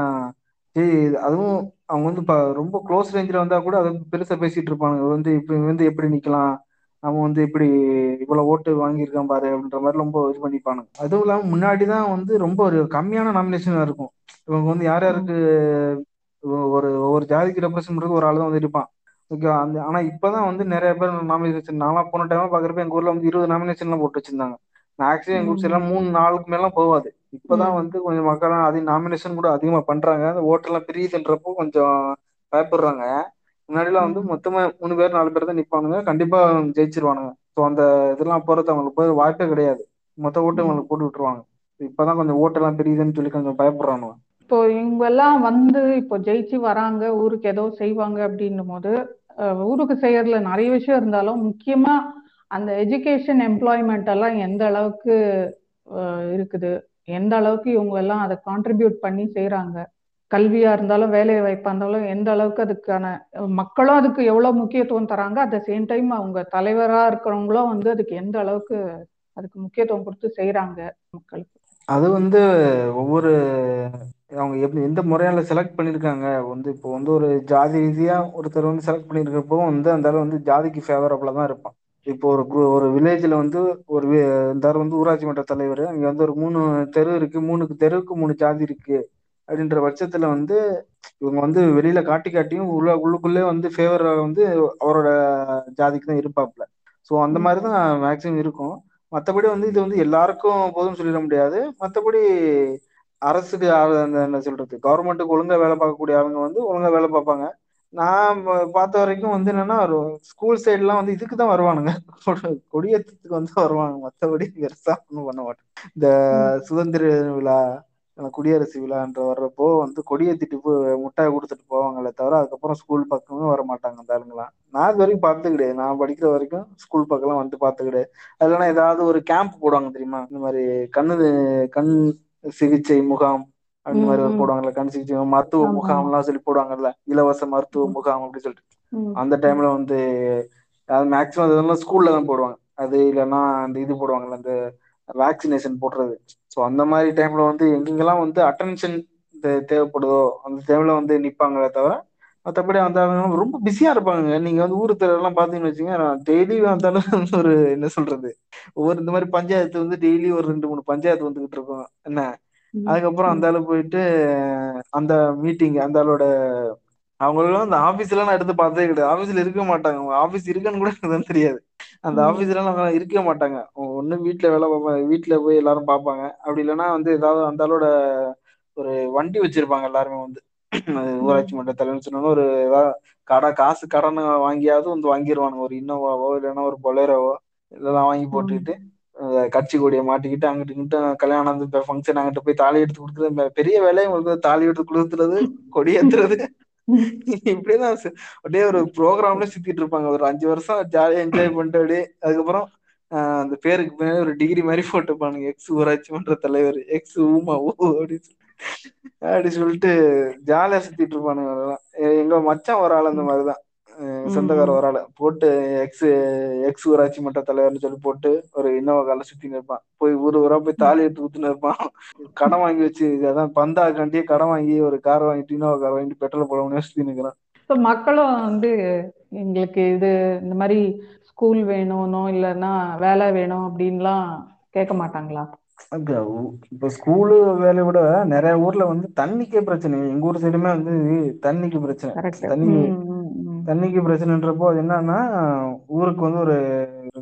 அதுவும் அவங்க வந்து இப்ப ரொம்ப க்ளோஸ் ரேஞ்சில் வந்தா கூட அதை பெருசா பேசிட்டு இருப்பாங்க. வந்து இப்ப வந்து எப்படி நிக்கலாம்? அவன் வந்து இப்படி இவ்வளவு ஓட்டு வாங்கியிருக்கான் பாரு அப்படின்ற மாதிரி ரொம்ப இது பண்ணிப்பாங்க அதுவும் இல்லாம முன்னாடி தான் வந்து ரொம்ப ஒரு கம்மியான நாமினேஷன் இருக்கும். இவங்க வந்து யார் யாருக்கு ஒரு ஒவ்வொரு ஜாதிக்கு ரெப்ரசன்ட் ஒரு ஆள் தான் வந்து இருப்பான் ஓகே அந்த ஆனா இப்பதான் வந்து நிறைய பேர் நாமினேஷன் நான்லாம் போன டைம் பாக்குறப்ப எங்க ஊர்ல வந்து இருபது நாமினேஷன் எல்லாம் போட்டு வச்சிருந்தாங்க. மேக்ஸிமம் எங்க ஊர் சைட்லாம் மூணு நாளுக்கு மேலாம் போகாது இப்பதான் வந்து கொஞ்சம் மக்கள் அதிக நாமினேஷன் கூட அதிகமா பண்றாங்க. அந்த ஓட்டெல்லாம் பிரியுதுன்றப்போ கொஞ்சம் பயப்படுறாங்க. முன்னாடிலாம் வந்து மொத்தமா மூணு பேர் நாலு பேர் தான் நிப்பானுங்க. கண்டிப்பா ஜெயிச்சிருவானுங்க. ஸோ அந்த இதெல்லாம் போறது அவங்களுக்கு போய் வாய்ப்பே கிடையாது. மொத்த ஓட்டு அவங்களுக்கு போட்டு விட்டுருவாங்க. இப்பதான் கொஞ்சம் ஓட்டெல்லாம் பிரியுதுன்னு சொல்லி கொஞ்சம் பயப்படுறானுங்க. இப்போ இவங்க எல்லாம் வந்து இப்போ ஜெயிச்சு வராங்க ஊருக்கு ஏதோ செய்வாங்க அப்படின்னும் போது ஊருக்கு செய்யறதுல நிறைய விஷயம் இருந்தாலும் முக்கியமா அந்த எஜுகேஷன் எம்ப்ளாய்மெண்ட் எல்லாம் எந்த அளவுக்கு இருக்குது? எந்த அளவுக்கு இவங்க எல்லாம் அதை கான்ட்ரிபியூட் பண்ணி செய்யறாங்க கல்வியா இருந்தாலும் வேலை வாய்ப்பா இருந்தாலும் எந்த அளவுக்கு அதுக்கான மக்களும் அதுக்கு எவ்வளவு முக்கியத்துவம் தராங்க? அட் த சேம் டைம் அவங்க தலைவரா இருக்கிறவங்களும் வந்து அதுக்கு எந்த அளவுக்கு அதுக்கு முக்கியத்துவம் கொடுத்து செய்யறாங்க மக்களுக்கு? அது வந்து ஒவ்வொரு அவங்க எப்படி எந்த முறையால செலக்ட் பண்ணியிருக்காங்க வந்து இப்போ வந்து ஒரு ஜாதி ரீதியா ஒருத்தர் வந்து செலக்ட் பண்ணியிருக்கப்போ வந்து அந்த ஆளு வந்து ஜாதிக்கு ஃபேவரபிளா தான் இருப்பான். இப்போ ஒரு கு- ஒரு வில்லேஜ்ல வந்து ஒரு இந்த வந்து ஊராட்சி மன்ற தலைவர் அங்க வந்து ஒரு மூணு தெரு இருக்கு மூணுக்கு தெருவுக்கு மூணு ஜாதி இருக்கு அப்படின்ற பட்சத்துல வந்து இவங்க வந்து வெளியில காட்டி காட்டியும் உள்ள உள்ளுக்குள்ளே வந்து ஃபேவர் வந்து அவரோட ஜாதிக்கு தான் இருப்பாப்ல ஸோ அந்த மாதிரி தான் மேக்சிமம் இருக்கும். மற்றபடி வந்து இது வந்து எல்லாருக்கும் போதும் சொல்லிட முடியாது. மற்றபடி அரசுக்கு என்ன சொல்றது? கவர்மெண்ட்டுக்கு ஒழுங்கா வேலை பார்க்கக்கூடிய ஆளுங்க வந்து ஒழுங்கா வேலை பார்ப்பாங்க. நான் பார்த்த வரைக்கும் வந்து என்னன்னா ஸ்கூல் சைட்லாம் வந்து இதுக்கு தான் வருவானுங்க. கொடியேற்றத்துக்கு வந்து வருவாங்க. மற்றபடி பெருசா ஒன்றும் பண்ண மாட்டேன் இந்த சுதந்திர விழா குடியரசு விழான்ற வர்றப்போ வந்து கொடியேற்றிட்டு போய் முட்டாய் கொடுத்துட்டு போவாங்களே தவிர அதுக்கப்புறம் ஸ்கூல் பக்கமே வர மாட்டாங்க அந்த ஆளுங்களாம் நான் இது வரைக்கும் பார்த்து கிடையாது. நான் படிக்கிற வரைக்கும் ஸ்கூல் பக்கம்லாம் வந்து பார்த்து கிடையாது. அதெல்லாம் ஏதாவது ஒரு கேம்ப் போடுவாங்க தெரியுமா? இந்த மாதிரி கண்ணு கண் சிகிச்சை முகாம் அந்த மாதிரி போடுவாங்கல்ல கண் சிகிச்சை மருத்துவ. முகாம்லாம் சொல்லி போடுவாங்கல்ல இலவச மருத்துவ முகாம் அப்படின்னு சொல்லிட்டு. அந்த டைம்ல வந்து அது மேக்ஸிமம் அதெல்லாம் ஸ்கூல்ல தான் போடுவாங்க. அது இல்லைன்னா அந்த இது போடுவாங்கல்ல அந்த வேக்சினேஷன் போடுறது. ஸோ அந்த மாதிரி டைம்ல வந்து எங்கெங்கெல்லாம் வந்து அட்டென்ஷன் தேவைப்படுதோ அந்த டைம்ல வந்து நிப்பாங்களே தவிர மற்றபடி அவங்க ரொம்ப பிஸியா இருப்பாங்க. நீங்க வந்து ஊர் தெருவெல்லாம் பாத்தீங்கன்னு வச்சுங்க டெய்லி வந்தாலும் வந்து ஒரு என்ன சொல்றது? ஒவ்வொரு இந்த மாதிரி பஞ்சாயத்து வந்து டெய்லி ஒரு ரெண்டு மூணு பஞ்சாயத்து வந்துகிட்டு இருக்கும். என்ன? அதுக்கப்புறம் அந்த ஆளு போயிட்டு அந்த மீட்டிங் அந்த ஆளோட அவங்களும் அந்த ஆபீஸ்ல நான் எடுத்து பார்த்ததே கிடையாது. ஆபீஸ்ல இருக்க மாட்டாங்க. அவங்க ஆபீஸ் இருக்குன்னு கூட எனக்கு தெரியாது. அந்த ஆபீஸ்ல அவங்க இருக்கவே மாட்டாங்க. ஒண்ணு வீட்டுல வேலை பார்ப்பாங்க வீட்டுல போய் எல்லாரும் பார்ப்பாங்க அப்படி இல்லைன்னா வந்து ஏதாவது அந்த ஆளோட ஒரு வண்டி வச்சிருப்பாங்க எல்லாருமே வந்து. ஊராட்சி மன்ற தலைவர்னு சொன்னாங்க ஒரு கடை காசு கடன் வாங்கியாவது வந்து வாங்கிடுவானுங்க ஒரு இன்னோவாவோ இல்லைன்னா ஒரு பொலேரோவோ இதெல்லாம் வாங்கி போட்டுக்கிட்டு கட்சி கொடியை மாட்டிக்கிட்டு அங்கிட்டு இங்கிட்டு கல்யாணம் வந்து ஃபங்க்ஷன் அங்கிட்ட போய் தாலி எடுத்து கொடுக்குறது பெரிய வேலையை உங்களுக்கு தாலி எடுத்து கொடுத்துறது கொடி ஏத்துறது. இப்படிதான் அப்படியே ஒரு ப்ரோக்ராம்ல சுத்திட்டு இருப்பாங்க. ஒரு அஞ்சு வருஷம் ஜாலியா என்ஜாய் பண்ணிட்டு அப்படியே அதுக்கப்புறம் அந்த பேருக்கு பின்னாடி ஒரு டிகிரி மாதிரி போட்டுப்பானுங்க. எக்ஸ் ஊராட்சி மன்ற தலைவர் எக்ஸ் ஊமா ஊ அப்படின்னு சொல்லி. அப்படி சொல்லிட்டு ஜாலியா சுத்திட்டு இருப்பானுங்க அதெல்லாம் எங்க மச்சான் ஒரு ஆள் அந்த மாதிரிதான். சொந்தக்கார ஒரு ஆள். போட்டு எக்ஸ் எக்ஸ் ஊராட்சி மன்ற தலைவர்னு சொல்லி போட்டு ஒரு இன்னோவா கால சுத்தி இருப்பான். போய் ஊர் ஊரா போய் தாலி எடுத்து ஊத்துன்னு இருப்பான். கடன் வாங்கி வச்சு அதான் பந்தாக்காண்டியே கடன் வாங்கி ஒரு கார் வாங்கிட்டு இன்னோவா கார் வாங்கிட்டு பெட்ரோல் போட சுத்தி நிற்கிறான் ஸோ மக்களும் வந்து எங்களுக்கு இது இந்த மாதிரி ஸ்கூல் வேணும்னோ இல்லைன்னா வேலை வேணும் அப்படின்லாம் கேட்க மாட்டாங்களா? இப்ப ஸ்கூலு வேலையை விட நிறைய ஊர்ல வந்து தண்ணிக்கே பிரச்சனை. எங்க ஊர் சைடுமே வந்து தண்ணிக்கு பிரச்சனை. கரெக்ட் தண்ணிக்கு பிரச்சனைன்றப்போ அது என்னன்னா ஊருக்கு வந்து ஒரு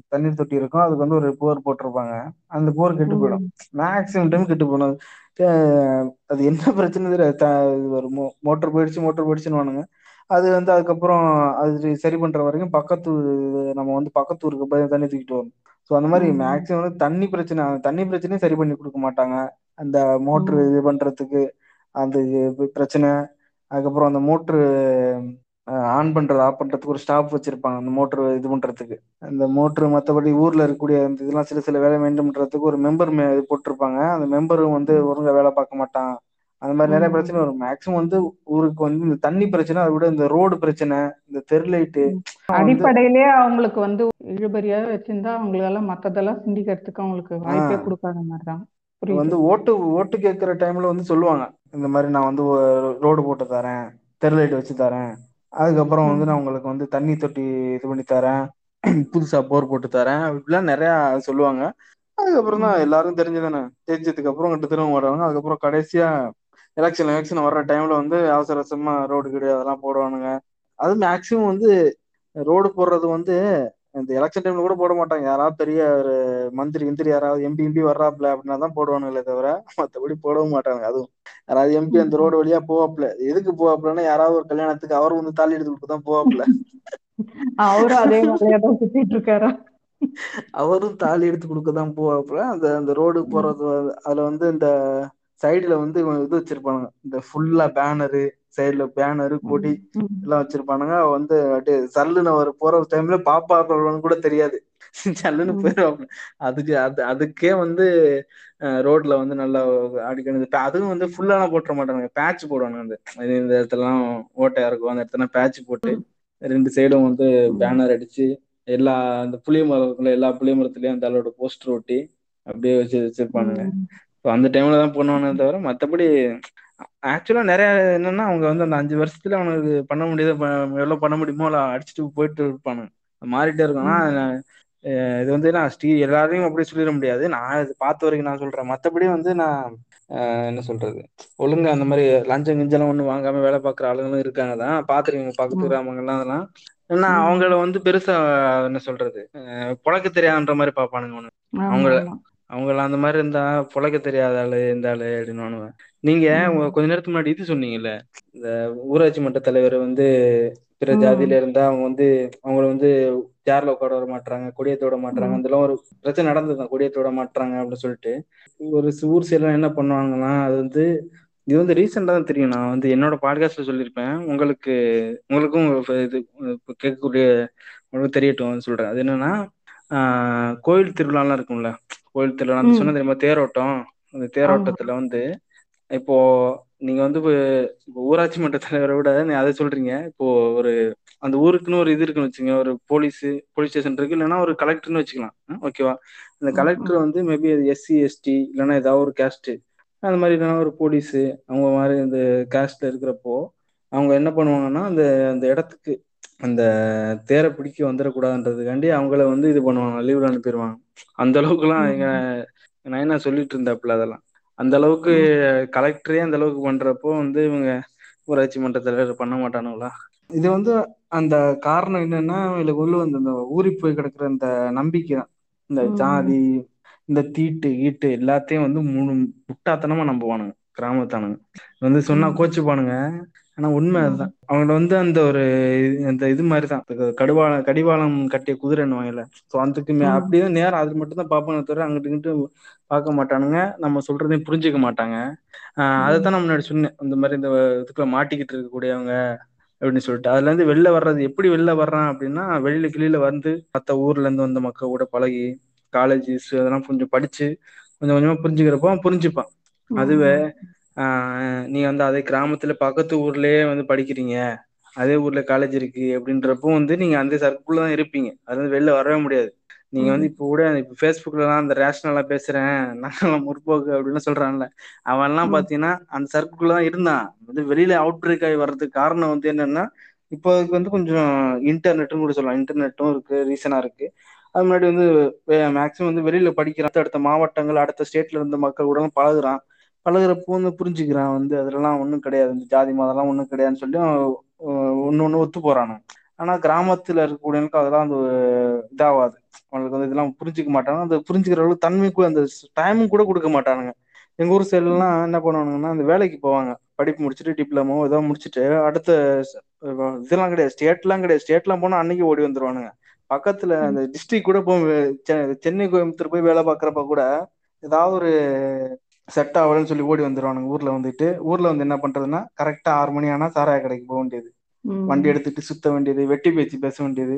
தண்ணீர் தொட்டி இருக்கும். அதுக்கு வந்து ஒரு போர் போட்டிருப்பாங்க. அந்த போர் கெட்டு போயிடும். ம் மேக்ஸிமம் டைம் கெட்டு அஹ் அது என்ன பிரச்சனை தெரியாது ஒரு மோட்டர் போயிடுச்சு மோட்டர் போயிடுச்சுன்னு அது வந்து அதுக்கப்புறம் அது சரி பண்ற வரைக்கும் பக்கத்து நம்ம வந்து பக்கத்து ஊருக்கு போய் தண்ணி தூக்கிட்டு வரணும். ஸோ அந்த மாதிரி ம் மேக்ஸிமம் வந்து தண்ணி பிரச்சனை தண்ணி பிரச்சனையும் சரி பண்ணி கொடுக்க மாட்டாங்க. அந்த மோட்ரு இது பண்றதுக்கு அந்த இது பிரச்சனை. அதுக்கப்புறம் அந்த மோட்ரு ஆன் பண்றது ஆஃப் பண்றதுக்கு ஒரு ஸ்டாப் வச்சிருப்பாங்க அந்த மோட்ரு இது பண்றதுக்கு. அந்த மோட்ரு மற்றபடி ஊர்ல இருக்கக்கூடிய அந்த இதெல்லாம் சில சில வேலை மெயின்டைன் பண்றதுக்கு ஒரு மெம்பர் போட்டிருப்பாங்க. அந்த மெம்பரும் வந்து ஒழுங்கா வேலை பார்க்க மாட்டான். அந்த மாதிரி நிறைய பிரச்சனை வரும். மேக்ஸிமம் வந்து ஊருக்கு வந்து இந்த தண்ணி பிரச்சனை அதை விட இந்த ரோடு பிரச்சனை இந்த தெருலைட்டு அடிப்படையிலேயே அவங்களுக்கு வந்து இழுபறியா வச்சிருந்தா அவங்களால மத்ததெல்லாம் சிந்திக்கிறதுக்கு அவங்களுக்கு வாய்ப்பே கொடுக்காத மாதிரி தான் வந்து ஓட்டு ஓட்டு கேட்கிற டைம்ல வந்து சொல்லுவாங்க இந்த மாதிரி நான் வந்து ரோடு போட்டு தரேன் தெருலைட் வச்சு தரேன். அதுக்கப்புறம் வந்து நான் உங்களுக்கு வந்து தண்ணி தொட்டி இது பண்ணி தரேன் புதுசா போர் போட்டு தரேன் இப்படிலாம் நிறைய சொல்லுவாங்க. அதுக்கப்புறம் தான் எல்லாரும் தெரிஞ்சதானே தெரிஞ்சதுக்கு அப்புறம் கிட்ட திரும்ப வருவாங்க. அதுக்கப்புறம் கடைசியா எலெக்ஷன் எலெக்ஷன் வர்ற டைம்ல வந்து அவசர அவசரமா ரோடு கிடையாது அதெல்லாம் போடுவானுங்க. அது மேக்சிமம் வந்து ரோடு போடுறது வந்து இந்த எலெக்ஷன் டைம்ல கூட போட மாட்டாங்க. யாராவது பெரிய ஒரு மந்திரி கிந்திரி யாராவது எம்பி எம்பி வர்றாப்ல அப்படின்னா தான் போடுவானுங்களே தவிர மற்றபடி போடவும் மாட்டாங்க. அதுவும் யாராவது எம்பி அந்த. ரோடு வழியா போவாப்ல. எதுக்கு போவாப்லன்னா யாராவது ஒரு கல்யாணத்துக்கு அவர் வந்து தாலி எடுத்து கொடுத்து தான் போவாப்ல. அவரும் அதே வேலையா தான் சுத்திட்டு இருக்காரா? அவரும் தாலி எடுத்து கொடுக்க தான் போவாப்புல அந்த அந்த ரோடு போறது அதுல வந்து இந்த சைடுல வந்து இது வச்சிருப்பானுங்க. இந்த ஃபுல்லா பேனரு சைடுல பேனரு கொடி எல்லாம் வச்சிருப்பானுங்க. வந்து அப்படியே சல்லுன்னு அவர் போற டைம்ல பாப்பா கூட தெரியாது. சல்லுன்னு போயிடுவாப்புல அதுக்கு அது அதுக்கே வந்து ரோட்ல வந்து நல்லா அடிக்கணும். அதுவும் வந்து ஃபுல்லாலாம் போட்டுற மாட்டானுங்க. பேட்ச் போடுவானுங்க அந்த இந்த இடத்துலலாம் ஓட்டையா இருக்கும் அந்த இடத்துல பேட்ச் போட்டு ரெண்டு சைடும் வந்து பேனர் அடிச்சு எல்லா அந்த புளிய மரத்துல எல்லா புளிய மரத்துலயும் அந்த ஆளோட போஸ்டர் ஒட்டி அப்படியே வச்சு வச்சிருப்பானுங்க. ஸோ அந்த டைம்ல தான் பண்ணுவானே தவிர மற்றபடி ஆக்சுவலா நிறைய என்னன்னா அவங்க வந்து அந்த அஞ்சு வருஷத்துல அவனுக்கு பண்ண முடியாத எவ்வளவு பண்ண முடியுமோ அவ்வளவு அடிச்சுட்டு போயிட்டு இருப்பானுங்க மாறிட்டே இருக்கும் ஆனா இது வந்து நான் ஸ்ரீ எல்லாரையும் அப்படி சொல்லிட முடியாது. நான் இது பார்த்த வரைக்கும் நான் சொல்றேன். மற்றபடி வந்து நான் என்ன சொல்றது? ஒழுங்கா அந்த மாதிரி லஞ்சம் கிஞ்சம் ஒன்றும் வாங்காம வேலை பார்க்குற ஆளுங்களும் இருக்காங்க. தான் பார்த்துருக்கீங்க பக்கத்து கிராமங்கள்லாம் அதெல்லாம். ஏன்னா அவங்கள வந்து பெருசா என்ன சொல்றது? பொழைக்க தெரியாதுன்ற மாதிரி பார்ப்பானுங்க ஒண்ணு ஆமா அவங்க ஆமா அவங்கள அந்த மாதிரி இருந்தா பொழைக்க தெரியாத ஆளு இந்த ஆளு அப்படின்னு நீங்க கொஞ்ச நேரத்துக்கு முன்னாடி இது சொன்னீங்கல்ல இந்த ஊராட்சி மன்ற தலைவர் வந்து பிற ஜாதியில இருந்தா அவங்க வந்து அவங்கள வந்து சேர்ல உட்கார வர மாட்டாங்க கொடியேத்த விட மாட்டாங்க ம். அதெல்லாம் ஒரு பிரச்சனை நடந்ததுதான் கொடியேத்த விட மாட்டாங்க அப்படின்னு சொல்லிட்டு. ஒரு ஊர் சைடுலாம் என்ன பண்ணுவாங்கன்னா அது வந்து இது வந்து ரீசெண்டா தான் தெரியும். நான் வந்து என்னோட பாட்காஸ்ட்ல சொல்லியிருப்பேன். உங்களுக்கு உங்களுக்கும் இது கேட்கக்கூடிய உங்களுக்கு தெரியட்டும் சொல்றேன். அது என்னன்னா ஆஹ் கோயில் திருவிழாலாம் இருக்கும்ல கோயில் ம். சொன்ன தெரியுமா தேரோட்டம். அந்த தேரோட்டத்துல வந்து இப்போ நீங்க வந்து ஊராட்சி மன்ற தலைவரை விட நீ அதை சொல்றீங்க. இப்போ ஒரு அந்த ஊருக்குன்னு ஒரு இது இருக்குன்னு வச்சுங்க ஒரு போலீஸ் போலீஸ் ஸ்டேஷன் இருக்கு. இல்லைன்னா ஒரு கலெக்டர்னு வச்சுக்கலாம். ஓகேவா அந்த கலெக்டர் வந்து மேபி அது எஸ்சி எஸ்டி இல்லைன்னா ஏதாவது ஒரு கேஸ்ட் அந்த மாதிரி இல்லைன்னா ஒரு போலீஸ் அவங்க மாதிரி அந்த கேஸ்ட்ல இருக்கிறப்போ அவங்க என்ன பண்ணுவாங்கன்னா அந்த அந்த இடத்துக்கு அந்த தேரை பிடிக்க வந்துடக்கூடாதுன்றதுக்காண்டி அவங்கள வந்து இது பண்ணுவாங்க லீவ்ல அனுப்பிடுவாங்க அந்த அளவுக்குலாம் எங்க நைனா சொல்லிட்டு இருந்தாப்புல அதெல்லாம். அந்த அளவுக்கு கலெக்டரே அந்த அளவுக்கு பண்றப்போ வந்து இவங்க ஊராட்சி மன்ற தலைவர் பண்ண மாட்டானுங்களா? இது வந்து அந்த காரணம் என்னன்னா இவங்களுக்கு உள்ள வந்து இந்த ஊறி போய் கிடக்குற இந்த நம்பிக்கை தான். இந்த ஜாதி இந்த தீட்டு ஈட்டு எல்லாத்தையும் வந்து மூணு முட்டாத்தனமா நம்புவானுங்க கிராமத்தானுங்க. வந்து சொன்னா கோச்சுப்பானுங்க. ஆனா உண்மை அதுதான். அவங்கள வந்து அந்த ஒரு அந்த இது மாதிரி தான் கடுவாளம் கடிவாளம் கட்டிய குதிரைன்னு வாங்கல. ஸோ அதுக்கு அப்படியே நேரம் அது மட்டும் தான் பார்ப்பாங்க தவிர அங்கிட்டு இங்கிட்டு பார்க்க மாட்டானுங்க. நம்ம சொல்றதையும் புரிஞ்சுக்க மாட்டாங்க. ஆஹ் அதை தான் நான் முன்னாடி சொன்னேன். இந்த மாதிரி இந்த இதுக்குள்ள மாட்டிக்கிட்டு இருக்கக்கூடியவங்க அப்படின்னு சொல்லிட்டு. அதுல இருந்து வெளில வர்றது எப்படி வெளில வர்றான் அப்படின்னா வெளியில கிளியில வந்து மற்ற ஊர்ல இருந்து வந்த மக்கள் கூட பழகி காலேஜஸ் அதெல்லாம் கொஞ்சம் படிச்சு கொஞ்சம் கொஞ்சமா புரிஞ்சுக்கிறப்போ புரிஞ்சுப்பான். அதுவே ம் ஆஹ் நீ வந்து அதே கிராமத்துல பக்கத்து ஊர்லயே வந்து படிக்கிறீங்க. அதே ஊர்ல காலேஜ் இருக்கு அப்படின்றப்போ வந்து நீங்க அந்த சர்க்குள்ள தான் இருப்பீங்க. அது வந்து வெளில வரவே முடியாது. நீங்க வந்து இப்ப கூட இப்ப ஃபேஸ்புக்லலாம் அந்த ரேஷனலா பேசுறேன். நான் முற்போக்கு அப்படின்னு சொல்றான்ல. அவன் எல்லாம் பாத்தீங்கன்னா அந்த சர்க்குள்ள தான் இருந்தான். வந்து வெளியில அவுட் பிரேக் ஆகி வர்றதுக்கு காரணம் வந்து என்னன்னா இப்போ அதுக்கு வந்து கொஞ்சம் இன்டர்நெட்டும் கூட சொல்லலாம். இன்டர்நெட்டும் இருக்கு ரீசனா இருக்கு. அது முன்னாடி வந்து மேக்சிமம் வந்து வெளியில படிக்கிற அடுத்த மாவட்டங்கள் அடுத்த ஸ்டேட்ல இருந்த மக்கள் கூட பழகுறான். பழகிறப்போ வந்து புரிஞ்சுக்கிறான். வந்து அதெல்லாம் ஒன்றும் கிடையாது. இந்த ஜாதி மதம்லாம் ஒன்றும் கிடையாதுன்னு சொல்லி ஒன்று ஒன்று ஒத்து போறானு. ஆனால் கிராமத்தில் இருக்கக்கூடியவனுக்கு அதெல்லாம் அந்த இதாகாது அவங்களுக்கு வந்து இதெல்லாம் புரிஞ்சிக்க மாட்டாங்க. அந்த புரிஞ்சுக்கிற அளவுக்கு தன்மைக்கு அந்த டைமும் கூட கொடுக்க மாட்டானுங்க. எங்கள் ஊர் சைடுலாம் என்ன பண்ணுவானுங்கன்னா அந்த வேலைக்கு போவாங்க. படிப்பு முடிச்சுட்டு டிப்ளமோ ஏதோ முடிச்சுட்டு அடுத்த இதெல்லாம் கிடையாது. ஸ்டேட்லாம் கிடையாது. ஸ்டேட்லாம் போனால் அன்னைக்கு ஓடி வந்துருவானுங்க. பக்கத்துல அந்த டிஸ்ட்ரிக் கூட போய் சென்னை கோயம்புத்தூர் போய் வேலை பார்க்குறப்ப கூட ஏதாவது ஒரு செட் ஆகலன்னு சொல்லி ஓடி வந்துருவானுங்க. ஊர்ல வந்துட்டு ஊர்ல வந்து என்ன பண்றதுன்னா கரெக்டா ஆறு மணி ஆனா சாராய கடைக்கு போக வேண்டியது. வண்டி எடுத்துட்டு சுத்த வேண்டியது வெட்டி பேச்சு பேச வேண்டியது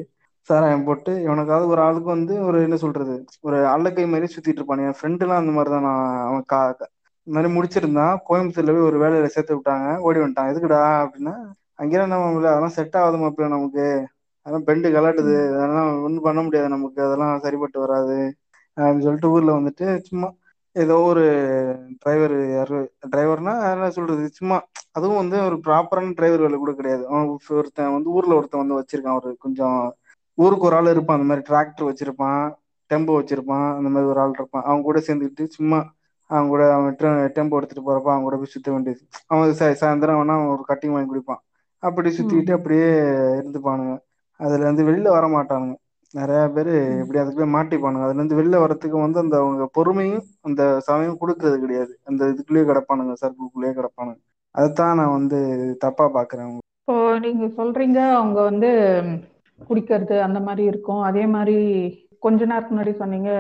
சாராயம் போட்டு இவனுக்காவது ஒரு ஆளுக்கு வந்து ஒரு என்ன சொல்றது ஒரு அல்லக்கை மாதிரி சுத்திட்டு இருப்பான். என் ஃப்ரெண்டு எல்லாம் அந்த மாதிரிதான் நான் அவன் கா இந்த மாதிரி முடிச்சிருந்தான். கோயம்புத்தூர்ல போய் ஒரு வேலையில சேர்த்து விட்டாங்க. ஓடி வந்துட்டான். எதுக்குடா அப்படின்னா அங்கேயே நம்ம அதெல்லாம் செட் ஆகுது மாப்பிள்ள நமக்கு. அதெல்லாம் பெண்டு கலாட்டுது. அதெல்லாம் ஒண்ணும் பண்ண முடியாது நமக்கு. அதெல்லாம் சரிப்பட்டு வராது. அப்படின்னு சொல்லிட்டு ஊர்ல வந்துட்டு சும்மா ஏதோ ஒரு டிரைவர் யாரு டிரைவர்னா என்ன சொல்றது சும்மா அதுவும் வந்து ஒரு ப்ராப்பரான டிரைவர் வேலை கூட கிடையாது. ஒருத்தன் வந்து ஊர்ல ஒருத்தன் வந்து வச்சிருக்கான் ஒரு கொஞ்சம் ஊருக்கு ஒரு ஆள் இருப்பான் அந்த மாதிரி டிராக்டர் வச்சிருப்பான் டெம்போ வச்சிருப்பான் அந்த மாதிரி ஒரு ஆள் இருப்பான். அவங்க கூட சேர்ந்துக்கிட்டு சும்மா அவங்க கூட அவன் டெம்போ எடுத்துட்டு போறப்ப அவங்க கூட போய் சுத்த வேண்டியது. அவன் சாயந்தரம் வேணா அவன் ஒரு கட்டிங் வாங்கி குடிப்பான். அப்படி சுத்திக்கிட்டு அப்படியே இருந்துப்பானுங்க. அதுல இருந்து வெளில வர மாட்டானுங்க. நிறைய பேரு இப்படி அதுக்கு போய் மாட்டிப்பானுங்க. அதுல இருந்து வெளில வர்றதுக்கு வந்து அந்த அவங்க பொறுமையும் அந்த சமயம் கொடுக்கறது கிடையாது. அந்த இதுக்குள்ளேயே கிடப்பானுங்க சர்க்குக்குள்ளேயே கிடப்பானுங்க. அதைத்தான் நான் வந்து தப்பா பாக்குறேன். இப்போ நீங்க சொல்றீங்க அவங்க வந்து குடிக்கிறது அந்த மாதிரி இருக்கும். அதே மாதிரி கொஞ்ச நேரத்துக்கு முன்னாடி சொன்னீங்க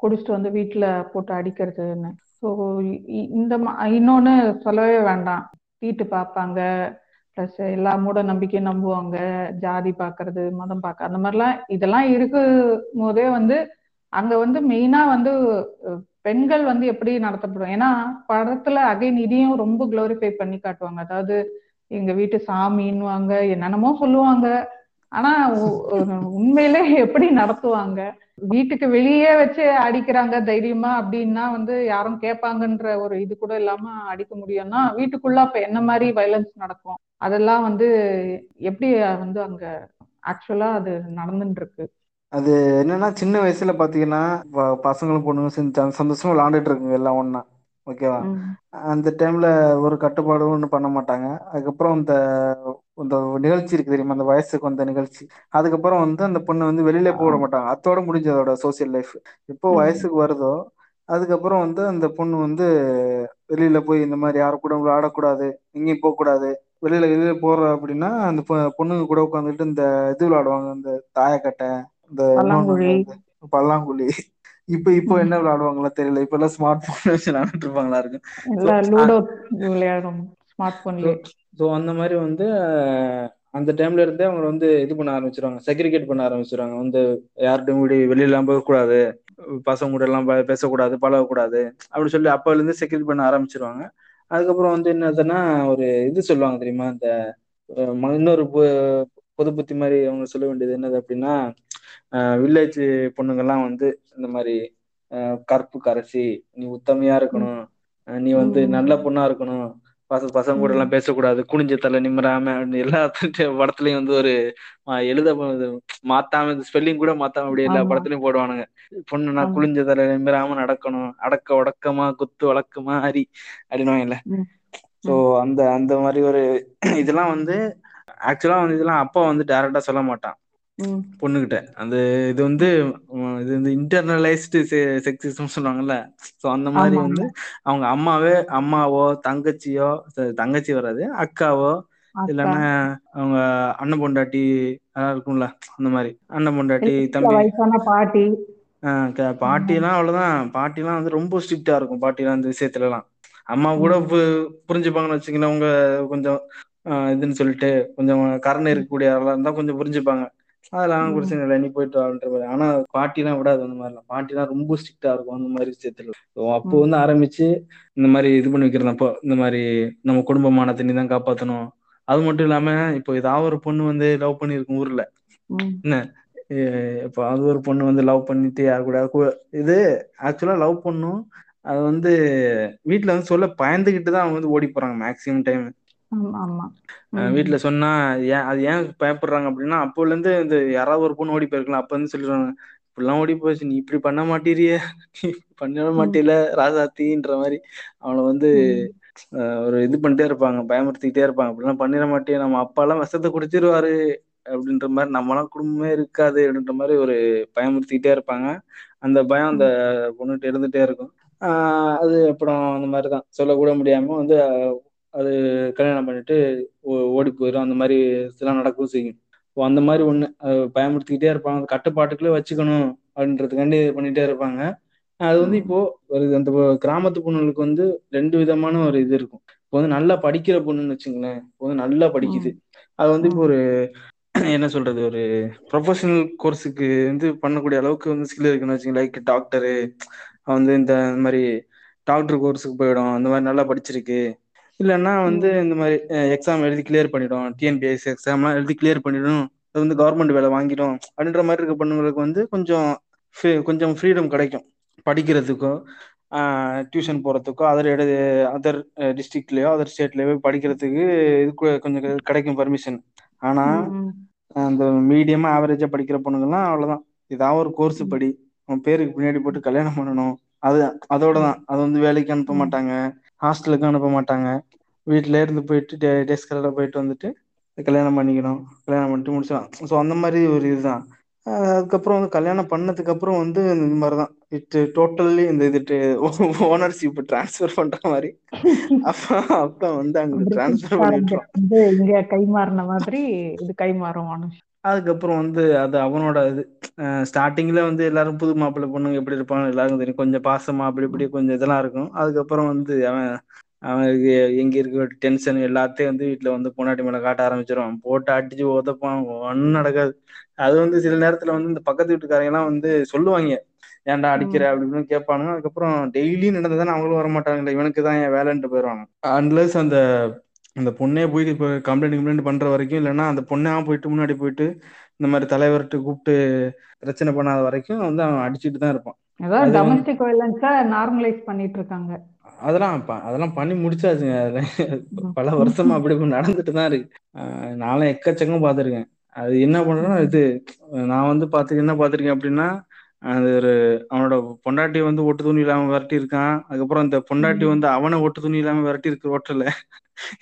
குடிச்சிட்டு வந்து வீட்டுல போட்டு அடிக்கிறதுன்னு. ஸோ இந்த இன்னொன்னு சொல்லவே வேண்டாம். வீட்டு பார்ப்பாங்க ப்ளஸ் எல்லா மூட நம்பிக்கையும் நம்புவாங்க. ஜாதி பாக்குறது மதம் பார்க்க அந்த மாதிரிலாம் இதெல்லாம் இருக்கும் போதே வந்து அங்க வந்து மெயினா வந்து பெண்கள் வந்து எப்படி நடத்தப்படும்? ஏன்னா படத்துல அகைன் இதையும் ரொம்ப குளோரிஃபை பண்ணி காட்டுவாங்க. அதாவது எங்க வீட்டு சாமின்னுவாங்க என்னென்னமோ சொல்லுவாங்க. ஆனா உண்மையிலே எப்படி நடத்துவாங்க? வீட்டுக்கு வெளியே வச்சு அடிக்கிறாங்க தைரியமா அப்படின்னா வந்து யாரும் கேட்பாங்கன்ற ஒரு இது கூட இல்லாம அடிக்க முடியும்னா வீட்டுக்குள்ள அப்ப என்ன மாதிரி வயலன்ஸ் நடக்கும்? அதெல்லாம் வந்து எப்படி வந்து அங்க ஆக்சுவலா அது நடந்துட்டு இருக்கு அது என்னன்னா சின்ன வயசுல பாத்தீங்கன்னா பசங்களும் பொண்ணுங்க செஞ்சு சந்தோஷமா விளாண்டுட்டு இருக்குங்க எல்லாம் ஒன்னா ஓகேவா? அந்த டைம்ல ஒரு கட்டுப்பாடும் ஒன்றும் பண்ண மாட்டாங்க. அதுக்கப்புறம் இந்த இந்த நிகழ்ச்சி இருக்கு தெரியுமா? அந்த வயசுக்கு வந்த நிகழ்ச்சி. அதுக்கப்புறம் வந்து அந்த பொண்ணு வந்து வெளியில போட மாட்டாங்க. அத்தோட முடிஞ்சதோட சோசியல் லைஃப் எப்போ வயசுக்கு வருதோ அதுக்கப்புறம் வந்து அந்த பொண்ணு வந்து வெளியில போய் இந்த மாதிரி யாரு கூட விளையாடக்கூடாது எங்கேயும் போக கூடாது வெளியில வெளியில போற அப்படின்னா அந்த பொண்ணுங்க கூட உட்காந்துட்டு இந்த இது விளையாடுவாங்க. இந்த தாயக்கட்டை இந்த பல்லாங்குழி. இப்ப இப்போ என்ன விளையாடுவாங்களா தெரியல. இப்ப எல்லாம் ஸ்மார்ட் போன் வச்சு விளையாண்டுட்டு இருப்பாங்களா விளையாடும் ஸ்மார்ட் போன்ல ஸோ அந்த மாதிரி வந்து அந்த டைம்ல இருந்தே அவங்க வந்து இது பண்ண ஆரம்பிச்சிருவாங்க. செக்ரிகேட் பண்ண ஆரம்பிச்சிருவாங்க. வந்து யார்கிட்டையும் கூடி வெளியில எல்லாம் போகக்கூடாது. பசங்க கூட எல்லாம் பேசக்கூடாது பழகக்கூடாது. அப்படி சொல்லி அப்பல இருந்து செக்யூரிட் பண்ண ஆரம்பிச்சிருவாங்க. அதுக்கப்புறம் வந்து என்னதுன்னா ஒரு இது சொல்லுவாங்க தெரியுமா? இந்த இன்னொரு பொது புத்தி மாதிரி அவங்க சொல்ல வேண்டியது என்னது அப்படின்னா வில்லேஜ் பொண்ணுங்கள்லாம் வந்து இந்த மாதிரி கருப்பு கரைசி நீ உத்தமையா இருக்கணும் நீ வந்து நல்ல பொண்ணா இருக்கணும் பச பசங்க கூட எல்லாம் பேசக்கூடாது குனிஞ்ச தலை நிம்மராம எல்லா படத்துலயும் வந்து ஒரு எழுத மாத்தாம ஸ்பெல்லிங் கூட மாத்தாம அப்படி எல்லா படத்துலயும் போடுவானுங்க. பொண்ணுனா குளிஞ்ச தலை நிம்மராம நடக்கணும் அடக்க உடக்கமா குத்து வழக்கமா அரி அப்படின்னுவாங்கல்ல. சோ அந்த அந்த மாதிரி ஒரு இதெல்லாம் வந்து ஆக்சுவலா வந்து இதெல்லாம் அப்பா வந்து டைரக்டா சொல்ல மாட்டான். பொண்ணுகிட்ட. அந்த இது வந்து இது வந்து இன்டர்னலைஸ்டு செக்ஸிசம் சொல்லுவாங்கல்ல. சோ அந்த மாதிரி வந்து அவங்க அம்மாவே அம்மாவோ தங்கச்சியோ தங்கச்சி வராது. அக்காவோ இல்லைன்னா அவங்க அண்ணன் பொண்டாட்டி அதெல்லாம் இருக்கும்ல அந்த மாதிரி. அண்ணன் பொண்டாட்டி தம்பி. பாட்டி. பாட்டி எல்லாம் அவ்வளவுதான் பாட்டி எல்லாம் வந்து ரொம்ப ஸ்ட்ரிக்டா இருக்கும் பாட்டி எல்லாம் அந்த விஷயத்துல எல்லாம் அம்மா கூட புரிஞ்சுப்பாங்கன்னு வச்சுக்கீங்கன்னா உங்க கொஞ்சம் இதுன்னு சொல்லிட்டு கொஞ்சம் கருணை இருக்கக்கூடிய இருந்தா கொஞ்சம் புரிஞ்சுப்பாங்க. அதெல்லாம் பிரச்சனை இல்லை நீ போயிட்டு வான்ற ஆனா பாட்டிலாம் விடாது அந்த மாதிரிலாம். பாட்டிலாம் ரொம்ப ஸ்ட்ரிக்டா இருக்கும் அந்த மாதிரி விஷயத்துல. அப்போ வந்து ஆரம்பிச்சு இந்த மாதிரி இது பண்ணி வைக்கிறது அப்போ இந்த மாதிரி நம்ம குடும்பமானத்தை நீ தான் காப்பாற்றணும் அது மட்டும் இல்லாம இப்போ ஏதாவது ஒரு பொண்ணு வந்து லவ் பண்ணிருக்கும் ஊர்ல. என்ன? இப்போ அது ஒரு பொண்ணு வந்து லவ் பண்ணிட்டு யாரு கூட இது ஆக்சுவலா லவ் பண்ணும். அது வந்து வீட்டுல வந்து சொல்ல பயந்துகிட்டு தான் அவங்க வந்து ஓடி போறாங்க மேக்சிமம் டைம் வீட்ல சொன்னா ஏன் அது ஏன் பயப்படுறாங்க? அப்படின்னா அப்போல இருந்து இந்த யாராவது ஒரு பொண்ணு ஓடி போயிருக்கலாம். அப்ப வந்து சொல்லிடுவாங்க இப்படிலாம் ஓடி போச்சு. நீ இப்படி பண்ண மாட்டேறியே. நீ பண்ணவே ம். மாட்டேல ராசாத்தின்ற மாதிரி. அவனை வந்து ஒரு இது பண்ணிட்டே இருப்பாங்க பயமுறுத்திக்கிட்டே இருப்பாங்க. அப்படிலாம் பண்ணிட மாட்டேன் நம்ம அப்பா எல்லாம் விஷத்தை குடிச்சிருவாரு. அப்படின்ற மாதிரி நம்மலாம் குடும்பமே இருக்காது அப்படின்ற மாதிரி ஒரு பயமுறுத்திக்கிட்டே இருப்பாங்க. அந்த பயம் அந்த பொண்ணுகிட்ட இருந்துட்டே இருக்கும். ஆஹ் அது அப்புறம் அந்த மாதிரிதான் சொல்லக்கூட முடியாம வந்து அது கல்யாணம் பண்ணிட்டு ஓ- ஓடி போயிடும் அந்த மாதிரி இதெல்லாம் நடக்கவும் செய்யும். இப்போ அந்த மாதிரி ஒன்று அது பயமுறுத்திக்கிட்டே இருப்பாங்க. அந்த கட்டுப்பாட்டுக்குள்ளே வச்சுக்கணும் அப்படின்றதுக்காண்டி இது பண்ணிகிட்டே இருப்பாங்க. அது வந்து இப்போ ஒரு அந்த கிராமத்து பொண்ணுங்களுக்கு வந்து ரெண்டு விதமான ஒரு இது இருக்கும். இப்போ வந்து நல்லா படிக்கிற பொண்ணுன்னு வச்சுங்களேன். இப்போ வந்து நல்லா படிக்குது. அது வந்து இப்போ ஒரு என்ன சொல்றது? ஒரு ப்ரொஃபஷனல் கோர்ஸுக்கு வந்து பண்ணக்கூடிய அளவுக்கு வந்து ஸ்கில் இருக்குன்னு வச்சுங்க. லைக் டாக்டரு வந்து இந்த மாதிரி டாக்டர் கோர்ஸுக்கு போயிடும். அந்த மாதிரி நல்லா படிச்சிருக்கு. இல்லைன்னா வந்து இந்த மாதிரி எக்ஸாம் எழுதி கிளியர் பண்ணிடும். டிஎன்பிஎஸ்சி எக்ஸாம்லாம் எழுதி கிளியர் பண்ணிடும் அது வந்து கவர்மெண்ட் வேலை வாங்கிடும். அப்படின்ற மாதிரி இருக்க பொண்ணுங்களுக்கு வந்து கொஞ்சம் கொஞ்சம் ஃப்ரீடம் கிடைக்கும். படிக்கிறதுக்கோ டியூஷன் போகிறதுக்கோ அதர் எடு அதர் டிஸ்ட்ரிக்ட்லேயோ அதர் ஸ்டேட்லேயோ படிக்கிறதுக்கு இது கொஞ்சம் கிடைக்கும் பர்மிஷன் ஆனால் அந்த மீடியமா ஆவரேஜா படிக்கிற பொண்ணுங்கலாம் அவ்வளவுதான். ஏதாவது ஒரு கோர்ஸ் படி உன் பேருக்கு பின்னாடி போட்டு கல்யாணம் பண்ணணும். அது அதோட தான் அது வந்து வேலைக்கு அனுப்ப மாட்டாங்க. ஹாஸ்டலுக்கு அனுப்ப மாட்டாங்க. வீட்டில இருந்து போயிட்டு டே டேஸ்காலரா போயிட்டு வந்துட்டு கல்யாணம் பண்ணிக்கணும். கல்யாணம் பண்ணிட்டு முடிச்சலாம் ஸோ அந்த மாதிரி ஒரு இதுதான். அதுக்கப்புறம் வந்து கல்யாணம் பண்ணதுக்கு அப்புறம் வந்து இந்த மாதிரிதான். இட் டோட்டல்லி இந்த இது ஓனர்ஷிப் டிரான்ஸ்ஃபர் பண்ற மாதிரி. அப்ப அப்ப வந்து அங்க டிரான்ஸ்ஃபர் பண்ணி பிரிட்டிஷ்காரங்க விட்டுரும் வந்து இங்க கை மாறின மாதிரி இது கை மாறும் அதுக்கப்புறம் வந்து அது அவனோட இது. ஸ்டார்டிங்ல வந்து எல்லாரும் புது மாப்பிள்ளை பொண்ணுங்க எப்படி இருப்பாங்க எல்லாருக்கும் தெரியும். கொஞ்சம் பாசமா அப்படி இப்படி கொஞ்சம் இதெல்லாம் இருக்கும். அதுக்கப்புறம் வந்து அவன் அவனுக்கு எங்க இருக்க டென்ஷன் எல்லாத்தையும் வந்து வீட்டுல வந்து பொண்டாட்டி மேல காட்ட ஆரம்பிச்சிருவான் போட்டு அடிச்சு உதப்பான். ஒன்னும் நடக்காது. அது வந்து சில நேரத்துல வந்து இந்த பக்கத்து வீட்டுக்காரங்க எல்லாம் வந்து சொல்லுவாங்க. ஏன்டா அடிக்கிற? அப்படி இப்படின்னு கேட்பானுங்க. அதுக்கப்புறம் டெய்லி நடந்ததானே அவங்களும் வர மாட்டாங்கல்ல இவனுக்கு தான் என் வேலைன்ட்டு போயிடுவாங்க அன்லஸ் அந்த அந்த பொண்ணே போயிட்டு இப்போ கம்ப்ளைண்ட் கம்ப்ளைண்ட் பண்ற வரைக்கும் இல்லைன்னா அந்த பொண்ணா போயிட்டு முன்னாடி போயிட்டு இந்த மாதிரி தலைவர்கிட்ட கூப்பிட்டு பிரச்சனை பண்ணாத வரைக்கும் வந்து அவன் அடிச்சுட்டு தான் இருப்பான். அதாவது அது வந்து டொமஸ்டிக் வயலன்ஸை நார்மலைஸ் பண்ணிட்டு இருக்காங்க. அதெல்லாம் அதெல்லாம் பண்ணி முடிச்சாச்சுங்க. பல வருஷமா அப்படி நடந்துட்டு தான் இருக்கு ஆஹ் நான்லாம் எக்கச்சக்கம் பார்த்துருக்கேன் அது என்ன பண்றேன்னா. இது நான் வந்து பார்த்து என்ன பார்த்துருக்கேன் அப்படின்னா அது ஒரு அவனோட பொண்டாட்டி வந்து ஒட்டு துணி இல்லாம விரட்டி இருக்கான் அதுக்கப்புறம் இந்த பொண்டாட்டி. வந்து அவனை ஒட்டு துணி இல்லாம விரட்டி இருக்கு ரோட்டில்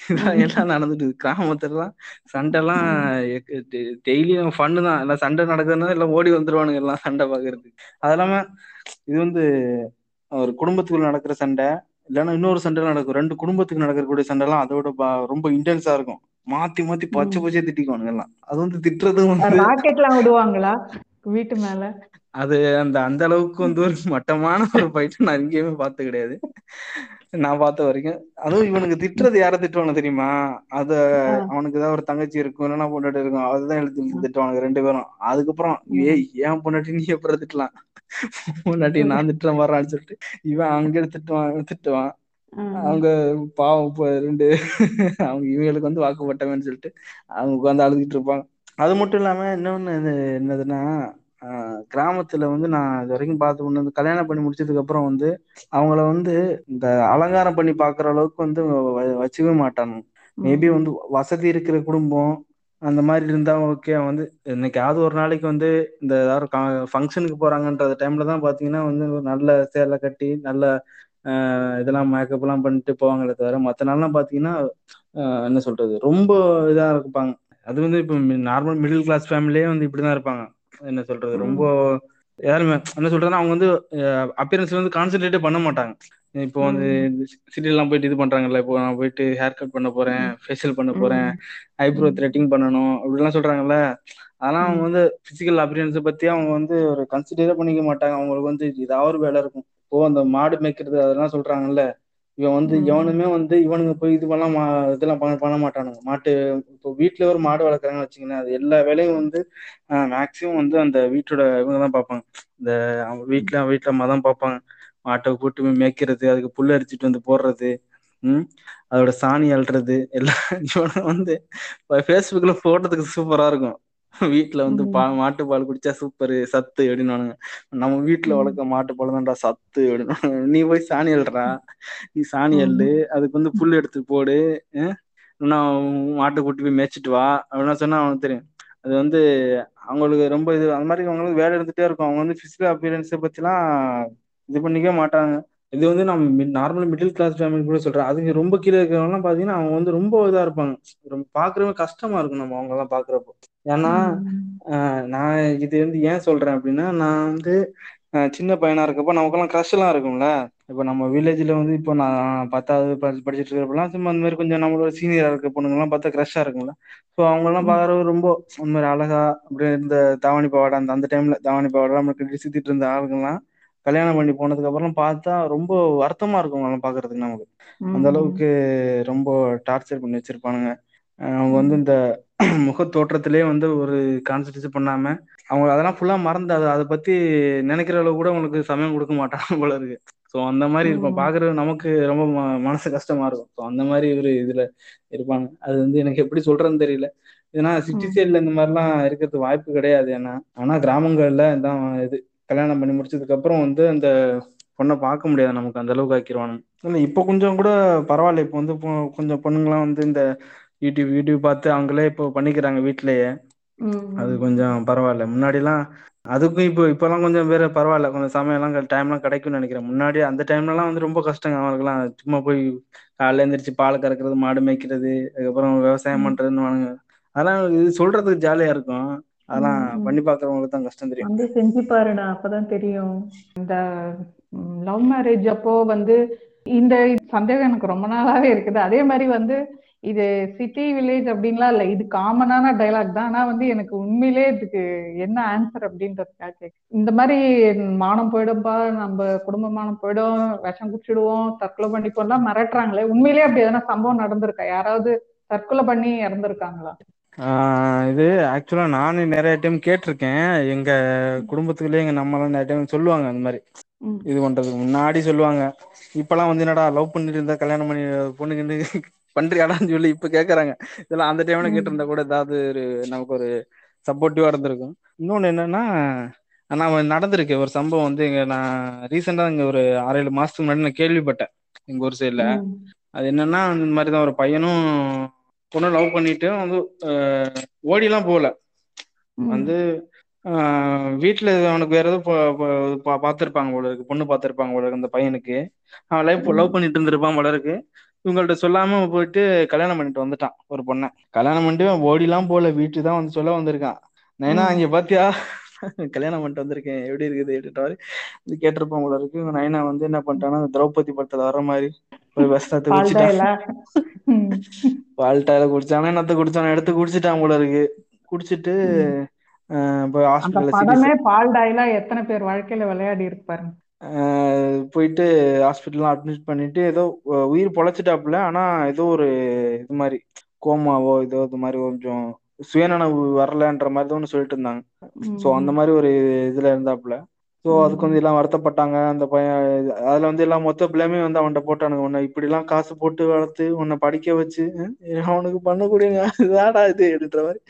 இதான் ம். எல்லாம் நடந்துட்டு இருக்கு. கிராமத்துலலாம் சண்டைலாம் ம். டெய்லியும் ஃபன்னு தான் எல்லாம் சண்டை நடக்குதுன்னா எல்லாம் ஓடி வந்துருவானுங்க எல்லாம் சண்டை பார்க்கறதுக்கு அது இல்லாம இது வந்து ஒரு குடும்பத்துக்குள்ள நடக்கிற சண்டை இல்லைன்னா இன்னொரு சண்டை நடக்கும். ரெண்டு குடும்பத்துக்கு நடக்கக்கூடிய சண்டைலாம் அதோட ரொம்ப இன்டென்ஸா இருக்கும். மாத்தி மாத்தி பச்சை. பச்சையா திட்டிக்குவானுங்க எல்லாம். அது வந்து ராக்கெட்லாம் விடுவாங்களா? வீட்டு மேல? அது அந்த அந்த அளவுக்கு வந்து ஒரு மட்டமான ஒரு ஃபைட் நான் எங்கேயுமே பார்த்து கிடையாது. நான் பார்த்த வரைக்கும் அதுவும் இவனுக்கு திட்டுறது யாரை திட்டுவானு தெரியுமா அத. அவனுக்கு ஏதாவது ஒரு தங்கச்சி இருக்கும் இல்லைன்னா பொண்டாட்டி இருக்கும் அதுதான் எழுத்து. திட்டுவானுங்க ரெண்டு பேரும் அதுக்கப்புறம். ஏய் ஏன் பொண்டாட்டி நீ எப்படி திட்டலாம் பொண்டாட்டி நான் திட்டுற மாதிரின்னு சொல்லிட்டு இவன் அங்க திட்டுவான் திட்டுவான். அவங்க பாவம் இப்போ ரெண்டு அவங்க இவங்களுக்கு வந்து வாக்குப்பட்டவன்னு சொல்லிட்டு அவங்க உட்காந்து அழுதுகிட்டு இருப்பாங்க அது மட்டும் இல்லாம இன்னொன்னு என்னதுன்னா கிராமத்துல வந்து நான் இது வரைக்கும் பார்த்து கொண்டு வந்து கல்யாணம் பண்ணி முடிச்சதுக்கு அப்புறம் வந்து அவங்கள வந்து இந்த அலங்காரம் பண்ணி பாக்குற அளவுக்கு வந்து வச்சுக்கவே மாட்டானுங்க மேபி. வந்து வசதி இருக்கிற குடும்பம் அந்த மாதிரி இருந்தா ஓகே வந்து என்னைக்காவது ஒரு நாளைக்கு வந்து இந்த ஏதாவது ஃபங்க்ஷனுக்கு போறாங்கன்ற டைம்ல தான் பாத்தீங்கன்னா வந்து ஒரு நல்ல சேலை கட்டி நல்ல இதெல்லாம் மேக்கப் எல்லாம் பண்ணிட்டு போவாங்களே தவிர மத்த நாள்லாம் பாத்தீங்கன்னா என்ன சொல்றது ரொம்ப இதா இருப்பாங்க. அது வந்து இப்போ நார்மல் மிடில் கிளாஸ் ஃபேமிலியே வந்து இப்படிதான் இருப்பாங்க. என்ன சொல்றது ரொம்ப. யாருமே என்ன சொல்றதுன்னா அவங்க வந்து அப்பியரன்ஸ்ல வந்து கான்சென்ட்ரேட்டே பண்ண மாட்டாங்க இப்போ வந்து. சிட்டிலாம் போயிட்டு இது பண்றாங்கல்ல இப்போ நான் போயிட்டு ஹேர் கட் பண்ண போறேன். ஃபேஷியல் பண்ண போறேன். ஐப்ரோ. த்ரெட்டிங் பண்ணணும் அப்படிலாம் சொல்றாங்கல்ல அதெல்லாம் அவங்க. வந்து பிசிக்கல் அப்பியரன்ஸை பத்தி அவங்க வந்து ஒரு கன்சிடரே பண்ணிக்க மாட்டாங்க அவங்களுக்கு வந்து ஏதாவது ஒரு வேலை இருக்கும் இப்போ அந்த மாடு மேய்க்கிறது அதெல்லாம் சொல்றாங்கல்ல இவன் வந்து. எவனுமே வந்து இவனுங்க போய் இது பண்ணலாம் இதெல்லாம் பண்ண பண்ண மாட்டானுங்க. மாட்டு இப்போ வீட்டுல ஒரு மாடு வளர்க்குறாங்கன்னு வச்சுக்கோங்களேன் அது எல்லா வேலையும் வந்து மேக்சிமம் வந்து அந்த வீட்டோட இவங்க தான் பார்ப்பாங்க. இந்த வீட்டுல வீட்டுல அம்மா தான் பார்ப்பாங்க. மாட்டை கூட்டு போய் மேய்க்கிறது அதுக்கு புல் அரிச்சிட்டு வந்து போடுறது ம் அதோட சாணி அள்ளுறது எல்லாம் இவனை வந்து ஃபேஸ்புக்ல போடுறதுக்கு சூப்பரா இருக்கும். வீட்டுல வந்து பா. மாட்டு பால் குடிச்சா சூப்பர் சத்து அப்படின்னுவானுங்க. நம்ம வீட்டுல. வளர்க்க மாட்டு பால் தான்டா சத்து அப்படின்னு நீ போய் சாணி அள்ளுறா நீ சாணி அள்ளு. அதுக்கு வந்து புல் எடுத்து போடு. இல்லைன்னா மாட்டு கூட்டி போய் மேய்ச்சிட்டு வா அப்படின்னா சொன்னா அவனுக்கு தெரியும். அது வந்து அவங்களுக்கு ரொம்ப இது அந்த மாதிரி அவங்களுக்கு வேலை இருந்துட்டே இருக்கும். அவங்க வந்து பிசிக்கல் அப்பியரன்ஸை பத்திலாம் இது பண்ணிக்கவே மாட்டாங்க. இது வந்து நம்ம நார்மல் மிடில் கிளாஸ் ஃபேமிலி கூட சொல்றேன். அதுங்க ரொம்ப கீழே இருக்கிறவங்கலாம் பாத்தீங்கன்னா அவங்க வந்து ரொம்ப இதா இருப்பாங்க. ரொம்ப பாக்குறவங்க கஷ்டமா இருக்கும் நம்ம அவங்க எல்லாம் பாக்குறப்போ. ஏன்னா நான் இது வந்து ஏன் சொல்றேன் அப்படின்னா நான் வந்து சின்ன பையனா இருக்கப்போ நமக்கெல்லாம் க்ரஷ் எல்லாம் இருக்கும்ல. இப்ப நம்ம வில்லேஜ்ல வந்து இப்போ நான் பத்தாவது படி- படிச்சிட்டு இருக்கிறப்பெல்லாம் சும்மா அந்த மாதிரி கொஞ்சம் நம்மளோட சீனியரா இருக்க பொண்ணுங்க எல்லாம் பார்த்தா க்ரஷ்ஷா இருக்கும்ல. ஸோ அவங்க எல்லாம் பாக்குறது ரொம்ப அந்த மாதிரி அழகா அப்படியே இந்த தாவணி பாவாடை அந்த அந்த டைம்ல தாவணி பாவாடை நம்ம கட்டி சுத்திட்டு இருந்த ஆளுங்கெல்லாம் கல்யாணம் பண்ணி போனதுக்கு அப்புறம் பார்த்தா ரொம்ப வருத்தமா இருக்கும் அவங்கெல்லாம் பாக்குறதுக்கு நமக்கு. அந்த அளவுக்கு ரொம்ப டார்ச்சர் பண்ணி வச்சிருப்பானுங்க. அவங்க வந்து இந்த முக தோற்றத்திலே வந்து ஒரு கான்சன்ட்ரேட் பண்ணாம அவங்க அதெல்லாம் ஃபுல்லா மறந்து அதை அதை பத்தி நினைக்கிற அளவு கூட உங்களுக்கு சமயம் கொடுக்க மாட்டாங்க போல இருக்கு. ஸோ அந்த மாதிரி இருப்போம் பாக்குறது நமக்கு ரொம்ப ம- மனசு கஷ்டமா இருக்கும். ஸோ அந்த மாதிரி ஒரு இதுல இருப்பாங்க. அது வந்து எனக்கு எப்படி சொல்றேன்னு தெரியல. ஏன்னா சிட்டி சைட்ல இந்த மாதிரிலாம் இருக்கிறதுக்கு வாய்ப்பு கிடையாது. ஏன்னா ஆனா கிராமங்கள்ல தான் இது. கல்யாணம் பண்ணி முடிச்சதுக்கு அப்புறம் வந்து அந்த பொண்ணை பார்க்க முடியாது நமக்கு அந்த அளவுக்கு ஆக்கிடுவானுங்க இல்லை இப்போ கொஞ்சம் கூட பரவாயில்ல. இப்போ வந்து கொஞ்சம் பொண்ணுங்களாம் வந்து இந்த யூடியூப் யூடியூப் பார்த்து அவங்களே இப்போ பண்ணிக்கிறாங்க வீட்லயே. அது கொஞ்சம் பரவாயில்ல. முன்னாடிலாம் அதுக்கும் இப்போ இப்போலாம் கொஞ்சம் வேற பரவாயில்ல. கொஞ்சம் சமயம்லாம் டைம்லாம் கிடைக்கும்னு நினைக்கிறேன். முன்னாடி அந்த டைம்லலாம் வந்து ரொம்ப கஷ்டங்க. அவங்களுக்குலாம் சும்மா போய் காலைல எந்திரிச்சு பால் கறக்கிறது மாடு மேய்க்கிறது அதுக்கப்புறம் விவசாயம் பண்றதுன்னு வானுங்க அதெல்லாம் இது சொல்றதுக்கு ஜாலியா இருக்கும். அதெல்லாம் பண்ணி பார்க்கறவங்களுக்கு தான் கஷ்டம் தெரியும். வந்து செஞ்சு பாருடா அப்பதான் தெரியும். இந்த லவ் மேரேஜ் அப்போ வந்து இந்த சந்தேகம் எனக்கு ரொம்ப நாளாவே இருக்குது. அதே மாதிரி வந்து இது சிட்டி வில்லேஜ் அப்படின்லாம் இல்ல இது காமனான டைலாக் தான். ஆனா வந்து எனக்கு உண்மையிலே இதுக்கு என்ன ஆன்சர் அப்படின்றதுக்காக. இந்த மாதிரி மானம் போயிடும்பா நம்ம குடும்ப மானம் போயிடும் விஷம் குடிச்சிடுவோம் தற்கொலை பண்ணிப்போம்லாம் மிரட்டுறாங்களே. உண்மையிலேயே அப்படி எதனா சம்பவம் நடந்திருக்கா? யாராவது தற்கொலை பண்ணி இறந்திருக்காங்களா? ஆஹ் இது ஆக்சுவலா நானும் நிறைய டைம் கேட்டிருக்கேன். எங்க குடும்பத்துக்குள்ளே எங்க நம்மலாம் நிறைய டைம் சொல்லுவாங்க அந்த மாதிரி. இது பண்றதுக்கு முன்னாடி சொல்லுவாங்க. இப்பெல்லாம் வந்து என்னடா லவ் பண்ணிட்டு இருந்தா கல்யாணம் பண்ணி பொண்ணுக்கு பண்றியாடான்னு சொல்லி இப்ப கேக்குறாங்க. இதெல்லாம் அந்த டைம்ல. கேட்டிருந்தா கூட ஏதாவது ஒரு நமக்கு ஒரு சப்போர்ட்டிவா இருந்திருக்கும். இன்னொன்னு என்னன்னா நான் நடந்திருக்கு. ஒரு சம்பவம் வந்து இங்க நான் ரீசெண்டா இங்க ஒரு ஆறு ஏழு மாசத்துக்கு முன்னாடி நான் கேள்விப்பட்டேன். எங்க ஒரு சைட்ல. அது என்னன்னா இந்த மாதிரி தான் ஒரு பையனும் பொண்ணு லவ் பண்ணிட்டு வந்து ஓடிலாம் போகல. வந்து ஆஹ் வீட்டுல அவனுக்கு வேற ஏதோ பார்த்திருப்பாங்க போல இருக்கு. பொண்ணு பார்த்திருப்பாங்க போல இருக்கு அந்த பையனுக்கு. அவன் லைஃப் லவ் பண்ணிட்டு இருந்திருப்பான் போல இருக்கு. இவங்கள்ட்ட சொல்லாம போயிட்டு கல்யாணம் பண்ணிட்டு வந்துட்டான் ஒரு பொண்ணை. கல்யாணம் பண்ணிட்டு ஓடிலாம் போல வீட்டுக்கு தான் வந்து சொல்ல வந்திருக்கான். நைனா ம். இங்க பாத்தியா? கல்யாணம் பண்ணிட்டு வந்திருக்கேன். எப்படி இருக்குது மாதிரி இது கேட்டிருப்பான் போல இருக்கு. நைனா வந்து என்ன பண்ணிட்டான்னா அந்த திரௌபதி படத்துல வர்ற மாதிரி போய் விஷத்தை குடிச்சிட்டான். பால்டாயில குடிச்சானே என்னத்த குடிச்சானோ? எடுத்து குடிச்சிட்டான் போல இருக்கு. குடிச்சிட்டு போய் ஹாஸ்பிட்டல்ல படமே எத்தனை பேர் வாழ்க்கையில விளையாடி ஆஹ் போயிட்டு ஹாஸ்பிட்டல்லாம் அட்மிட் பண்ணிட்டு ஏதோ உயிர் பொழைச்சிட்டாப்புல. ஆனா ஏதோ ஒரு இது மாதிரி கோமாவோ ஏதோ இது மாதிரி கொஞ்சம் சுயநனவு வரலன்ற மாதிரி தான் சொல்லிட்டு இருந்தாங்க. ஸோ அந்த. மாதிரி ஒரு இதுல இருந்தாப்புல. ஸோ அதுக்கு வந்து. எல்லாம் வருத்தப்பட்டாங்க. அந்த பையன் அதுல வந்து எல்லாம் மொத்த பிள்ளைமே வந்து அவன்கிட்ட போட்டானுங்க. உன்னை இப்படி எல்லாம் காசு போட்டு வளர்த்து உன்னை படிக்க வச்சு அவனுக்கு பண்ணக்கூடியங்க. இதாடா இது அப்படின்ற மாதிரி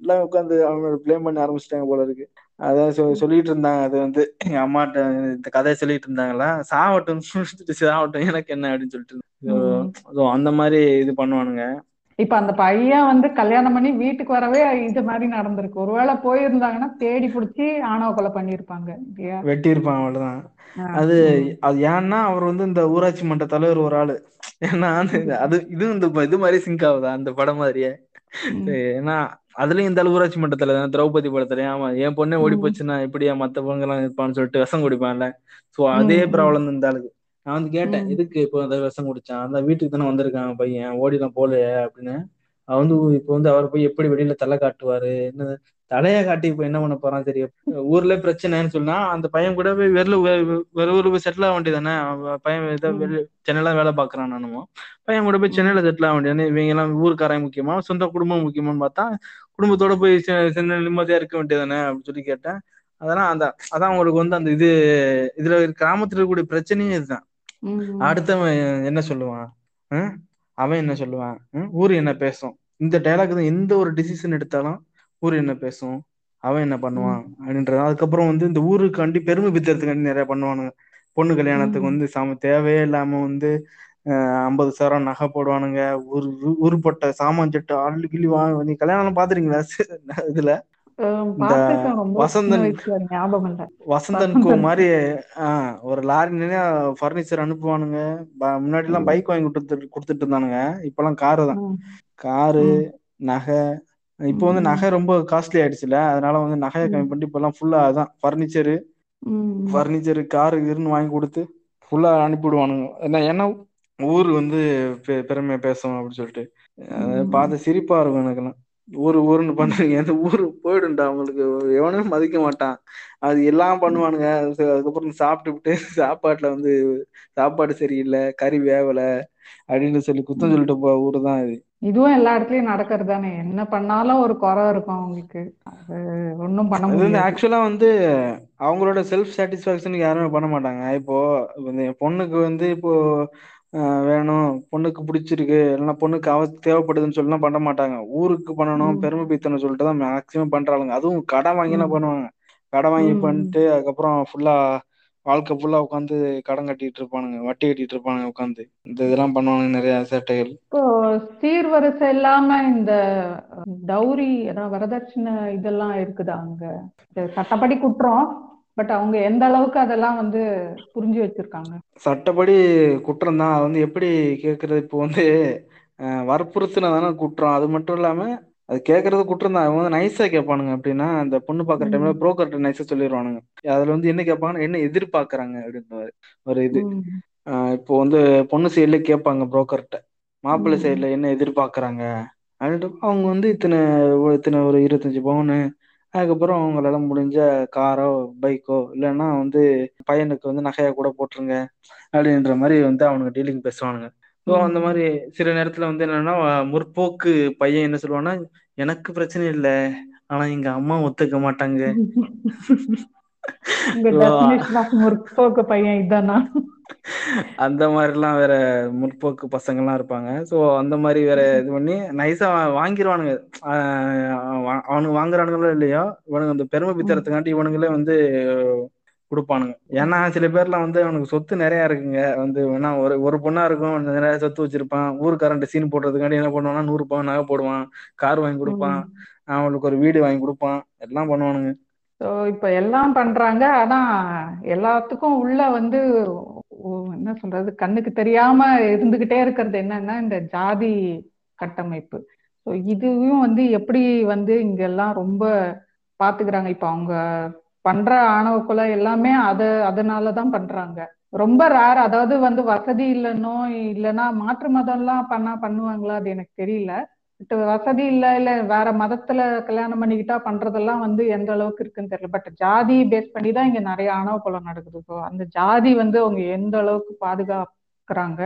எல்லாம் உட்காந்து அவனோட ப்ளேம் பண்ண ஆரம்பிச்சிட்டாங்க போல இருக்கு. அதான் சொ- சொல்லிட்டு இருந்தாங்க. அது வந்து எங்க அம்மாட்ட இந்த கதையை சொல்லிட்டு இருந்தாங்களா? சாவட்டும் சாவட்டும். எனக்கு என்ன அப்படின்னு சொல்லிட்டு அந்த மாதிரி இது பண்ணுவானுங்க. இப்ப அந்த பையன் வந்து கல்யாணம் பண்ணி வீட்டுக்கு வரவே இது மாதிரி நடந்திருக்கு ஒருவேளை போயிருந்தாங்கன்னா தேடி பிடிச்சி ஆணவ கொலை பண்ணிருப்பாங்க இல்லையா வெட்டி இருப்பான் அவ்வளவுதான். அது. அது ஏன்னா அவர் வந்து இந்த ஊராட்சி மன்ற தலைவர் ஒரு ஆளு ஏன்னா அது இது இந்த இது மாதிரி சிங்க் ஆகுதா அந்த படம் மாதிரியே. ஏன்னா அதுலயும் இந்த ஆளு ஊராட்சி மன்றத்துல தான் திரௌபதி படத்துலயும் ஆமா என் பொண்ணே ஓடி. போச்சுன்னா எப்படியா மத்த பொண்ணுங்க எல்லாம் இருப்பான்னு சொல்லிட்டு விஷம் குடிப்பான்ல சோ அதே. ப்ராப்ளம் இந்த ஆளுக்கு நான் வந்து கேட்டேன். எதுக்கு இப்போ அந்த விஷம் குடிச்சான்? அந்த வீட்டுக்கு தானே வந்திருக்கான் பையன்? ஓடிலாம் போலையே அப்படின்னு. அவன் வந்து இப்போ வந்து அவர் போய் எப்படி வெளியில தலை காட்டுவாரு? என்ன தலைய காட்டி இப்ப என்ன பண்ண போறான் தெரியும் ஊர்ல பிரச்சனைன்னு சொன்னா அந்த பையன் கூட போய் வெறும் வேற ஊருக்கு போய் செட்டில் ஆக வேண்டியதானே அவன் பையன் ஏதோ சென்னையில வேலை பாக்குறான் நானுமோ பையன் கூட போய். சென்னையில செட்டில் ஆக வேண்டியதானே இவங்க எல்லாம் ஊருக்காரன் முக்கியமா? சொந்த குடும்பம் முக்கியமான்னு பார்த்தா குடும்பத்தோட போய் சென்னை நிம்மதியா இருக்க வேண்டியதானே அப்படின்னு சொல்லி கேட்டேன். அதெல்லாம் அந்த அதான் உங்களுக்கு வந்து அந்த இது இதுல கிராமத்துல இருக்கக்கூடிய பிரச்சனையே இதுதான். அடுத்தவன் என்ன சொல்லுவான்? அவன் என்ன சொல்லுவான்? ஊர் என்ன பேசும்? இந்த டைலாக் தான் எந்த ஒரு டிசிஷன் எடுத்தாலும் ஊர் என்ன பேசும்? அவன் என்ன பண்ணுவான். அப்படின்றது அதுக்கப்புறம் வந்து இந்த ஊருக்காண்டி பெருமை பித்தறதுக்காண்டி நிறைய பண்ணுவானுங்க. பொண்ணு கல்யாணத்துக்கு. வந்து சம தேவையே இல்லாம வந்து ஐம்பது சவரம் நகை போடுவானுங்க. ஒரு ஊருப்பட்ட சாமான் செட்டு அள்ளி கிள்ளி வாங்க நீ கல்யாணம் பாத்துறீங்களா இதுல? வசந்தன் வசந்தன் கோ மாதிரி ஆஹ் ஒரு லாரி நிறைய ஃபர்னிச்சர் அனுப்புவானுங்க. முன்னாடி எல்லாம் பைக் வாங்கி கொடுத்துட்டு கொடுத்துட்டு இருந்தானுங்க. இப்பெல்லாம் காரு தான். காரு நகை. இப்போ வந்து நகை ரொம்ப காஸ்ட்லி ஆயிடுச்சுல அதனால வந்து நகையை கம்மி பண்ணிட்டு இப்பெல்லாம் ஃபுல்லா அதான். ஃபர்னிச்சரு ஃபர்னிச்சர் காரு கீருன்னு வாங்கி கொடுத்து ஃபுல்லா அனுப்பிவிடுவானுங்க. என்ன ஏன்னா ஊர் வந்து பெருமையா பேசும் அப்படின்னு சொல்லிட்டு. பார்த்து சிரிப்பா இருக்கும் எனக்கெல்லாம். ஊரு ஊருன்னு பண்றீங்க அந்த ஊரு போயிடும்டா அவங்களுக்கு. எவனும் மதிக்க மாட்டான். அது எல்லாம் பண்ணுவானுங்க. அது- அதுக்கப்புறம் சாப்பிட்டுவிட்டு சாப்பாட்டுல வந்து சாப்பாடு சரியில்லை கறி வேவல அப்படின்னு சொல்லி குத்தம். சொல்லிட்டு போ ஊரு தான் இது. இதுவும் எல்லா இடத்துலயும் நடக்கிறது தானே? என்ன பண்ணாலும் ஒரு குறை இருக்கும் அவங்களுக்கு. அது ஒண்ணும் பண்ண முடியாது. ஆக்சுவலா வந்து அவங்களோட செல்ஃப் சாட்டிஸ்ஃபேக்ஷனுக்கு யாருமே பண்ண மாட்டாங்க. இப்போ இந்த என் பொண்ணுக்கு வந்து இப்போ வேணும். பொண்ணுக்கு பிடிச்சிருக்கு. இல்லைன்னா பொண்ணுக்கு அவ தேவைப்படுதுன்னு சொல்லலாம் பண்ண மாட்டாங்க. ஊருக்கு பண்ணணும் பெருமை பீத்தணும் சொல்லிட்டு தான் மேக்சிமம் பண்றாளுங்க. அதுவும் கடன் வாங்கி என்ன ம், பண்ணுவாங்க? கடன் வாங்கி. பண்ணிட்டு அதுக்கப்புறம் ஃபுல்லா வாழ்க்கை ஃபுல்லா உட்காந்து கடன் கட்டிட்டு இருப்பானுங்க. வட்டி கட்டிட்டு இருப்பானுங்க உட்காந்து இந்த இதெல்லாம் பண்ணுவானுங்க நிறைய சேட்டைகள். இப்போ சீர்வரிசை இல்லாம இந்த டௌரி வரதட்சணை இதெல்லாம் இருக்குதா அங்க? சட்டப்படி குற்றம். பட் அவங்க எந்த அளவுக்கு அதெல்லாம் வந்து புரிஞ்சு வச்சிருக்காங்க? சட்டப்படி குற்றம் தான் அது வந்து எப்படி கேட்கறது இப்போ வந்து அஹ், வற்புறுத்தினா தானே குற்றம். அது மட்டும் இல்லாம அது கேட்கறது குற்றம் தான் அவங்க வந்து நைஸா கேட்பானுங்க அப்படின்னா அந்த பொண்ணு பாக்குற டைம்ல புரோக்கர்ட்ட நைஸா சொல்லிடுவானுங்க அதுல வந்து என்ன கேட்பாங்கன்னா என்ன எதிர்பார்க்கறாங்க அப்படின்னு ஒரு இது. இப்போ வந்து பொண்ணு சைடுல கேட்பாங்க புரோக்கர்ட்ட மாப்பிள்ளை சைடுல என்ன எதிர்பார்க்கறாங்க அப்படின்ட்டு அவங்க வந்து இத்தனை இத்தனை ஒரு இருபத்தஞ்சு பவுனு அதுக்கப்புறம் அவங்களால முடிஞ்ச காரோ பைக்கோ இல்லைன்னா வந்து பையனுக்கு வந்து நகையா கூட போட்டுருங்க அப்படின்ற மாதிரி வந்து அவனுங்க டீலிங் பேசுவானுங்க ஸோ அந்த. மாதிரி சில நேரத்துல வந்து என்னன்னா முற்போக்கு பையன் என்ன சொல்லுவான்னா எனக்கு பிரச்சனை இல்லை ஆனா எங்க அம்மா ஒத்துக்க மாட்டாங்க முற்போக்கு பையன் இதானா? அந்த மாதிரிலாம் வேற முற்போக்கு பசங்கள்லாம் இருப்பாங்க. ஸோ அந்த மாதிரி வேற இது பண்ணி நைஸா வாங்கிடுவானுங்க அவனுக்கு வாங்குறானுங்களோ இல்லையோ இவனுங்க அந்த பெருமை ம், பித்தறதுக்காண்டி இவனுங்களே வந்து கொடுப்பானுங்க. ஏன்னா சில பேர்லாம் வந்து அவனுக்கு சொத்து நிறைய இருக்குங்க. வந்து வேணா ஒரு ஒரு பொண்ணா இருக்கும் நிறைய சொத்து வச்சிருப்பான். ஊருக்காரன் சீன் போடுறதுக்காண்டி என்ன பண்ணுவான்னா நூறு பவுன் நகை போடுவான். கார் வாங்கி கொடுப்பான். அவனுக்கு ஒரு வீடு வாங்கி கொடுப்பான். எல்லாம் பண்ணுவானுங்க. ஸோ இப்போ எல்லாம் பண்றாங்க. ஆனா எல்லாத்துக்கும் உள்ள வந்து என்ன சொல்றது கண்ணுக்கு தெரியாம இருந்துகிட்டே இருக்கிறது என்னன்னா இந்த ஜாதி கட்டமைப்பு. ஸோ இதுவும் வந்து எப்படி வந்து இங்கெல்லாம் ரொம்ப பாத்துக்கிறாங்க? இப்போ அவங்க பண்ற ஆணவ கொலை எல்லாமே அத அதனாலதான் பண்றாங்க. ரொம்ப ரேர் அதாவது வந்து வசதி இல்லைன்னோ இல்லைன்னா மாற்று மதம்லாம் பண்ணா பண்ணுவாங்களா? அது எனக்கு தெரியல. வசதி இல்ல இல்ல வேற மதத்துல கல்யாணம் பண்ணிக்கிட்டா பண்றதெல்லாம் வந்து எந்த அளவுக்கு இருக்குன்னு தெரியல. பட் ஜாதி பேஸ் பண்ணி தான் இங்க நிறைய ஆணவ கொலை நடக்குது. ஸோ அந்த ஜாதி வந்து அவங்க எந்த அளவுக்கு பாதுகாக்கிறாங்க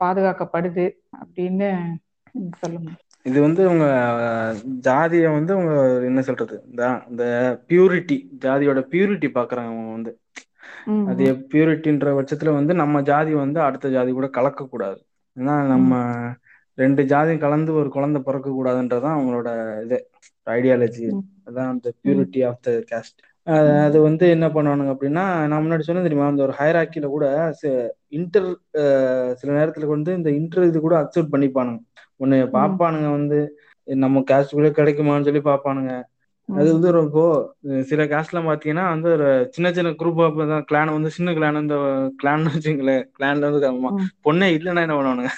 பாதுகாக்கப்படுது அப்படின்னு சொல்லுங்க. இது வந்து உங்க ஜாதியை வந்து உங்க என்ன சொல்றது? இந்த பியூரிட்டி ஜாதியோட பியூரிட்டி பாக்குறாங்க அவங்க வந்து. அது பியூரிட்டின்ற பட்சத்துல வந்து நம்ம ஜாதி வந்து அடுத்த ஜாதி கூட கலக்க கூடாது ஏன்னா நம்ம ரெண்டு ஜாதியும் கலந்து ஒரு குழந்தை பிறக்க கூடாதுன்றதான் அவங்களோட இது ஐடியாலஜி அதான் அந்த பியூரிட்டி ஆஃப் த கேஸ்ட் அது வந்து என்ன பண்ணுவானுங்க அப்படின்னா நான் முன்னாடி சொன்னேன் தெரியுமா அந்த ஒரு ஹைராக்கில கூட இன்டர் சில நேரத்துல வந்து இந்த இன்டர் இது கூட அக்செப்ட் பண்ணிப்பானுங்க. ஒன்னு பாப்பானுங்க வந்து நம்ம கேஸ்டுக்குள்ளே கிடைக்குமான்னு சொல்லி பாப்பானுங்க. அது வந்து ரொம்ப சில கேஸ்ட்லாம் பாத்தீங்கன்னா வந்து ஒரு சின்ன சின்ன குரூப் ஆஃப் தான். கிளான் வந்து சின்ன கிளான் இந்த கிளான் வச்சுங்களேன். கிளான்ல வந்து பொண்ணே இல்லைன்னா என்ன பண்ணுவானுங்க?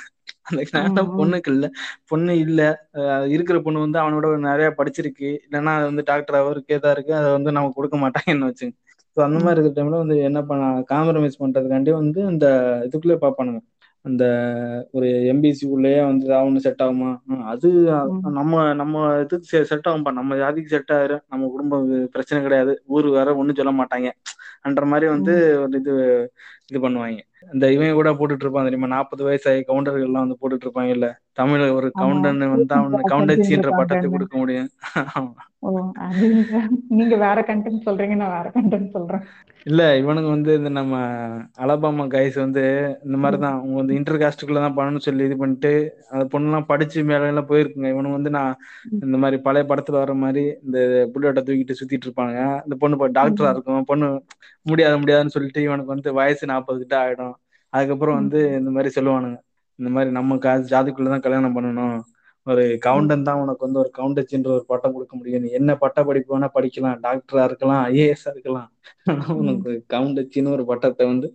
அந்த கிளான்ல ம், ம், பொண்ணுக்கு இல்ல. பொண்ணு இல்ல. இருக்கிற பொண்ணு வந்து அவனோட நிறைய படிச்சிருக்கு. இல்லைன்னா அது வந்து டாக்டர் அவருக்கே தான் இருக்கு. அதை வந்து நம்ம கொடுக்க மாட்டாங்கன்னு வச்சுங்க ஸோ அந்த மாதிரி இருக்கிற டைம்ல வந்து என்ன பண்ண காம்ப்ரமைஸ் பண்றதுக்காண்டி வந்து இந்த இதுக்குள்ளே பார்ப்பானுங்க. அந்த ஒரு எம்பிசி உள்ளேயே வந்து அவனு செட் ஆகுமா? அது நம்ம நம்ம இதுக்கு செட் ஆகும்பா. நம்ம ஜாதிக்கு செட் ஆயிரும். நம்ம குடும்பம் பிரச்சனை கிடையாது. ஊரு வேற ஒண்ணும் சொல்ல மாட்டாங்க. அன்ற மாதிரி வந்து. ஒரு இது இது பண்ணுவாங்க. இந்த இவன் கூட போட்டுட்டு இருப்பான் தெரியுமா? நாற்பது வயசாகி கவுண்டர்கள் எல்லாம் வந்து போட்டுட்டு இருப்பாங்க இல்ல தமிழ் ஒரு கவுண்டன் வந்து அவனுக்கு கவுண்டச்சின்ற பட்டத்தை கொடுக்க முடியும். நீங்க வேற கண்டென்ட் சொல்றீங்க நான் வேற கண்டென்ட் சொல்றேன். இல்ல இவனுங்க வந்து இந்த நம்ம அலபாமா கைஸ் வந்து இந்த மாதிரி தான். அவங்க வந்து இன்டர் காஸ்டுக்குள்ள தான் பண்ணணும்னு சொல்லி இது பண்ணிட்டு அந்த பொண்ணுலாம் படிச்சு மேல எல்லாம் போயிருக்குங்க. இவனுங்க வந்து நான் இந்த மாதிரி பழைய படத்துல வர மாதிரி இந்த புல்லட்டை தூக்கிட்டு சுத்திட்டு இருப்பாங்க. இந்த பொண்ணு டாக்டரா இருக்கும். பொண்ணு முடியாது முடியாதுன்னு சொல்லிட்டு இவனுக்கு வந்து வயசு நாற்பது கிட்ட ஆயிடும். அதுக்கப்புறம் வந்து இந்த மாதிரி சொல்லுவானுங்க. இந்த மாதிரி நம்ம கா ஜாதிக்குள்ளதான் கல்யாணம் பண்ணணும். ஒரு கவுண்டன் தான் உனக்கு வந்து ஒரு கவுண்டச்சின்ற ஒரு பட்டம் கொடுக்க முடியும். என்ன பட்ட படிப்பு வேணா படிக்கலாம் டாக்டரா இருக்கலாம் ஐஏஎஸ்ஆ இருக்கலாம். ஆனா உனக்கு கவுண்டச்சின்னு ஒரு பட்டத்தை வந்து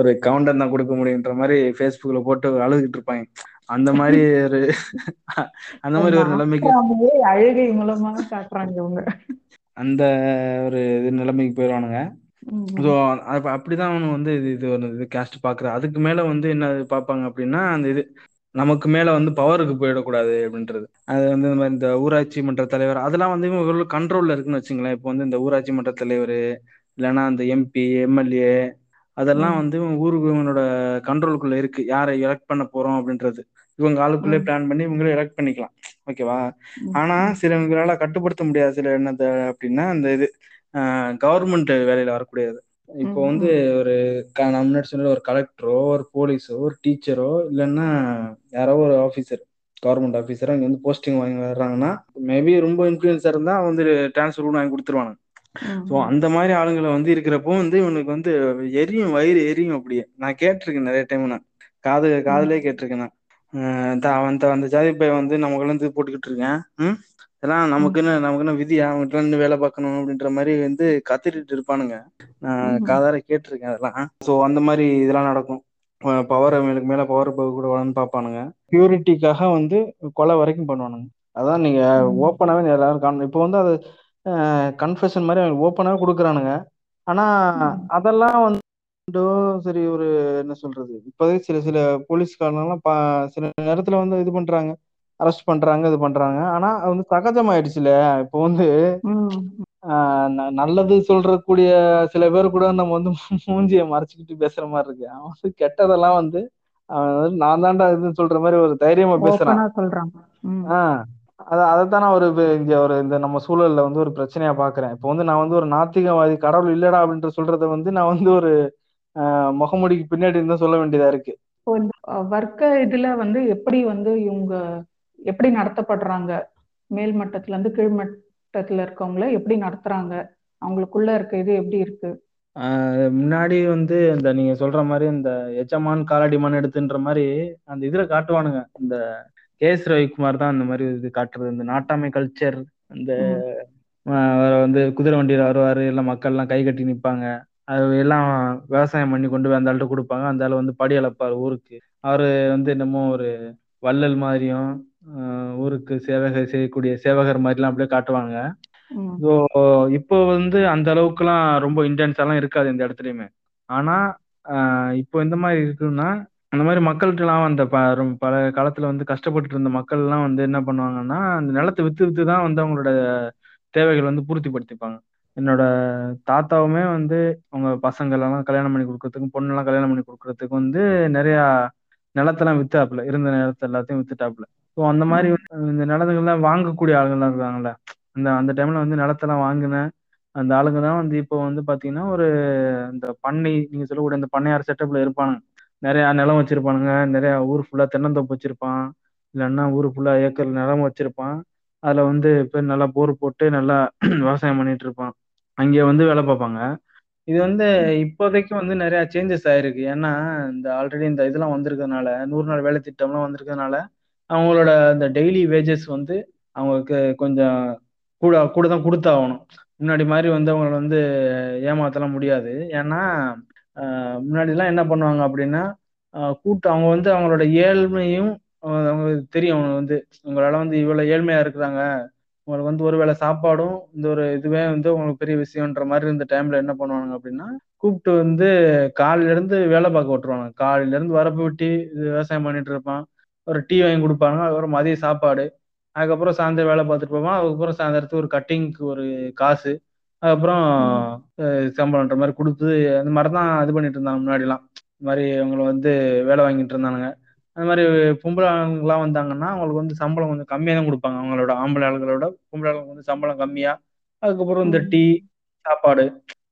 ஒரு கவுண்டன் தான் கொடுக்க முடியுன்ற மாதிரி ஃபேஸ்புக்ல போட்டு அழுதுகிட்டு இருப்பாங்க. அந்த மாதிரி ஒரு அந்த மாதிரி ஒரு நிலைமைக்கு அழுகை மூலமா காட்டுறாங்க இவங்க. அந்த ஒரு இது நிலைமைக்கு போயிடுவானுங்க. ஸோ அப்படிதான் அவனு வந்து இது இது ஒரு இது கேஸ்ட் பாக்குற அதுக்கு மேல வந்து என்ன பார்ப்பாங்க அப்படின்னா அந்த இது நமக்கு மேல வந்து பவருக்கு போயிடக்கூடாது அப்படின்றது. அது வந்து இந்த மாதிரி இந்த ஊராட்சி மன்ற தலைவர் அதெல்லாம் வந்து இவங்க கண்ட்ரோல்ல இருக்குன்னு வச்சுங்களேன். இப்போ வந்து இந்த ஊராட்சி மன்ற தலைவர் இல்லைன்னா அந்த எம்பி எம்எல்ஏ அதெல்லாம். வந்து ஊருக்கு இவனோட கண்ட்ரோலுக்குள்ள இருக்கு. யாரை எலெக்ட் பண்ண போறோம் அப்படின்றது. இவங்க ஆளுக்குள்ளே. பிளான் பண்ணி இவங்களே எலெக்ட் பண்ணிக்கலாம். ஓகேவா ஆனா. சிலவங்களால கட்டுப்படுத்த முடியாது. சில என்னது அப்படின்னா அந்த இது கவர்மெண்ட் வேலையில வரக்கூடியது. இப்போ வந்து. ஒரு நான் முன்னாடி சொன்ன ஒரு கலெக்டரோ ஒரு போலீஸோ ஒரு டீச்சரோ இல்லைன்னா யாரோ ஒரு ஆஃபீஸர் கவர்மெண்ட் ஆஃபீஸரோ இங்க வந்து போஸ்டிங் வாங்கி வர்றாங்கன்னா மேபி ரொம்ப இன்ஃபுளுன்ஸா இருந்தா வந்து டிரான்ஸ்ஃபர் கூட வாங்கி கொடுத்துருவாங்க ஸோ. அந்த மாதிரி ஆளுங்களை வந்து இருக்கிறப்போ வந்து இவனுக்கு வந்து எரியும் வயிறு எரியும் அப்படியே. நான் கேட்டிருக்கேன் நிறைய டைம் நான். காது காதுலயே கேட்டிருக்கேன் நான். இந்த- அந்த ஜாதி பையன் வந்து நமக்குள்ள இருந்து போட்டுக்கிட்டு இருக்கேன். இதெல்லாம் நமக்குன்னு நமக்குன்னு விதியா அவங்ககிட்ட இருந்து வேலை பார்க்கணும் அப்படின்ற மாதிரி வந்து கத்திட்டு இருப்பானுங்க. நான். காதார கேட்டிருக்கேன் அதெல்லாம். ஸோ அந்த மாதிரி இதெல்லாம் நடக்கும். பவர் அவங்களுக்கு மேல பவர் கூட வரணும்னு பார்ப்பானுங்க. பியூரிட்டிக்காக வந்து கொலை வரைக்கும் பண்ணுவானுங்க. அதான் நீங்க ம். ஓப்பனாவே எல்லாரும் காணும் இப்போ வந்து அது கன்ஃபெஷன் மாதிரி அவங்க ஓப்பனாவே கொடுக்குறானுங்க. ஆனா. அதெல்லாம் வந்து சரி ஒரு என்ன சொல்றது? இப்போதைக்கு சில சில போலீஸ்காரங்கெல்லாம் பா சில நேரத்துல வந்து இது பண்றாங்க. அரெஸ்ட் பண்றாங்க இது பண்றாங்க. ஆனா வந்து சகஜமாயிடுச்சுல. இப்போ வந்து நல்லது சொல்றக்கூடிய சில பேர் கூட நம்ம வந்து மூஞ்சிய மறைச்சுக்கிட்டு பேசுற மாதிரி இருக்கு. அவன் வந்து கெட்டதெல்லாம் வந்து அவன் நான் தான்டா இதுன்னு சொல்ற மாதிரி ஒரு தைரியமா பேசுறான். ம். ஆஹ் அத அதைத்தான் நான் ஒரு இங்க ஒரு இந்த நம்ம சூழல்ல வந்து ஒரு பிரச்சனையா பாக்குறேன். இப்போ வந்து நான் வந்து ஒரு நாத்திகவாதி கடவுள் இல்லடா அப்படின்ற சொல்றத வந்து நான் வந்து ஒரு ஆஹ் முகமூடிக்கு பின்னாடி இருந்தா சொல்ல வேண்டியதா இருக்கு. வர்க்க இதுல வந்து எப்படி வந்து இவங்க எப்படி நடத்தப்படுறாங்க? மேல் மட்டத்துல இருந்து கீழ் மட்டத்துல இருக்கவங்கள எப்படி நடத்துறாங்க? அவங்களுக்குள்ள இருக்க இது எப்படி இருக்கு? முன்னாடி வந்து இந்த நீங்க சொல்ற மாதிரி இந்த எஜமான் காலடிமான் எடுத்துன்ற மாதிரி அந்த இதுல காட்டுவானுங்க. இந்த கே எஸ் ரவிக்குமார் தான் அந்த மாதிரி இது காட்டுறது. இந்த நாட்டாமை கல்ச்சர் அந்த வந்து குதிரை வண்டியில் வருவாரு. எல்லாம் மக்கள் எல்லாம் கை கட்டி நிற்பாங்க அது எல்லாம் விவசாயம் பண்ணி கொண்டு போய் அந்த ஆள்கிட்ட கொடுப்பாங்க. அந்த ஆள் வந்து படி அளப்பார் ஊருக்கு. அவரு வந்து என்னமோ ஒரு வள்ளல் மாதிரியும் ஊருக்கு சேவகை செய்யக்கூடிய சேவகர் மாதிரிலாம் அப்படியே காட்டுவாங்க. ஸோ இப்போ வந்து அந்த அளவுக்குலாம் ரொம்ப இன்டென்ஸாலாம் இருக்காது இந்த இடத்துலையுமே. ஆனா ஆஹ் இப்போ இந்த மாதிரி இருக்குன்னா அந்த மாதிரி மக்கள்கிட்டலாம் அந்த ப பல காலத்துல வந்து கஷ்டப்பட்டு இருந்த மக்கள்லாம் வந்து என்ன பண்ணுவாங்கன்னா அந்த நிலத்தை வித்து வித்து தான் வந்து அவங்களோட தேவைகள் வந்து பூர்த்திப்படுத்திப்பாங்க. என்னோட தாத்தாவுமே வந்து அவங்க பசங்களெல்லாம் கல்யாணம் பண்ணி கொடுக்கறதுக்கும் பொண்ணெல்லாம் கல்யாணம் பண்ணி கொடுக்கறதுக்கு வந்து நிறைய நிலத்தெல்லாம் வித்தாப்புல இருந்த நிலத்தை எல்லாத்தையும் வித்துட்டாப்புல. ஸோ அந்த மாதிரி. வந்து இந்த நிலத்துங்கள்லாம் வாங்கக்கூடிய ஆளுங்கள்லாம் இருக்காங்கல்ல. அந்த அந்த டைம்ல வந்து நிலத்தெல்லாம் வாங்கின அந்த ஆளுங்க தான் வந்து இப்போ வந்து பாத்தீங்கன்னா ஒரு இந்த பண்ணை நீங்க சொல்லக்கூடிய இந்த பண்ணையார் செட்டப்ல இருப்பானுங்க நிறைய நிலம் வச்சிருப்பானுங்க. நிறைய ஊர் ஃபுல்லா தென்னந்தோப்பு வச்சிருப்பான். இல்லைன்னா ஊர் ஃபுல்லா ஏக்கர் நிலம் வச்சிருப்பான். அதுல வந்து இப்போ நல்லா போர் போட்டு நல்லா விவசாயம் பண்ணிட்டு இருப்பான். அங்கே வந்து வேலை பார்ப்பாங்க. இது வந்து இப்போதைக்கு வந்து நிறைய சேஞ்சஸ் ஆயிருக்கு. ஏன்னா இந்த ஆல்ரெடி இந்த இதெல்லாம் வந்திருக்கிறதுனால நூறு நாள் வேலை திட்டம்லாம் வந்திருக்கிறதுனால அவங்களோட அந்த டெய்லி வேஜஸ் வந்து அவங்களுக்கு கொஞ்சம் கூட கூட தான் கொடுத்தாகணும். முன்னாடி மாதிரி வந்து அவங்கள வந்து ஏமாத்தலாம் முடியாது. ஏன்னா முன்னாடிலாம் என்ன பண்ணுவாங்க அப்படின்னா கூட்டம் அவங்க வந்து அவங்களோட ஏழ்மையும் அவங்க- அவங்களுக்கு தெரியும். அவங்க வந்து உங்களால வந்து இவ்வளோ ஏழ்மையா இருக்கிறாங்க. உங்களுக்கு வந்து ஒருவேளை சாப்பாடும் இந்த ஒரு இதுவே வந்து உங்களுக்கு பெரிய விஷயம்ன்ற மாதிரி இருந்த டைம்ல என்ன பண்ணுவாங்க அப்படின்னா கூப்பிட்டு வந்து காலையில இருந்து வேலை பார்க்க விட்டுருவாங்க. காலையிலேருந்து வரப்பு விட்டி இது விவசாயம் பண்ணிட்டு இருப்பான். ஒரு டீ வாங்கி கொடுப்பாங்க. அதுக்கப்புறம் மதிய சாப்பாடு. அதுக்கப்புறம் சாயந்தரம் வேலை பார்த்துட்டு போவான் அதுக்கப்புறம் சாயந்தரத்துக்கு ஒரு கட்டிங்க்கு ஒரு காசு. அதுக்கப்புறம் சம்பளம்ன்ற மாதிரி கொடுத்து அந்த மாதிரி தான் இது பண்ணிட்டு இருந்தாங்க முன்னாடிலாம். இந்த மாதிரி அவங்கள வந்து வேலை வாங்கிட்டு இருந்தானுங்க. அந்த மாதிரி பொம்பளை ஆளுங்கலாம் வந்தாங்கன்னா அவங்களுக்கு வந்து சம்பளம் கொஞ்சம் கம்மியாக தான் கொடுப்பாங்க. அவங்களோட ஆம்பளை ஆளுங்களோட பொம்பளை ஆளுங்களுக்கு வந்து சம்பளம் கம்மியா. அதுக்கப்புறம் இந்த டீ சாப்பாடு.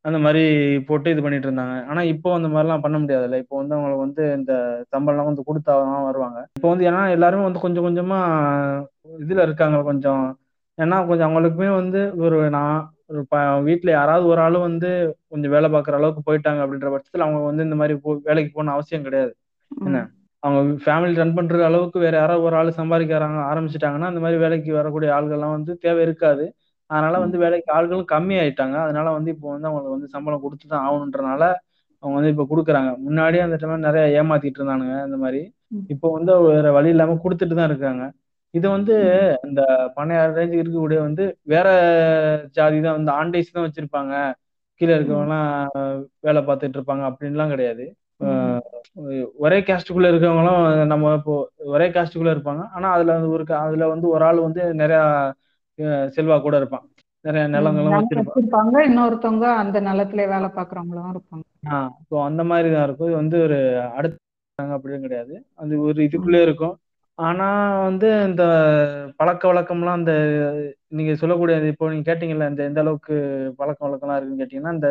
அந்த மாதிரி போட்டு இது பண்ணிட்டு இருந்தாங்க. ஆனா இப்போ அந்த மாதிரிலாம் பண்ண முடியாதுல்ல. இப்போ வந்து அவங்களுக்கு வந்து இந்த சம்பளம்லாம் வந்து கொடுத்தா தான் வருவாங்க. இப்போ வந்து ஏன்னா எல்லாருமே வந்து கொஞ்சம் கொஞ்சமா இதுல இருக்காங்க கொஞ்சம். ஏன்னா கொஞ்சம் அவங்களுக்குமே வந்து ஒரு நான் ஒரு ப வீட்டுல யாராவது ஒரு ஆளு வந்து கொஞ்சம் வேலை பார்க்குற அளவுக்கு போயிட்டாங்க அப்படின்ற பட்சத்துல அவங்க வந்து இந்த மாதிரி போ வேலைக்கு போகணும் அவசியம் கிடையாது. என்ன? அவங்க ஃபேமிலி ரன் பண்ற அளவுக்கு வேற யாராவது ஒரு ஆள் சம்பாதிக்கிறாங்க ஆரம்பிச்சிட்டாங்கன்னா அந்த மாதிரி வேலைக்கு வரக்கூடிய ஆள்கள்லாம் வந்து தேவை இருக்காது. அதனால வந்து வேலைக்கு ஆள்களும் கம்மி ஆயிட்டாங்க அதனால வந்து இப்போ வந்து அவங்களுக்கு வந்து சம்பளம் கொடுத்து தான் ஆகணுன்றனால அவங்க வந்து இப்போ கொடுக்குறாங்க. முன்னாடியே அந்த டைம்ல நிறைய ஏமாத்திட்டு இருந்தானுங்க இந்த மாதிரி. இப்போ வந்து வேற வழி இல்லாம கொடுத்துட்டு தான் இருக்காங்க. இது வந்து இந்த பணையார் ரேஞ்சுக்கு இருக்கக்கூடிய வந்து வேற ஜாதி தான் வந்து ஆண்டைஸ் தான் வச்சிருப்பாங்க. கீழே இருக்கவங்கலாம் வேலை பார்த்துட்டு இருப்பாங்க. அப்படின்லாம் கிடையாது. ஒரே கேஸ்டுக்குள்ள இருக்கவங்களும் நம்ம இப்போ ஒரே கேஸ்டுக்குள்ள இருப்பாங்க. ஆனா அதுல ஒரு அதுல வந்து ஒரு ஆள் வந்து நிறைய செல்வா கூட இருப்பான். நிறைய நிலங்களும் வச்சிருப்பாங்க. இன்னொருத்தவங்க அந்த நிலத்துல வேலை பாக்குறவங்களும் இருப்பாங்க. ஆஹ் இப்போ அந்த மாதிரி தான் இருக்கும். இது வந்து ஒரு அடுத்த அப்படின்னு கிடையாது. அது ஒரு இதுக்குள்ளே இருக்கும். ஆனா வந்து இந்த பழக்க வழக்கம்லாம் அந்த நீங்க சொல்லக்கூடிய இப்போ நீங்க கேட்டீங்கல்ல இந்த எந்த அளவுக்கு பழக்க வழக்கம்லாம் இருக்குன்னு கேட்டீங்கன்னா இந்த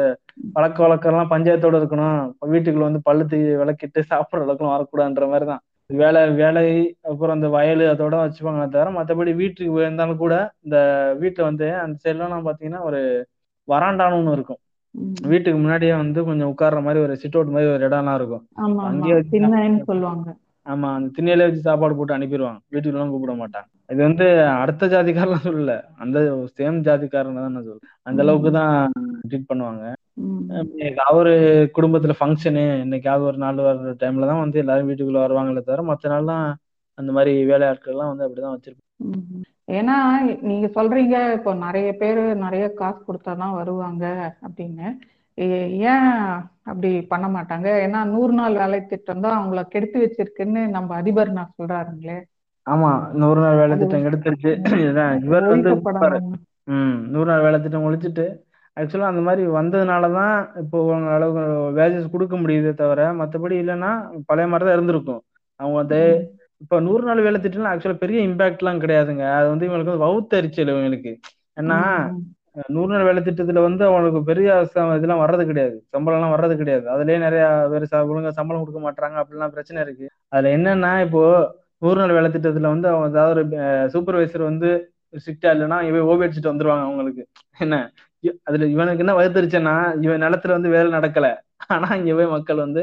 பழக்க வழக்கம்லாம் பஞ்சாயத்தோட இருக்கணும். வீட்டுக்குள்ள வந்து பல்லு தீ விளக்கிட்டு சாப்பிட்ற அளவுக்குலாம் வரக்கூடாதுன்ற மாதிரி தான். வேலை வேலை அப்புறம் அந்த வயல் அதோட வச்சுப்பாங்களே தவிர மற்றபடி வீட்டுக்கு இருந்தாலும் கூட இந்த வீட்டுல வந்து அந்த சைட்லாம் பாத்தீங்கன்னா ஒரு வராண்டான்னு ஒண்ணு இருக்கும். வீட்டுக்கு முன்னாடியே வந்து கொஞ்சம் உட்கார்ற மாதிரி ஒரு சிட் அவுட் மாதிரி ஒரு இடம்லாம் இருக்கும். அங்கேயே சொல்லுவாங்க. ஆமா அந்த திண்ணையில வச்சு சாப்பாடு போட்டு அனுப்பிடுவாங்க வீட்டுக்குலாம் கூப்பிட மாட்டாங்க. இது வந்து அடுத்த ஜாதிக்காரெல்லாம் சொல்லல. அந்த சேம் ஜாதிக்காரன் தான் நான் சொல்றேன். அந்த அளவுக்கு தான் ட்ரீட் பண்ணுவாங்க. அவரு குடும்பத்துல ஃபங்க்ஷனு இன்னைக்காவது ஒரு நாள் வர்ற டைம்ல தான் வந்து எல்லாரும் வீட்டுக்குள்ள வருவாங்களே தவிர மற்ற நாள்லாம் அந்த மாதிரி வேலையாட்கள் எல்லாம் வந்து அப்படிதான் வச்சிருப்பாங்க ஏன்னா நீங்க சொல்றீங்க இப்போ நிறைய பேர் நிறைய காசு கொடுத்தாதான் வருவாங்க அப்படின்னு. ஏன் அப்படி பண்ண மாட்டாங்க? ஏன்னா நூறு நாள் வேலை திட்டம் தான் அவங்கள கெடுத்து வச்சிருக்குன்னு நம்ம அதிபர் நான் சொல்றாருங்களே. ஆமா நூறு நாள் வேலை திட்டம் கெடுத்துருச்சு. இவர் வந்து நூறு நாள் வேலை திட்டம் ஒழிச்சிட்டு ஆக்சுவலா அந்த மாதிரி வந்ததுனாலதான் இப்போ உங்க அளவுக்கு வேஜஸ் கொடுக்க முடியுதே தவிர மற்றபடி இல்லைன்னா பழைய மாதிரி தான் இருந்திருக்கும். அவங்க வந்து இப்ப நூறு நாள் வேலை திட்டம்லாம் ஆக்சுவலா பெரிய இம்பாக்ட் எல்லாம் கிடையாதுங்க. அது வந்து இவங்களுக்கு வந்து வவுத்தரிச்சல் இவங்களுக்கு. ஏன்னா நூறு நாள் வேலை திட்டத்துல வந்து அவங்களுக்கு பெரிய இதெல்லாம் வர்றது கிடையாது. சம்பளம் எல்லாம் வர்றது கிடையாது. அதுலயே நிறைய பேர் ஒழுங்கா சம்பளம் கொடுக்க மாட்டாங்க அப்படிலாம் பிரச்சனை இருக்கு. அதுல என்னன்னா இப்போ நூறு நாள் வேலை திட்டத்துல வந்து அவங்க ஏதாவது ஒரு சூப்பர்வைசர் வந்து ஸ்ட்ரிக்டா இல்லைன்னா இவன் ஓபி அடிச்சுட்டு வந்துருவாங்க அவங்களுக்கு. என்ன? அதுல இவனுக்கு என்ன வகுத்தரிச்சேன்னா இவன் நிலத்துல வந்து வேலை நடக்கல. ஆனா இங்க போய் மக்கள் வந்து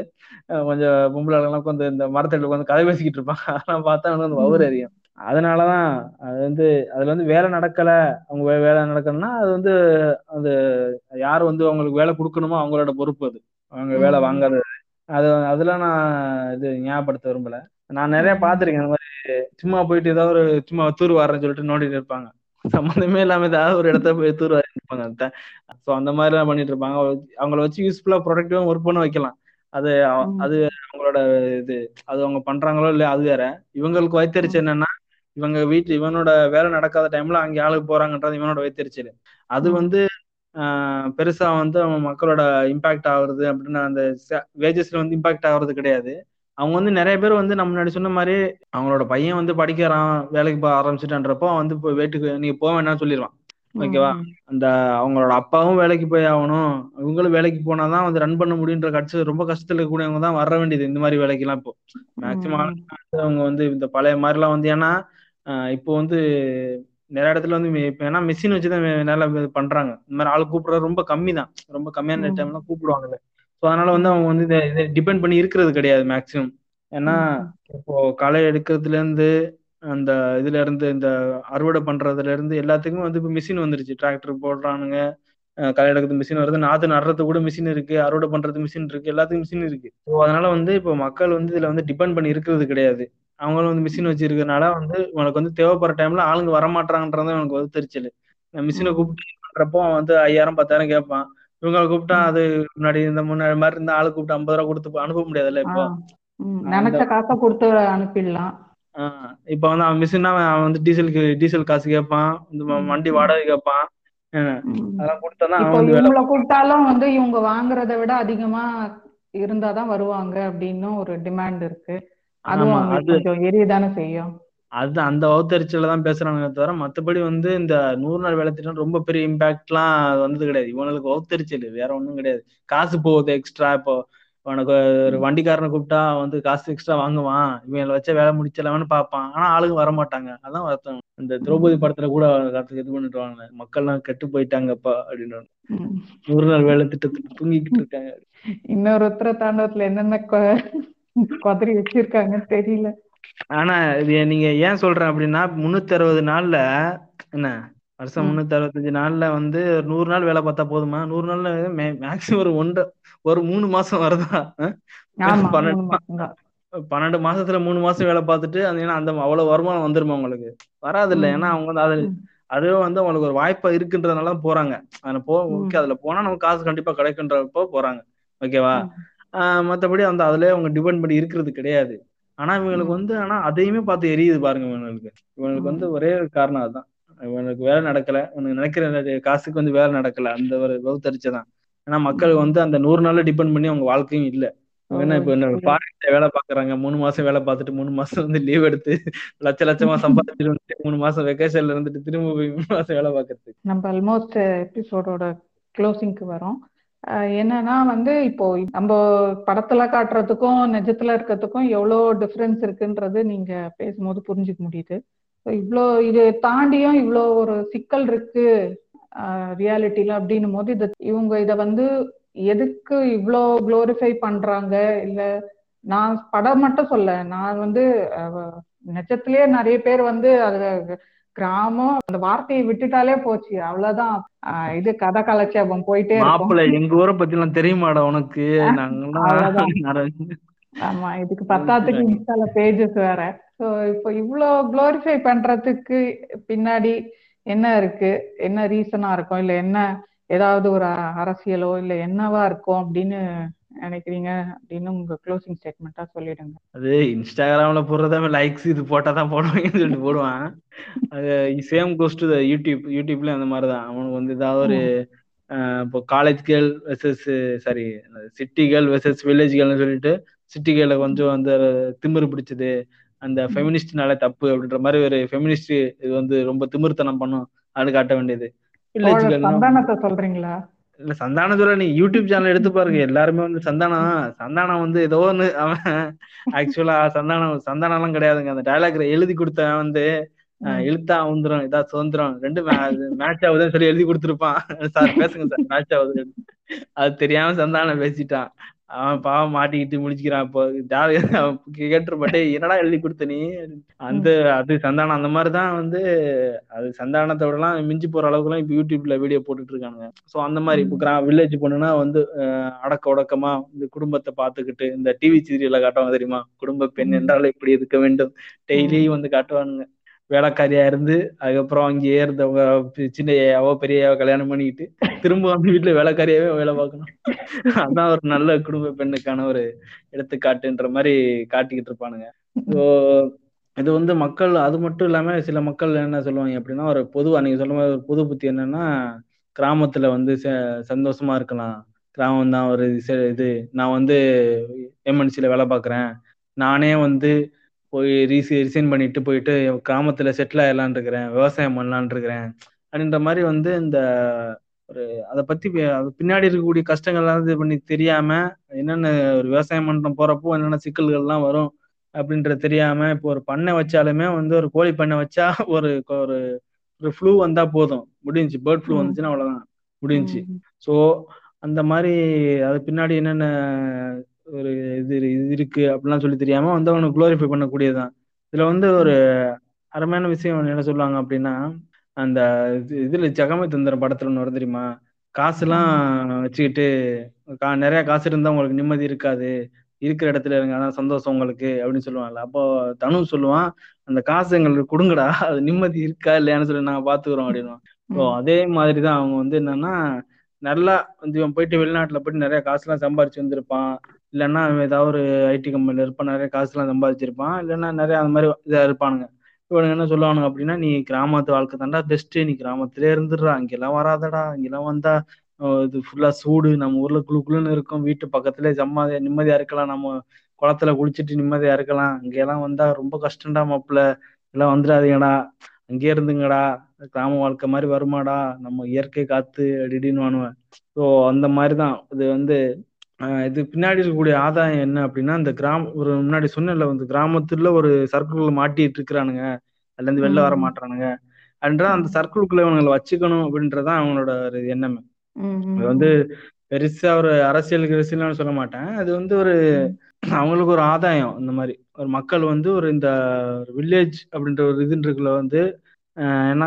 கொஞ்சம் பொம்பளைலாம் கொஞ்சம் இந்த மரத்தடியில் வந்து கதை பேசிக்கிட்டு இருப்பாங்க. அதெல்லாம் பார்த்தா அவனுக்கு வந்து வவுறு அறியும் அதனாலதான் அது வந்து அதுல வந்து வேலை நடக்கல. அவங்க வேலை நடக்கணும்னா அது வந்து அது யார் வந்து அவங்களுக்கு வேலை கொடுக்கணுமோ அவங்களோட பொறுப்பு அது. அவங்க வேலை வாங்காதது அது அதெல்லாம் நான் இது ஞாபகப்படுத்த விரும்பல. நான் நிறைய பார்த்துருக்கேன். இந்த மாதிரி சும்மா போயிட்டு ஏதாவது ஒரு சும்மா தூர் வாரேன்னு சொல்லிட்டு நோண்டிட்டு இருப்பாங்க. சம்மந்தமே இல்லாம ஏதாவது ஒரு இடத்த போய் தூர் இருப்பாங்க ஸோ அந்த மாதிரி எல்லாம் பண்ணிட்டு இருப்பாங்க. அவங்கள வச்சு யூஸ்ஃபுல்லா ப்ரொடக்டிவா ஒர்க் பண்ண வைக்கலாம். அது அது அவங்களோட இது அது அவங்க பண்றாங்களோ இல்லையா அது வேற. இவங்களுக்கு வைத்தறிச்சு என்னன்னா இவங்க வீட்டு இவனோட வேலை நடக்காத டைம்ல அங்கே ஆளுக்கு போறாங்கன்றது இவனோட வைத்தறிச்சல். அது வந்து பெருசா வந்து மக்களோட இம்பாக்ட் ஆகுறது அப்படின்னு அந்த வேஜஸ்ல வந்து இம்பாக்ட் ஆகுறது கிடையாது. அவங்க வந்து நிறைய பேர் வந்து நம்ம முன்னாடி சொன்ன மாதிரி அவங்களோட பையன் வந்து படிக்கிறான் வேலைக்கு போக ஆரம்பிச்சுட்டான்றப்போ வந்து வீட்டுக்கு நீங்க போக வேணாம்னு சொல்லிடுவான். ஓகேவா அந்த அவங்களோட அப்பாவும் வேலைக்கு போய் ஆகணும். இவங்களும் வேலைக்கு போனாதான் வந்து ரன் பண்ண முடியுன்ற கட்சி ரொம்ப கஷ்டத்துல இருக்கக்கூடியவங்க தான் வர வேண்டியது இந்த மாதிரி வேலைக்கு எல்லாம் இப்போ மேக்சிமம் அவங்க வந்து இந்த பழைய மாதிரி எல்லாம் வந்து ஏன்னா இப்போ வந்து நிறைய இடத்துல வந்து இப்ப ஏன்னா மிஷின் வச்சுதான் நல்லா பண்றாங்க. இந்த மாதிரி ஆள் கூப்பிடுறது ரொம்ப கம்மி தான். ரொம்ப கம்மியான டைம்ல கூப்பிடுவாங்க ஸோ அதனால வந்து அவங்க வந்து இதை டிபெண்ட் பண்ணி இருக்கிறது கிடையாது மேக்சிமம் ஏன்னா இப்போ களை எடுக்கிறதுல இருந்து அந்த இதுல இருந்து இந்த அறுவடை பண்றதுல இருந்து எல்லாத்துக்குமே வந்து இப்போ மிஷின் வந்துருச்சு. டிராக்டர் போடுறானுங்க களை எடுக்கிறது மிஷின் வருது நாத்து நடுறது கூட மிஷின் இருக்கு அறுவடை பண்றது மிஷின் இருக்கு எல்லாத்துக்கும் மிஷின் இருக்கு. ஸோ அதனால வந்து இப்போ மக்கள் வந்து இதுல வந்து டிபெண்ட் பண்ணி இருக்கிறது கிடையாது. அவங்களும் வந்து மிஷின் வச்சிருக்கனால வந்து உனக்கு வந்து தேவைப்படுற டைம்ல ஆளுங்க வரமாட்டாங்கன்றத உனக்கு வந்து தெரிச்சல். மிஷினை கூப்பிட்டு பண்றப்போ வந்து ஐயாயிரம் பத்தாயிரம் கேட்பான் இவங்களை கூப்பிட்டா அது முன்னாடி இந்த முன்னாடி மாதிரி இருந்த ஆளு கூப்பிட்டு ஐம்பது ரூபா கொடுத்து அனுப்ப முடியாதுல்ல இப்போ? நினைச்ச காசை கொடுத்து அனுப்பிடலாம். இப்ப வந்து அவன் மிஷினா அவன் வந்து டீசலுக்கு டீசல் காசு கேட்பான். இந்த வண்டி வாடகை கேட்பான். அதெல்லாம் கொடுத்தா இப்போ இவங்கள கூப்பிட்டாலும் வந்து இவங்க வாங்குறத விட அதிகமா இருந்தாதான் வருவாங்க அப்படின்னு ஒரு டிமாண்ட் இருக்கு. அதுவும் கொஞ்சம் எரியதானே செய்யும். அது அந்த வகுத்தறிச்சல தான் பேசுறாங்க தவிர மத்தபடி வந்து இந்த நூறு நாள் வேலை திட்டம் ரொம்ப பெரிய இம்பாக்ட்லாம் வந்தது கிடையாது. இவனுக்கு வகுத்தறிச்சல் வேற ஒன்றும் கிடையாது. காசு போகுது எக்ஸ்ட்ரா இப்போ உனக்கு ஒரு வண்டிக்காரனை கூப்பிட்டா வந்து காசு எக்ஸ்ட்ரா வாங்குவான். இவன் வச்ச வேலை முடிச்சலாம்னு பார்ப்பான். ஆனா ஆளுங்க வர மாட்டாங்க. அதான் வருத்தம். இந்த திரௌபதி படத்துல கூட காத்துக்கு இது பண்ணிட்டு வாங்க மக்கள்லாம் கெட்டு போயிட்டாங்கப்பா அப்படின்னு. நூறு நாள் வேலை திட்டத்துக்கு தூங்கிக்கிட்டு இருக்காங்க. இன்னொரு உத்தர தாண்டவத்துல என்னென்ன கொதறி வச்சிருக்காங்கன்னு தெரியல. ஆனா இது நீங்க ஏன் சொல்றேன் அப்படின்னா முன்னூத்தி அறுபது நாள்ல என்ன? வருஷம். முன்னூத்தி அறுபத்தஞ்சு நாள்ல வந்து நூறு நாள் வேலை பார்த்தா போதுமா? நூறு நாள்ல மேக்சிமம் ஒரு ஒன்று ஒரு மூணு மாசம் வருதா? பன்னெண்டு மாசத்துல மூணு மாசம் வேலை பார்த்துட்டு அந்த ஏன்னா அந்த அவ்வளவு வருமானம் வந்துருமா உங்களுக்கு? வராது இல்ல ஏன்னா அவங்க வந்து அது. அதுவே வந்து அவங்களுக்கு ஒரு வாய்ப்பா இருக்குன்றதுனால தான் போறாங்க. அதுல போ ஓகே அதுல போனா நமக்கு காசு கண்டிப்பா கிடைக்குன்றப்போ போறாங்க. ஓகேவா? மத்தபடி அந்த அதுலயே அவங்க டிபெண்ட் பண்ணி இருக்கிறது கிடையாது. ஆனா இவங்களுக்கு. வந்து ஆனா அதையுமே பார்த்து எரியுது பாருங்க இவங்களுக்கு. இவங்களுக்கு வந்து ஒரே காரணம் அதுதான். இவனுக்கு வேலை நடக்கல. இவனுக்கு நினைக்கிற காசுக்கு வந்து வேலை நடக்கல. அந்த ஒரு வகுத்தறிச்சதான் ஏன்னா மக்கள். வந்து அந்த நூறு நாள்ல டிபெண்ட் பண்ணி அவங்க வாழ்க்கையும் இல்ல. என்ன இப்ப என்ன. ஃபாரின்ல வேலை பாக்குறாங்க மூணு மாசம் வேலை பார்த்துட்டு மூணு மாசம் வந்து லீவ் எடுத்து லட்ச லட்சமா சம்பாதிச்சுட்டு மூணு மாசம் வெக்கேஷன்ல இருந்துட்டு திரும்ப போய் மூணு மாசம் வேலை பார்க்கறதுக்கு. நம்ம ஆல்மோஸ்ட் எபிசோடோட க்ளோசிங்க்கு வரோம். என்னன்னா வந்து இப்போ நம்ம படத்துல காட்டுறதுக்கும் நிஜத்துல இருக்கிறதுக்கும் எவ்வளோ டிஃபரன்ஸ் இருக்குன்றது நீங்க பேசும்போது புரிஞ்சுக்க முடியுது. இவ்வளோ இது தாண்டியும் இவ்வளோ ஒரு சிக்கல் இருக்கு ரியாலிட்டியில அப்படின்னும் போது இது இவங்க இத வந்து எதுக்கு இவ்வளோ குளோரிஃபை பண்றாங்க? இல்ல நான் படம் மட்டும் சொல்ல நான் வந்து நிஜத்திலேயே நிறைய பேர் வந்து அது கிராமம் அந்த வார்த்தையை விட்டுட்டாலே போச்சு. அவ்வளவுதான். இது கதை கலட்சேபம் போயிட்டே மாப்பிள்ளை எங்க ஊரை பத்தி எல்லாம் தெரியுமாடா உனக்கு? ஆமா இதுக்கு பத்தாத்துக்கு இன்ஸ்டால பேஜஸ் வேற. ஸோ இப்போ இவ்வளோ குளோரிஃபை பண்றதுக்கு பின்னாடி என்ன இருக்கு? என்ன ரீசனா இருக்கும்? இல்ல என்ன ஏதாவது ஒரு அரசியலோ இல்ல என்னவா இருக்கும் அப்படின்னு நினைக்கிறீங்க அப்படின்னு உங்க க்ளோசிங் ஸ்டேட்மெண்டா சொல்லிடுங்க. அது இன்ஸ்டாகிராம்ல போடுறதாமே லைக்ஸ் இது போட்டாதான் போடுவாங்கன்னு சொல்லிட்டு போடுவான். அது சேம் கோஸ் டு யூடியூப் யூடியூப்ல அந்த மாதிரிதான். அவனுக்கு வந்து ஏதாவது ஒரு இப்போ college girl versus sorry city girl versus village கேர்ள்னு சொல்லிட்டு சிட்டி கேர்ள கொஞ்சம் வந்து திமிரு பிடிச்சது. அந்த ஃபெமினிஸ்ட்னால தப்பு அப்படின்ற மாதிரி ஒரு ஃபெமினிஸ்ட் இது வந்து ரொம்ப திமிர்த்தனம் பண்ணும். அது காட்ட வேண்டியது. வில்லேஜ் சந்தானத்தை சொல்றீங்களா? இல்ல சந்தானம் சொல்ல நீ யூடியூப் சேனல் எடுத்து பாருங்க. எல்லாருமே வந்து சந்தானம் சந்தானம் வந்து ஏதோ ஒண்ணு. அவன் ஆக்சுவலா சந்தானம் சந்தானம் எல்லாம் கிடையாதுங்க. அந்த டைலாக் எழுதி கொடுத்தவன் வந்து இழுத்தா உந்துரும் இதா சுதந்திரம். ரெண்டு மேட்ச் ஆகுதுன்னு சொல்லி எழுதி கொடுத்துருப்பான். சார் பேசுங்க சார். மேட்ச் ஆகுது அது தெரியாம சந்தானம் பேசிட்டான். அவன் பாவம் மாட்டிக்கிட்டு முடிச்சுக்கிறான் இப்போ கேட்டுருப்பட்டே என்னடா எழுதி கொடுத்த நீ? அந்த அது சந்தானம் அந்த மாதிரிதான் வந்து அது சந்தானத்தை விடலாம் மிஞ்சி போற அளவுக்குலாம் இப்ப யூடியூப்ல வீடியோ போட்டுட்டு இருக்கானுங்க சோ அந்த மாதிரி இப்போ கிரா வில்லேஜ் பொண்ணுனா வந்து அடக்க உடக்கமா இந்த குடும்பத்தை பார்த்துக்கிட்டு இந்த டிவி சீரியல்ல காட்டுவாங்க தெரியுமா? குடும்ப பெண் என்றால் இப்படி இருக்க வேண்டும்? டெய்லி வந்து காட்டுவானுங்க. வேலைக்காரியா இருந்து அதுக்கப்புறம் அங்கேயே இருந்தவங்க சின்ன அவ பெரிய கல்யாணம் பண்ணிக்கிட்டு திரும்ப வந்து வீட்டுல வேலைக்காரியாவே வேலை பார்க்கணும். அதான் ஒரு நல்ல குடும்ப பெண்ணுக்கான ஒரு எடுத்துக்காட்டுன்ற மாதிரி காட்டிக்கிட்டு இருப்பானுங்க. ஸோ இது வந்து மக்கள் அது மட்டும் இல்லாம சில மக்கள் என்ன சொல்லுவாங்க அப்படின்னா ஒரு பொதுவா நீங்க சொல்ல மாதிரி ஒரு பொது புத்தி என்னன்னா கிராமத்துல வந்து ச- சந்தோஷமா இருக்கலாம். கிராமம் தான் ஒரு இது நான் வந்து எம்என்சில வேலை பார்க்குறேன். நானே வந்து போய் ரீசி ரிசைன் பண்ணிட்டு போயிட்டு கிராமத்துல செட்டில் ஆயிடலான் இருக்கிறேன் விவசாயம் பண்ணலான் இருக்கிறேன் அப்படின்ற மாதிரி வந்து இந்த ஒரு அதை பத்தி பின்னாடி இருக்கக்கூடிய கஷ்டங்கள்லாம் இது பண்ணி தெரியாம என்னென்ன ஒரு விவசாயம் பண்ற போறப்போ என்னென்ன சிக்கல்கள்லாம் வரும் அப்படின்றது தெரியாம இப்போ ஒரு பண்ணை வச்சாலுமே வந்து ஒரு கோழி பண்ணை வச்சா ஒரு ஒரு ஒரு ஃப்ளூ வந்தா போதும் முடிஞ்சுச்சு பேர்ட் ஃப்ளூ. வந்துச்சுன்னா அவ்வளவுதான் முடிஞ்சுச்சு ம். ஸோ அந்த மாதிரி அது பின்னாடி என்னென்ன ஒரு இது இது இருக்கு அப்படிலாம் சொல்லி தெரியாம வந்து அவனை குளோரிஃபை பண்ணக்கூடியதுதான். இதுல வந்து ஒரு அருமையான விஷயம் என்ன சொல்லுவாங்க அப்படின்னா அந்த இது- இதுல ஜெகமே தந்திரம் படத்துல ஒன்று வரும் தெரியுமா? காசுலாம் வச்சுக்கிட்டு கா- நிறைய காசு இருந்தா உங்களுக்கு நிம்மதி இருக்காது. இருக்கிற இடத்துல இருங்க அதான் சந்தோஷம் உங்களுக்கு அப்படின்னு சொல்லுவாங்கல்ல. அப்போ தனு சொல்லுவான் அந்த காசு எங்களுக்கு கொடுங்கடா அது நிம்மதி இருக்கா இல்லையான்னு சொல்லி நாங்க பாத்துக்கிறோம் அப்படின்னு ஸோ அதே மாதிரிதான் அவங்க வந்து என்னன்னா நல்லா வந்து இவன் போயிட்டு வெளிநாட்டுல போயிட்டு நிறைய காசுலாம் சம்பாரிச்சு வந்திருப்பான். இல்லைன்னா அவன் ஏதாவது ஒரு ஐடி கம்பெனியில் இருப்பான் நிறைய காசுலாம் சம்பாதிச்சிருப்பான். இல்லைன்னா நிறைய அந்த மாதிரி இதா இருப்பானுங்க. இவனுங்க என்ன சொல்லுவானுங்க அப்படின்னா நீ கிராமத்து வாழ்க்கை தாண்டா பெஸ்ட்டு நீ கிராமத்திலே இருந்துடுறா. இங்கெல்லாம் வராதடா. இங்கெல்லாம் வந்தா இது ஃபுல்லா சூடு. நம்ம ஊர்ல குளு குளுன்னு இருக்கும். வீட்டு பக்கத்துல ஜம்மாதியா நிம்மதியா இருக்கலாம். நம்ம குளத்துல குளிச்சுட்டு நிம்மதியா இருக்கலாம். இங்கெல்லாம் வந்தா ரொம்ப கஷ்டம்டா மாப்பிள்ள. எல்லாம் வந்துடாதீங்கடா. அங்கேயே இருந்துங்கடா. கிராம வாழ்க்கை மாதிரி வருமாடா. நம்ம இயற்கை காத்து அடிடின்னு ஸோ அந்த மாதிரிதான். இது வந்து இது பின்னாடி இருக்கக்கூடிய ஆதாயம் என்ன அப்படின்னா இந்த கிராம ஒரு முன்னாடி சொன்னேன்ல வந்து கிராமத்துல ஒரு சர்க்கிள்ல மாட்டிட்டு இருக்கிறானுங்க. அதுல இருந்து வெளில வர. மாட்டானுங்க. அப்படின்றத அந்த சர்க்கிளுக்குள்ள இவங்களை வச்சுக்கணும் அப்படின்றதான் அவங்களோட ஒரு எண்ணமே. அது வந்து பெருசா ஒரு அரசியல் அரசியல்னு சொல்ல மாட்டேன். அது வந்து ஒரு அவங்களுக்கு ஒரு ஆதாயம் இந்த மாதிரி. ஒரு மக்கள் வந்து ஒரு இந்த வில்லேஜ் அப்படின்ற ஒரு இதுன்றதுல வந்து என்ன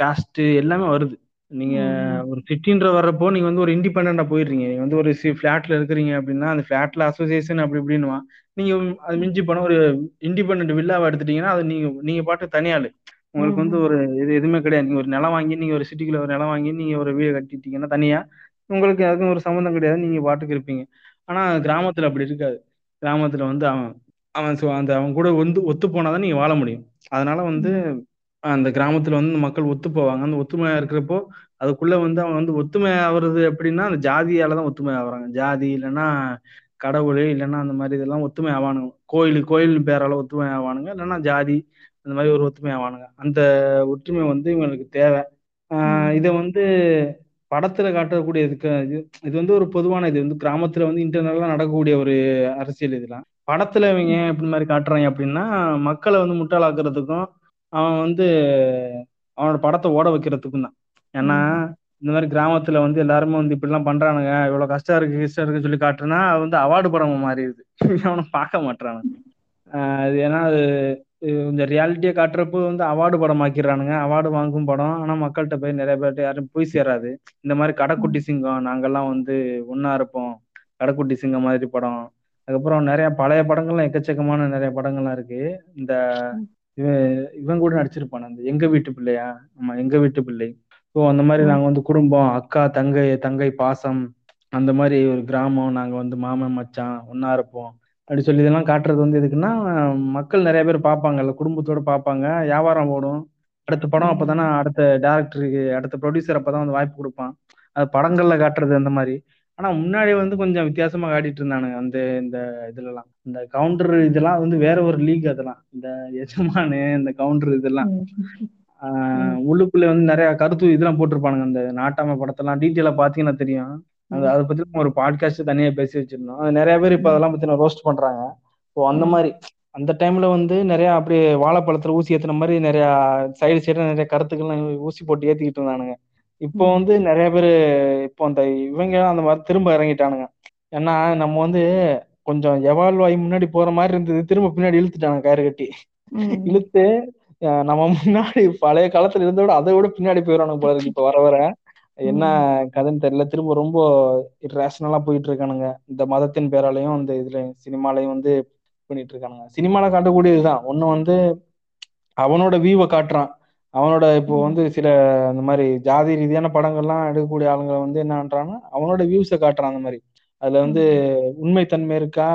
காஸ்ட் எல்லாமே வருது. நீங்க. ஒரு சிட்டின்ற வர்றப்போ நீங்க வந்து ஒரு இண்டிபெண்டா போயிடுறீங்க. நீங்க வந்து ஒரு ஃபிளாட்ல இருக்கிறீங்க அப்படின்னா அந்த ஃபிளாட்ல அசோசியேஷன் அப்படி இப்படின்னுவான். நீங்க அது மிஞ்சி போன ஒரு இண்டிபெண்ட் வில்லாவை எடுத்துட்டீங்கன்னா அது நீங்க நீங்க பாட்டு தனியாளு. உங்களுக்கு வந்து. ஒரு இது எதுவுமே கிடையாது. நீங்க ஒரு நிலம் வாங்கி நீங்க ஒரு சிட்டிக்குள்ள ஒரு நிலம் வாங்கி நீங்க ஒரு வீடு கட்டிட்டீங்கன்னா தனியா உங்களுக்கு அதுக்கும் ஒரு சம்மந்தம் கிடையாது. நீங்க பாட்டுக்கு இருப்பீங்க. ஆனா கிராமத்துல அப்படி இருக்காது. கிராமத்துல வந்து அவன் அவன் அந்த அவன் கூட வந்து ஒத்து போனாதான் நீங்க வாழ முடியும். அதனால வந்து அந்த கிராமத்துல வந்து மக்கள் ஒத்து போவாங்க. அந்த ஒத்துமையா இருக்கிறப்போ அதுக்குள்ள வந்து அவன் வந்து ஒத்துமை ஆகுறது எப்படின்னா அந்த ஜாதியால தான் ஒத்துமை ஆகுறாங்க. ஜாதி இல்லைன்னா கடவுள் இல்லைன்னா அந்த மாதிரி இதெல்லாம் ஒத்துமை ஆவானுங்க. கோயில் கோயில் பேரால ஒத்துமை ஆவானுங்க. இல்லைன்னா ஜாதி அந்த மாதிரி ஒரு ஒத்துமை ஆவானுங்க. அந்த ஒற்றுமை வந்து இவங்களுக்கு தேவை. ஆஹ் இதை வந்து படத்துல காட்டக்கூடிய இதுக்கு இது இது வந்து ஒரு பொதுவான இது. வந்து கிராமத்துல வந்து இன்டர்னலா நடக்கக்கூடிய ஒரு அரசியல் இதெல்லாம். படத்துல இவங்க ஏன் இப்படி மாதிரி காட்டுறாங்க அப்படின்னா மக்களை வந்து முட்டாளாக்குறதுக்கும் அவன் வந்து அவனோட படத்தை ஓட வைக்கிறதுக்கும் தான். ஏன்னா இந்த மாதிரி கிராமத்துல வந்து எல்லாருமே வந்து இப்படிலாம் பண்றானுங்க. இவ்வளவு கஷ்டம் இருக்கு கஷ்டம் இருக்குன்னு சொல்லி காட்டுனா அது வந்து அவார்டு படம் மாறிடுது. அவனை பார்க்க மாட்டானுங்க அது ஏன்னா அது இந்த கொஞ்சம் காட்டுறப்போ வந்து அவார்டு படம் ஆக்கிடுறானுங்க. அவார்டு வாங்கும் படம். ஆனா மக்கள்கிட்ட போய் நிறைய பேர்கிட்ட யாரும் போய் சேராது. இந்த மாதிரி கடைக்குட்டி சிங்கம் நாங்கெல்லாம் வந்து ஒன்னா இருப்போம். கடைக்குட்டி சிங்கம் மாதிரி படம். அதுக்கப்புறம் நிறைய பழைய படங்கள்லாம் எக்கச்சக்கமான நிறைய படங்கள்லாம் இருக்கு. இந்த இவன் இவன் கூட நடிச்சிருப்பான். அந்த எங்க வீட்டு பிள்ளையா? ஆமா எங்க வீட்டு பிள்ளை. ஸோ அந்த மாதிரி நாங்க வந்து குடும்பம் அக்கா தங்கை தங்கை பாசம் அந்த மாதிரி ஒரு கிராமம் நாங்க வந்து மாமன் மச்சான் ஒண்ணா இருப்போம். அப்படி சொல்லி இதெல்லாம் காட்டுறது வந்து எதுக்குன்னா மக்கள் நிறைய பேர் பார்ப்பாங்கல்ல குடும்பத்தோட பார்ப்பாங்க. வியாபாரம் ஓடும். அடுத்த படம் அப்பதானே அடுத்த டேரக்டருக்கு அடுத்த ப்ரொடியூசர் அப்பதான் வந்து வாய்ப்பு கொடுப்பான். அது படங்கள்ல காட்டுறது அந்த மாதிரி. ஆனா முன்னாடி வந்து கொஞ்சம் வித்தியாசமா காட்டிட்டு இருந்தானுங்க அந்த இந்த இதுலலாம். இந்த கவுண்டர் இதெல்லாம் வந்து வேற ஒரு லீக் அதெல்லாம். இந்த எஜமானு இந்த கவுண்டர் இதெல்லாம். உள்ளுக்குள்ள வந்து நிறைய கருத்து இதெல்லாம் போட்டிருப்பானுங்க. அந்த நாட்டாம படத்தெல்லாம் டீட்டெயிலா பாத்தீங்கன்னா தெரியும். அது அதை பத்தி ஒரு பாட்காஸ்ட் தனியா பேசி வச்சிருந்தோம். நிறைய பேர் இப்ப அதெல்லாம் பத்தி ரோஸ்ட் பண்றாங்க. ஸோ அந்த மாதிரி. அந்த டைம்ல வந்து நிறைய அப்படியே வாழைப்பழத்துல ஊசி ஏத்துன மாதிரி நிறைய சைடு சைடு நிறைய கருத்துக்கள்லாம் ஊசி போட்டு ஏத்திக்கிட்டு இருந்தானுங்க. இப்போ வந்து நிறைய பேர் இப்போ அந்த இவங்க அந்த மாதிரி திரும்ப இறங்கிட்டானுங்க. ஏன்னா நம்ம வந்து கொஞ்சம் எவால்வ் ஆகி முன்னாடி போற மாதிரி இருந்தது. திரும்ப பின்னாடி இழுத்துட்டானுங்க கயிறு கட்டி. இழுத்து நம்ம முன்னாடி பழைய காலத்துல இருந்த விட அதை விட பின்னாடி போயிடறானுங்க போல இருக்கு. இப்ப வர வர என்ன கதைன்னு தெரியல. திரும்ப ரொம்ப ரேஷனலா போயிட்டு இருக்கானுங்க. இந்த மதத்தின் பேராலையும் இந்த இதுல சினிமாலையும் வந்து பண்ணிட்டு இருக்கானுங்க. சினிமால காட்டக்கூடியதுதான் ஒண்ணு வந்து அவனோட வியூவை காட்டுறான். அவனோட இப்போ வந்து சில இந்த மாதிரி ஜாதி ரீதியான படங்கள்லாம் எடுக்கக்கூடிய ஆளுங்களை வந்து என்ன பண்றான்னா அவனோட வியூஸை காட்டுறான் அந்த மாதிரி. அதுல வந்து உண்மைத்தன்மை இருக்கா?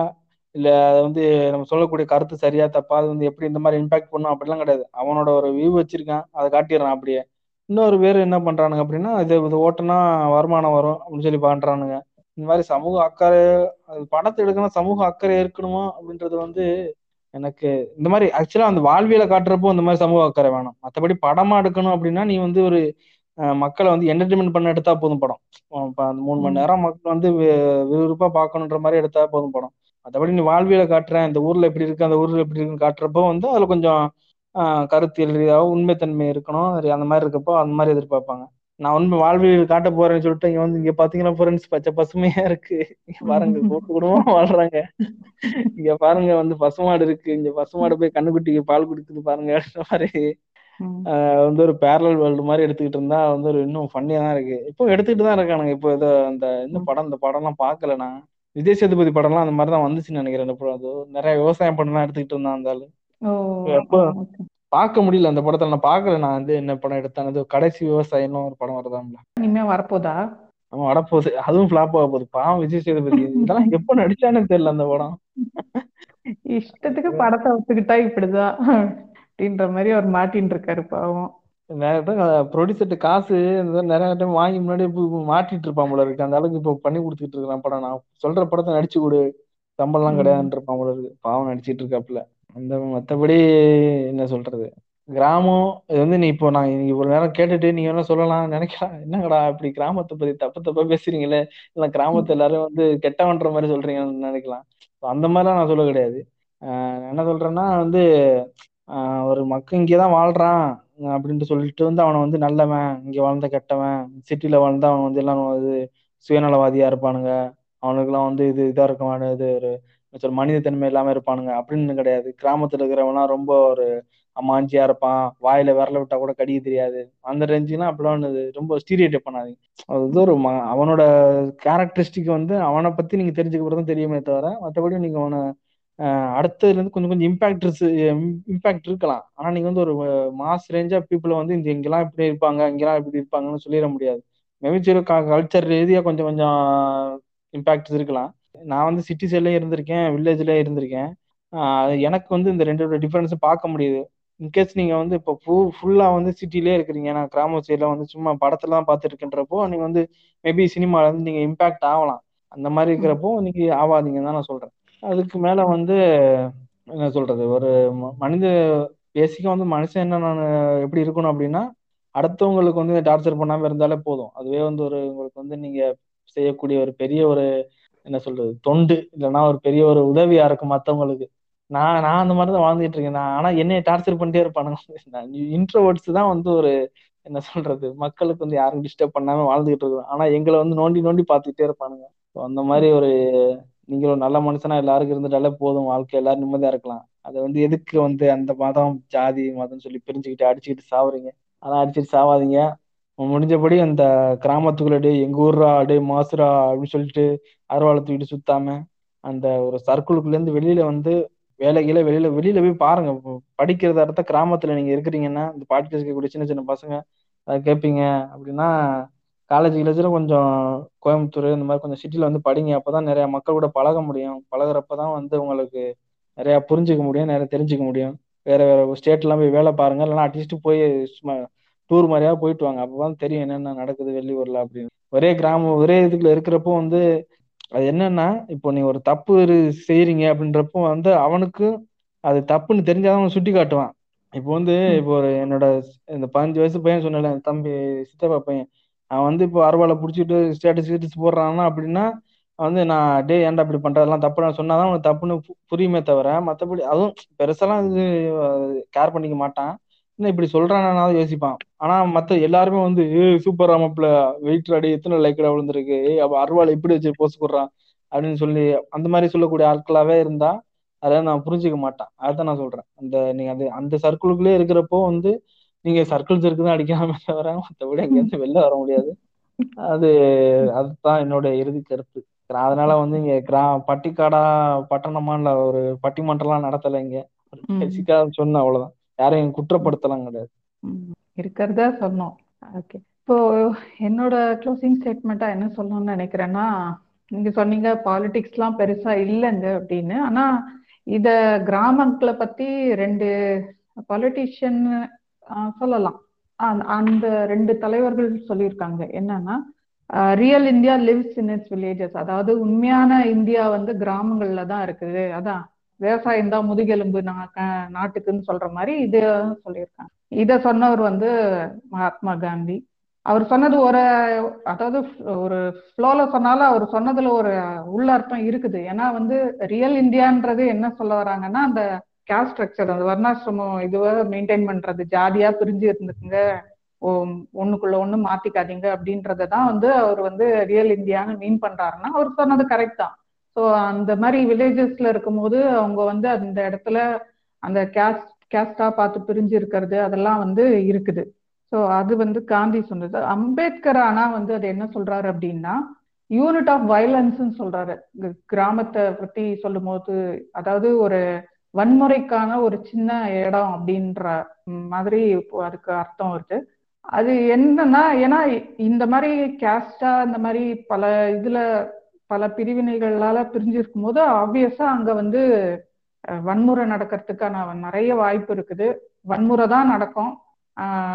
இல்ல அதை வந்து நம்ம சொல்லக்கூடிய கருத்து சரியா தப்பா? அது வந்து எப்படி இந்த மாதிரி இம்பாக்ட் பண்ணும்? அப்படிலாம் கிடையாது. அவனோட ஒரு வியூ வச்சிருக்கான். அதை காட்டிடுறான் அப்படியே. இன்னொரு பேர் என்ன பண்றானுங்க அப்படின்னா இது இது ஓட்டுனா வருமானம் வரும் அப்படின்னு சொல்லி பண்றானுங்க. இந்த மாதிரி சமூக அக்கறை அது படத்தை எடுக்கணும் சமூக அக்கறை இருக்கணுமா அப்படின்றது வந்து எனக்கு இந்த மாதிரி ஆக்சுவலா அந்த வாழ்வியலை காட்டுறப்போ இந்த மாதிரி சமூக அக்கறை வேணும். மற்றபடி படமா எடுக்கணும் அப்படின்னா நீ வந்து ஒரு மக்களை வந்து என்டர்டைன்மெண்ட் பண்ண எடுத்தா போதும் படம். இப்போ அந்த மூணு மணி நேரம் மக்கள் வந்து விறுவிறுப்பா பார்க்கணுன்ற மாதிரி எடுத்தா போதும் படம். மற்றபடி நீ வாழ்வியலை காட்டுறேன் இந்த ஊர்ல எப்படி இருக்கு அந்த ஊர்ல எப்படி இருக்குன்னு காட்டுறப்போ வந்து அதுல கொஞ்சம் கருத்தியல் ரீதியாக உண்மைத்தன்மை இருக்கணும். அந்த மாதிரி இருக்கப்போ அந்த மாதிரி எதிர்பார்ப்பாங்க. நான் உண்மை வாழ்வியல் காட்ட போறேன்னு சொல்லிட்டு இங்க வந்து இங்க பாத்தீங்கன்னா ஃப்ரெண்ட்ஸ் பச்சை பசுமையா இருக்கு. இங்க பாருங்க கூட்டு குடும்பமா வாழ்றாங்க. இங்க பாருங்க வந்து பசுமாடு இருக்கு. இங்க பசுமாடு போய் கண்ணுக்குட்டிக்கு பால் குடிக்குது பாருங்க மாதிரி. வந்து ஒரு பேரலல் வேர்ல்டு மாதிரி எடுத்துக்கிட்டு இருந்தா வந்து ஒரு இன்னும் ஃபன்னியா தான் இருக்கு. இப்போ எடுத்துக்கிட்டு தான் இருக்கானுங்க. இப்போ ஏதோ அந்த இந்த படம் இந்த படம்லாம் பார்க்கல நான் விஜய் சேதுபதி படம்லாம் அந்த மாதிரி தான் வந்துச்சுன்னு நினைக்கிறேன். அது நிறைய விவசாயம் பண்ணலாம் எடுத்துக்கிட்டு இருந்தான் எப்போ பார்க்க முடியல. அந்த படத்துல நான் பார்க்கல. நான் வந்து என்ன படம் எடுத்தேன்? கடைசி விவசாயம் ஒரு படம் வருதாம்ல. இனிமே வரப்போதா? அவன் வரப்போகுது. அதுவும் ஃபிளாப் ஆக போகுது. பாவம் விஜய் சேதுபதி. இதெல்லாம் எப்ப நடிச்சானே தெரியல அந்த படம். இஷ்டத்துக்கு படத்தை ஒத்துக்கிட்டா இப்படிதான். அப்படின்ற மாதிரி அவர் மாட்டின்னு இருக்காரு பாவம் நிறைய டைம் ப்ரொடியூசர்ட்டு காசு நிறைய டைம் வாங்கி முன்னாடி மாட்டிட்டு இருப்பான் போல இருக்கு. அந்த அளவுக்கு இப்போ பண்ணி கொடுத்துட்டு இருக்கிறான் படம். நான் சொல்ற படத்தை நடிச்சு கொடு. சம்பளம்லாம் கிடையாதுன்னு இருப்பான் போல இருக்கு. பாவம் நடிச்சிட்டு இருக்காப்புல அந்த மற்றபடி என்ன சொல்றது? கிராமம் இது வந்து நீ இப்போ நான் இவ்வளவு நேரம் கேட்டுட்டு நீங்க என்ன சொல்லலாம் நினைக்கலாம். என்னங்கடா இப்படி கிராமத்தை பத்தி தப்பு தப்பா பேசுறீங்களே? இல்ல கிராமத்தை எல்லாரும் வந்து கெட்டவன்ற மாதிரி சொல்றீங்கன்னு நினைக்கலாம். அந்த மாதிரிலாம் நான் சொல்ல கிடையாது. என்ன சொல்றேன்னா வந்து ஒரு மக்கள் இங்கேதான் வாழ்றான் அப்படின்ட்டு சொல்லிட்டு வந்து அவனை வந்து நல்லவன் இங்கே வாழ்ந்த கெட்டவன் சிட்டியில் வாழ்ந்தா அவன் வந்து எல்லாம் இது சுயநலவாதியா இருப்பானுங்க. அவனுக்குலாம் வந்து இது இதாக இருக்க இது ஒரு கொஞ்சம் மனிதத்தன்மை இல்லாமல் இருப்பானுங்க. அப்படின்னு கிடையாது. கிராமத்தில் இருக்கிறவன்லாம் ரொம்ப ஒரு அம்மாஞ்சியா இருப்பான். வாயில விரல விட்டா கூட கடிக்க தெரியாது. அந்த ரேஞ்சுலாம் அப்படிலாம் ரொம்ப ஸ்டீரியட் பண்ணாதீங்க. அது வந்து ஒரு ம- அவனோட கேரக்டரிஸ்டிக் வந்து அவனை பத்தி நீங்க தெரிஞ்சுக்கிறது தெரியுமே தவிர மற்றபடி நீங்க அவனை அடுத்ததுலேருந்து கொஞ்சம் கொஞ்சம் இம்பாக்ட் இம்பாக்ட் இருக்கலாம். ஆனால் நீங்கள் வந்து ஒரு மாஸ் ரேஞ்சாக பீப்புளை வந்து இந்த இங்கெல்லாம் இப்படி இருப்பாங்க இங்கெல்லாம் இப்படி இருப்பாங்கன்னு சொல்லிட முடியாது. மேபி சரி கல்ச்சர் ரீதியாக கொஞ்சம் கொஞ்சம் இம்பேக்ட்ஸ் இருக்கலாம். நான் வந்து சிட்டி சைட்லயும் இருந்திருக்கேன் வில்லேஜ்லேயே இருந்திருக்கேன். எனக்கு வந்து இந்த ரெண்டோட டிஃப்ரென்ஸை பார்க்க முடியுது. இன்கேஸ் நீங்கள் வந்து இப்போ ஃபு ஃபுல்லாக வந்து சிட்டிலே இருக்கிறீங்க நான் கிராம சைடில் வந்து சும்மா படத்துல தான் பார்த்துட்டு நீங்கள் வந்து மேபி சினிமாவில் வந்து நீங்கள் இம்பாக்ட் ஆகலாம். அந்த மாதிரி இருக்கிறப்போ நீங்கள் ஆவாதீங்கன்னு தான் நான் சொல்கிறேன் அதுக்கு மேல வந்து என்ன சொல்றது ஒரு மனித பேசிக்கா வந்து மனுஷன் என்ன நான் எப்படி இருக்கணும் அப்படின்னா அடுத்தவங்களுக்கு வந்து டார்ச்சர் பண்ணாம இருந்தாலே போதும். அதுவே வந்து ஒரு உங்களுக்கு வந்து நீங்க செய்யக்கூடிய ஒரு பெரிய ஒரு என்ன சொல்றது தொண்டு இல்லைன்னா ஒரு பெரிய ஒரு உதவியா இருக்கும் மத்தவங்களுக்கு. நான் நான் அந்த மாதிரி தான் வாழ்ந்துட்டு இருக்கேன். நான் ஆனா என்னைய டார்ச்சர் பண்ணிட்டே இருப்பானுங்க. இன்ட்ரோவர்ட்ஸ் தான் வந்து ஒரு என்ன சொல்றது மக்களுக்கு வந்து யாரும் டிஸ்டர்ப் பண்ணாம வாழ்ந்துகிட்டு இருக்கோம் ஆனா எங்களை வந்து நோண்டி நோண்டி பார்த்துக்கிட்டே இருப்பானுங்க. அந்த மாதிரி ஒரு நீங்க ஒரு நல்ல மனுஷனா எல்லாருக்கும் இருந்துட்டாலே போதும். வாழ்க்கை எல்லாரும் நிம்மதியா இருக்கலாம். அதை வந்து எதுக்கு வந்து அந்த மதம் ஜாதி மதம் சொல்லி பிரிஞ்சுக்கிட்டு அடிச்சுக்கிட்டு சாவுறீங்க? அதான் அடிச்சுட்டு சாவாதீங்க. முடிஞ்சபடி அந்த கிராமத்துக்குள்ள டேய் எங்க ஊர்ரா டே மாசுரா அப்படின்னு சொல்லிட்டு அருவாளை தூக்கிட்டு சுத்தாம அந்த ஒரு சர்க்கிளுக்குள்ள இருந்து வெளியில வந்து வேலைகளை வெளியில வெளியில போய் பாருங்க. படிக்கிறத இடத்த கிராமத்துல நீங்க இருக்கிறீங்கன்னா இந்த பாட்காஸ்ட் கேட்கக்கூடிய சின்ன சின்ன பசங்க அதை கேட்பீங்க அப்படின்னா காலேஜ் கிலேஜில் கொஞ்சம் கோயம்புத்தூர் இந்த மாதிரி கொஞ்சம் சிட்டியில் வந்து படிங்க. அப்பதான் நிறைய மக்கள் கூட பழக முடியும். பழகுறப்ப தான் வந்து உங்களுக்கு நிறைய புரிஞ்சுக்க முடியும் நிறைய தெரிஞ்சுக்க முடியும். வேற வேற ஸ்டேட்லாம் போய் வேலை பாருங்க. இல்லைன்னா அட்லீஸ்ட் போய் சும்மா டூர் மாதிரியா போயிட்டு வாங்க. அப்பதான் தெரியும் என்னென்ன நடக்குது வெளியூர்ல அப்படின்னு. ஒரே கிராமம் ஒரே இதுக்குள்ள இருக்கிறப்போ வந்து அது என்னன்னா இப்போ நீ ஒரு தப்பு செய்றீங்க அப்படின்றப்போ வந்து அவனுக்கு அது தப்புன்னு தெரிஞ்சாதான் அவன் சுட்டி காட்டுவான். இப்போ வந்து இப்போ ஒரு என்னோட இந்த பதினஞ்சு வயசு பையன் சொன்னல தம்பி சித்தப்பா பையன். அவன் வந்து இப்போ அருவாளை பிடிச்சிட்டு ஸ்டேட்டஸ் ஸ்டேட்டஸ் போடுறான்னா அப்படின்னா வந்து நான் டே ஏன்டா இப்படி பண்றதெல்லாம் தப்பு நான் சொன்னாதான் அவனுக்கு தப்புன்னு பு- புரியுமே தவிர மற்றபடி அதுவும் பெருசாலாம் இது கேர் பண்ணிக்க மாட்டான். என்ன இப்படி சொல்றானாவது யோசிப்பான். ஆனா மத்த எல்லாருமே வந்து ஏ சூப்பர் ராமப்ல வெயிட் அடி எத்தனை லைக்கடா விழுந்திருக்கு? ஏய் அவ அருவாளை இப்படி வச்சு போஸ்ட் போடுறான் அப்படின்னு சொல்லி அந்த மாதிரி சொல்லக்கூடிய ஆட்களாவே இருந்தா அதை நான் புரிஞ்சுக்க மாட்டேன். அதான் நான் சொல்றேன். அந்த நீங்க அது அந்த சர்க்கிளுக்குள்ளே இருக்கிறப்போ வந்து நீங்க சர்க்கிள் சர்க்கு தான் அடிக்காம தவிர மற்றபடி அங்கேருந்து வெளில வர முடியாது. அது அதுதான் என்னோட இறுதி கருத்து. அதனால வந்து இங்க கிரா பட்டிக்காடா பட்டணமா இல்ல ஒரு பட்டிமன்றம்லாம் நடத்தல இங்க. பேசிக்கா சொன்ன அவ்வளவுதான். யாரையும் குற்றப்படுத்தலாம் கிடையாது. இருக்கிறதா சொன்னோம். ஓகே. இப்போ என்னோட க்ளோசிங் ஸ்டேட்மெண்ட்டா என்ன சொல்லணும்னு நினைக்கிறேன்னா நீங்க சொன்னீங்க பாலிடிக்ஸ்லாம் பெருசா இல்லைங்க அப்படின்னு. ஆனா இத கிராமங்களை பத்தி ரெண்டு பொலிட்டிஷியன் சொல்லலாம். அந்த- அந்த ரெண்டு தலைவர்கள் சொல்லியிருக்காங்க. என்னன்னா real India lives in its villages அதாவது உண்மையான இந்தியா வந்து கிராமங்கள்ல தான் இருக்குது. அதான் விவசாயம் தான் முதுகெலும்பு நா- நாட்டுக்குன்னு சொல்ற மாதிரி இது சொல்லியிருக்காங்க. இத சொன்னவர் வந்து மகாத்மா காந்தி. அவர் சொன்னது ஒரு அதாவது ஒரு ஃப்ளோல சொன்னாலும் அவர் சொன்னதுல ஒரு உள்ளர்த்தம் இருக்குது. ஏன்னா வந்து ரியல் இந்தியான்றது என்ன சொல்ல வராங்கன்னா அந்த கேஸ்ட் ஸ்ட்ரக்சர் அந்த வர்ணாசிரமம் இதுவாக மெயின்டைன் பண்றது ஜாதியா பிரிஞ்சு இருந்துக்குங்க. ஒண்ணுக்குள்ள ஒண்ணு மாத்திக்காதீங்க அப்படின்றத தான் வந்து அவர் வந்து ரியல் இந்தியான்னு மீன் பண்றாருன்னா அவர் சொன்னது கரெக்ட் தான். ஸோ அந்த மாதிரி வில்லேஜஸ்ல இருக்கும்போது அவங்க வந்து அந்த இடத்துல அந்த கேஸ்ட் கேஸ்டா பார்த்து பிரிஞ்சு இருக்கிறது அதெல்லாம் வந்து இருக்குது. ஸோ அது வந்து காந்தி சொன்னது. அம்பேத்கர் ஆனா வந்து அது என்ன சொல்றாரு அப்படின்னா யூனிட் ஆஃப் வயலன்ஸ்ன்னு சொல்றாரு. கிராமத்தை பத்தி சொல்லும்போது அதாவது ஒரு வன்முறைக்கான ஒரு சின்ன இடம் அப்படின்ற மாதிரி அதுக்கு அர்த்தம் வருது. அது என்னன்னா ஏன்னா இந்த மாதிரி கேஸ்டா இந்த மாதிரி பல இதுல பல பிரிவினைகளால பிரிஞ்சிருக்கும் போது ஆப்வியஸா அங்க வந்து வன்முறை நடக்கிறதுக்கான நிறைய வாய்ப்பு இருக்குது. வன்முறை தான் நடக்கும்.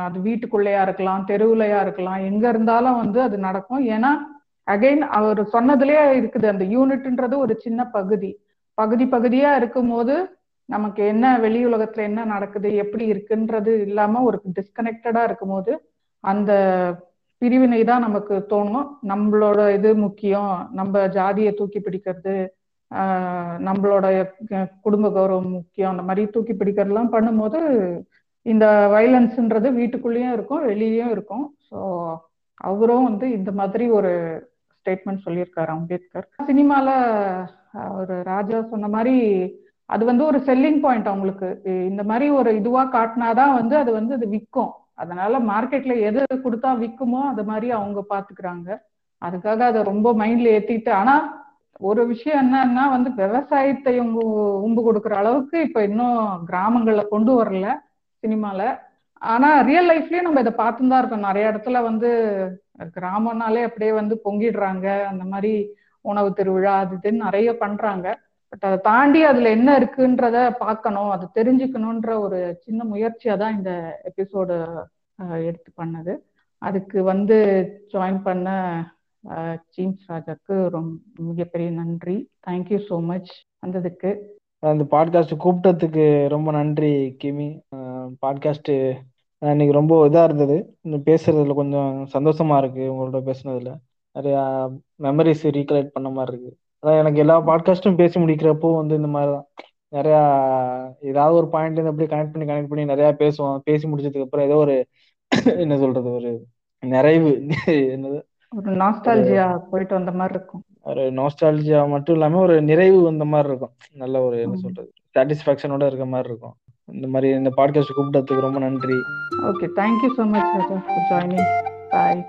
அது வீட்டுக்குள்ளேயா இருக்கலாம் தெருவுலையா இருக்கலாம் எங்க இருந்தாலும் வந்து அது நடக்கும். ஏன்னா அகைன் அவர் சொன்னதுலயே இருக்குது அந்த யூனிட்ன்றது ஒரு சின்ன பகுதி. பகுதி பகுதியா இருக்கும்போது நமக்கு என்ன வெளி உலகத்துல என்ன நடக்குது எப்படி இருக்குன்றது இல்லாம ஒரு டிஸ்கனெக்டடா இருக்கும்போது அந்த பிரிவினை தான் நமக்கு தோணும். நம்மளோட இது முக்கியம். நம்ம ஜாதியை தூக்கி பிடிக்கிறது நம்மளோட குடும்ப கௌரவம் முக்கியம். அந்த மாதிரி தூக்கி பிடிக்கிறதுலாம் பண்ணும்போது இந்த வைலன்ஸ்ன்றது வீட்டுக்குள்ளேயும் இருக்கும் வெளியேயும் இருக்கும். ஸோ அவரும் வந்து இந்த மாதிரி ஒரு ஸ்டேட்மெண்ட் சொல்லியிருக்காரு அம்பேத்கர். சினிமால ஒரு ராஜா சொன்ன மாதிரி அது வந்து ஒரு செல்லிங் பாயிண்ட் அவங்களுக்கு. இந்த மாதிரி ஒரு இதுவா காட்டினாதான் வந்து அது வந்து அது விற்கும் அதனால மார்க்கெட்ல எது கொடுத்தா விற்குமோ அது மாதிரி அவங்க பாத்துக்கிறாங்க. அதுக்காக அதை ரொம்ப மைண்ட்ல ஏத்திட்டு ஆனா ஒரு விஷயம் என்னன்னா வந்து விவசாயத்தை உம்பு உம்பு கொடுக்குற அளவுக்கு இப்ப இன்னும் கிராமங்கள்ல கொண்டு வரல சினிமால. ஆனா ரியல் லைஃப்லயும் நம்ம இதை பார்த்துன்னு தான் இருக்கோம். நிறைய இடத்துல வந்து கிராமம்னாலே அப்படியே வந்து பொங்கிடுறாங்க. அந்த மாதிரி உணவு திருவிழா அது இதுன்னு நிறைய பண்றாங்க. பட் அதை தாண்டி அதுல என்ன இருக்குன்றத பார்க்கணும் அது தெரிஞ்சுக்கணுன்ற ஒரு சின்ன முயற்சியா தான் இந்த எபிசோடு எடுத்து பண்ணது. அதுக்கு வந்து ஜாயின் பண்ண ஜீம்ஸ் ராஜாக்கு ரொம்ப மிகப்பெரிய நன்றி. தேங்க்யூ ஸோ மச் வந்ததுக்கு. அந்த பாட்காஸ்ட் கூப்பிட்டதுக்கு ரொம்ப நன்றி கிமி. பாட்காஸ்ட் இன்னைக்கு ரொம்ப இதா இருந்தது. பேசுறதுல கொஞ்சம் சந்தோஷமா இருக்கு உங்களோட பேசுனதுல. நிறைய மெமரிஸ் ரீகலெக்ட் பண்ண மாதிரி இருக்கு. அதான் எனக்கு எல்லா பாட்காஸ்ட்டும் பேசி முடிக்கிறப்போ வந்து இந்த மாதிரி தான் நிறையா ஏதாவது ஒரு பாயிண்ட் இருந்து அப்படியே கனெக்ட் பண்ணி கனெக்ட் பண்ணி நிறையா பேசுவோம். பேசி முடிச்சதுக்கு அப்புறம் ஏதோ ஒரு என்ன சொல்றது ஒரு நிறைவு. என்னது? ஒரு நாஸ்டாலஜியா போயிட்டு வந்த மாதிரி இருக்கும். ஒரு நாஸ்டாலஜியா மட்டும் இல்லாம ஒரு நிறைவு வந்த மாதிரி இருக்கும். நல்ல ஒரு என்ன சொல்றது சாட்டிஸ்பாக்சனோட இருக்க மாதிரி இருக்கும். இந்த மாதிரி இந்த பாட்காஸ்ட் கூப்பிட்டதுக்கு ரொம்ப நன்றி. Okay thank you so much Raja for joining bye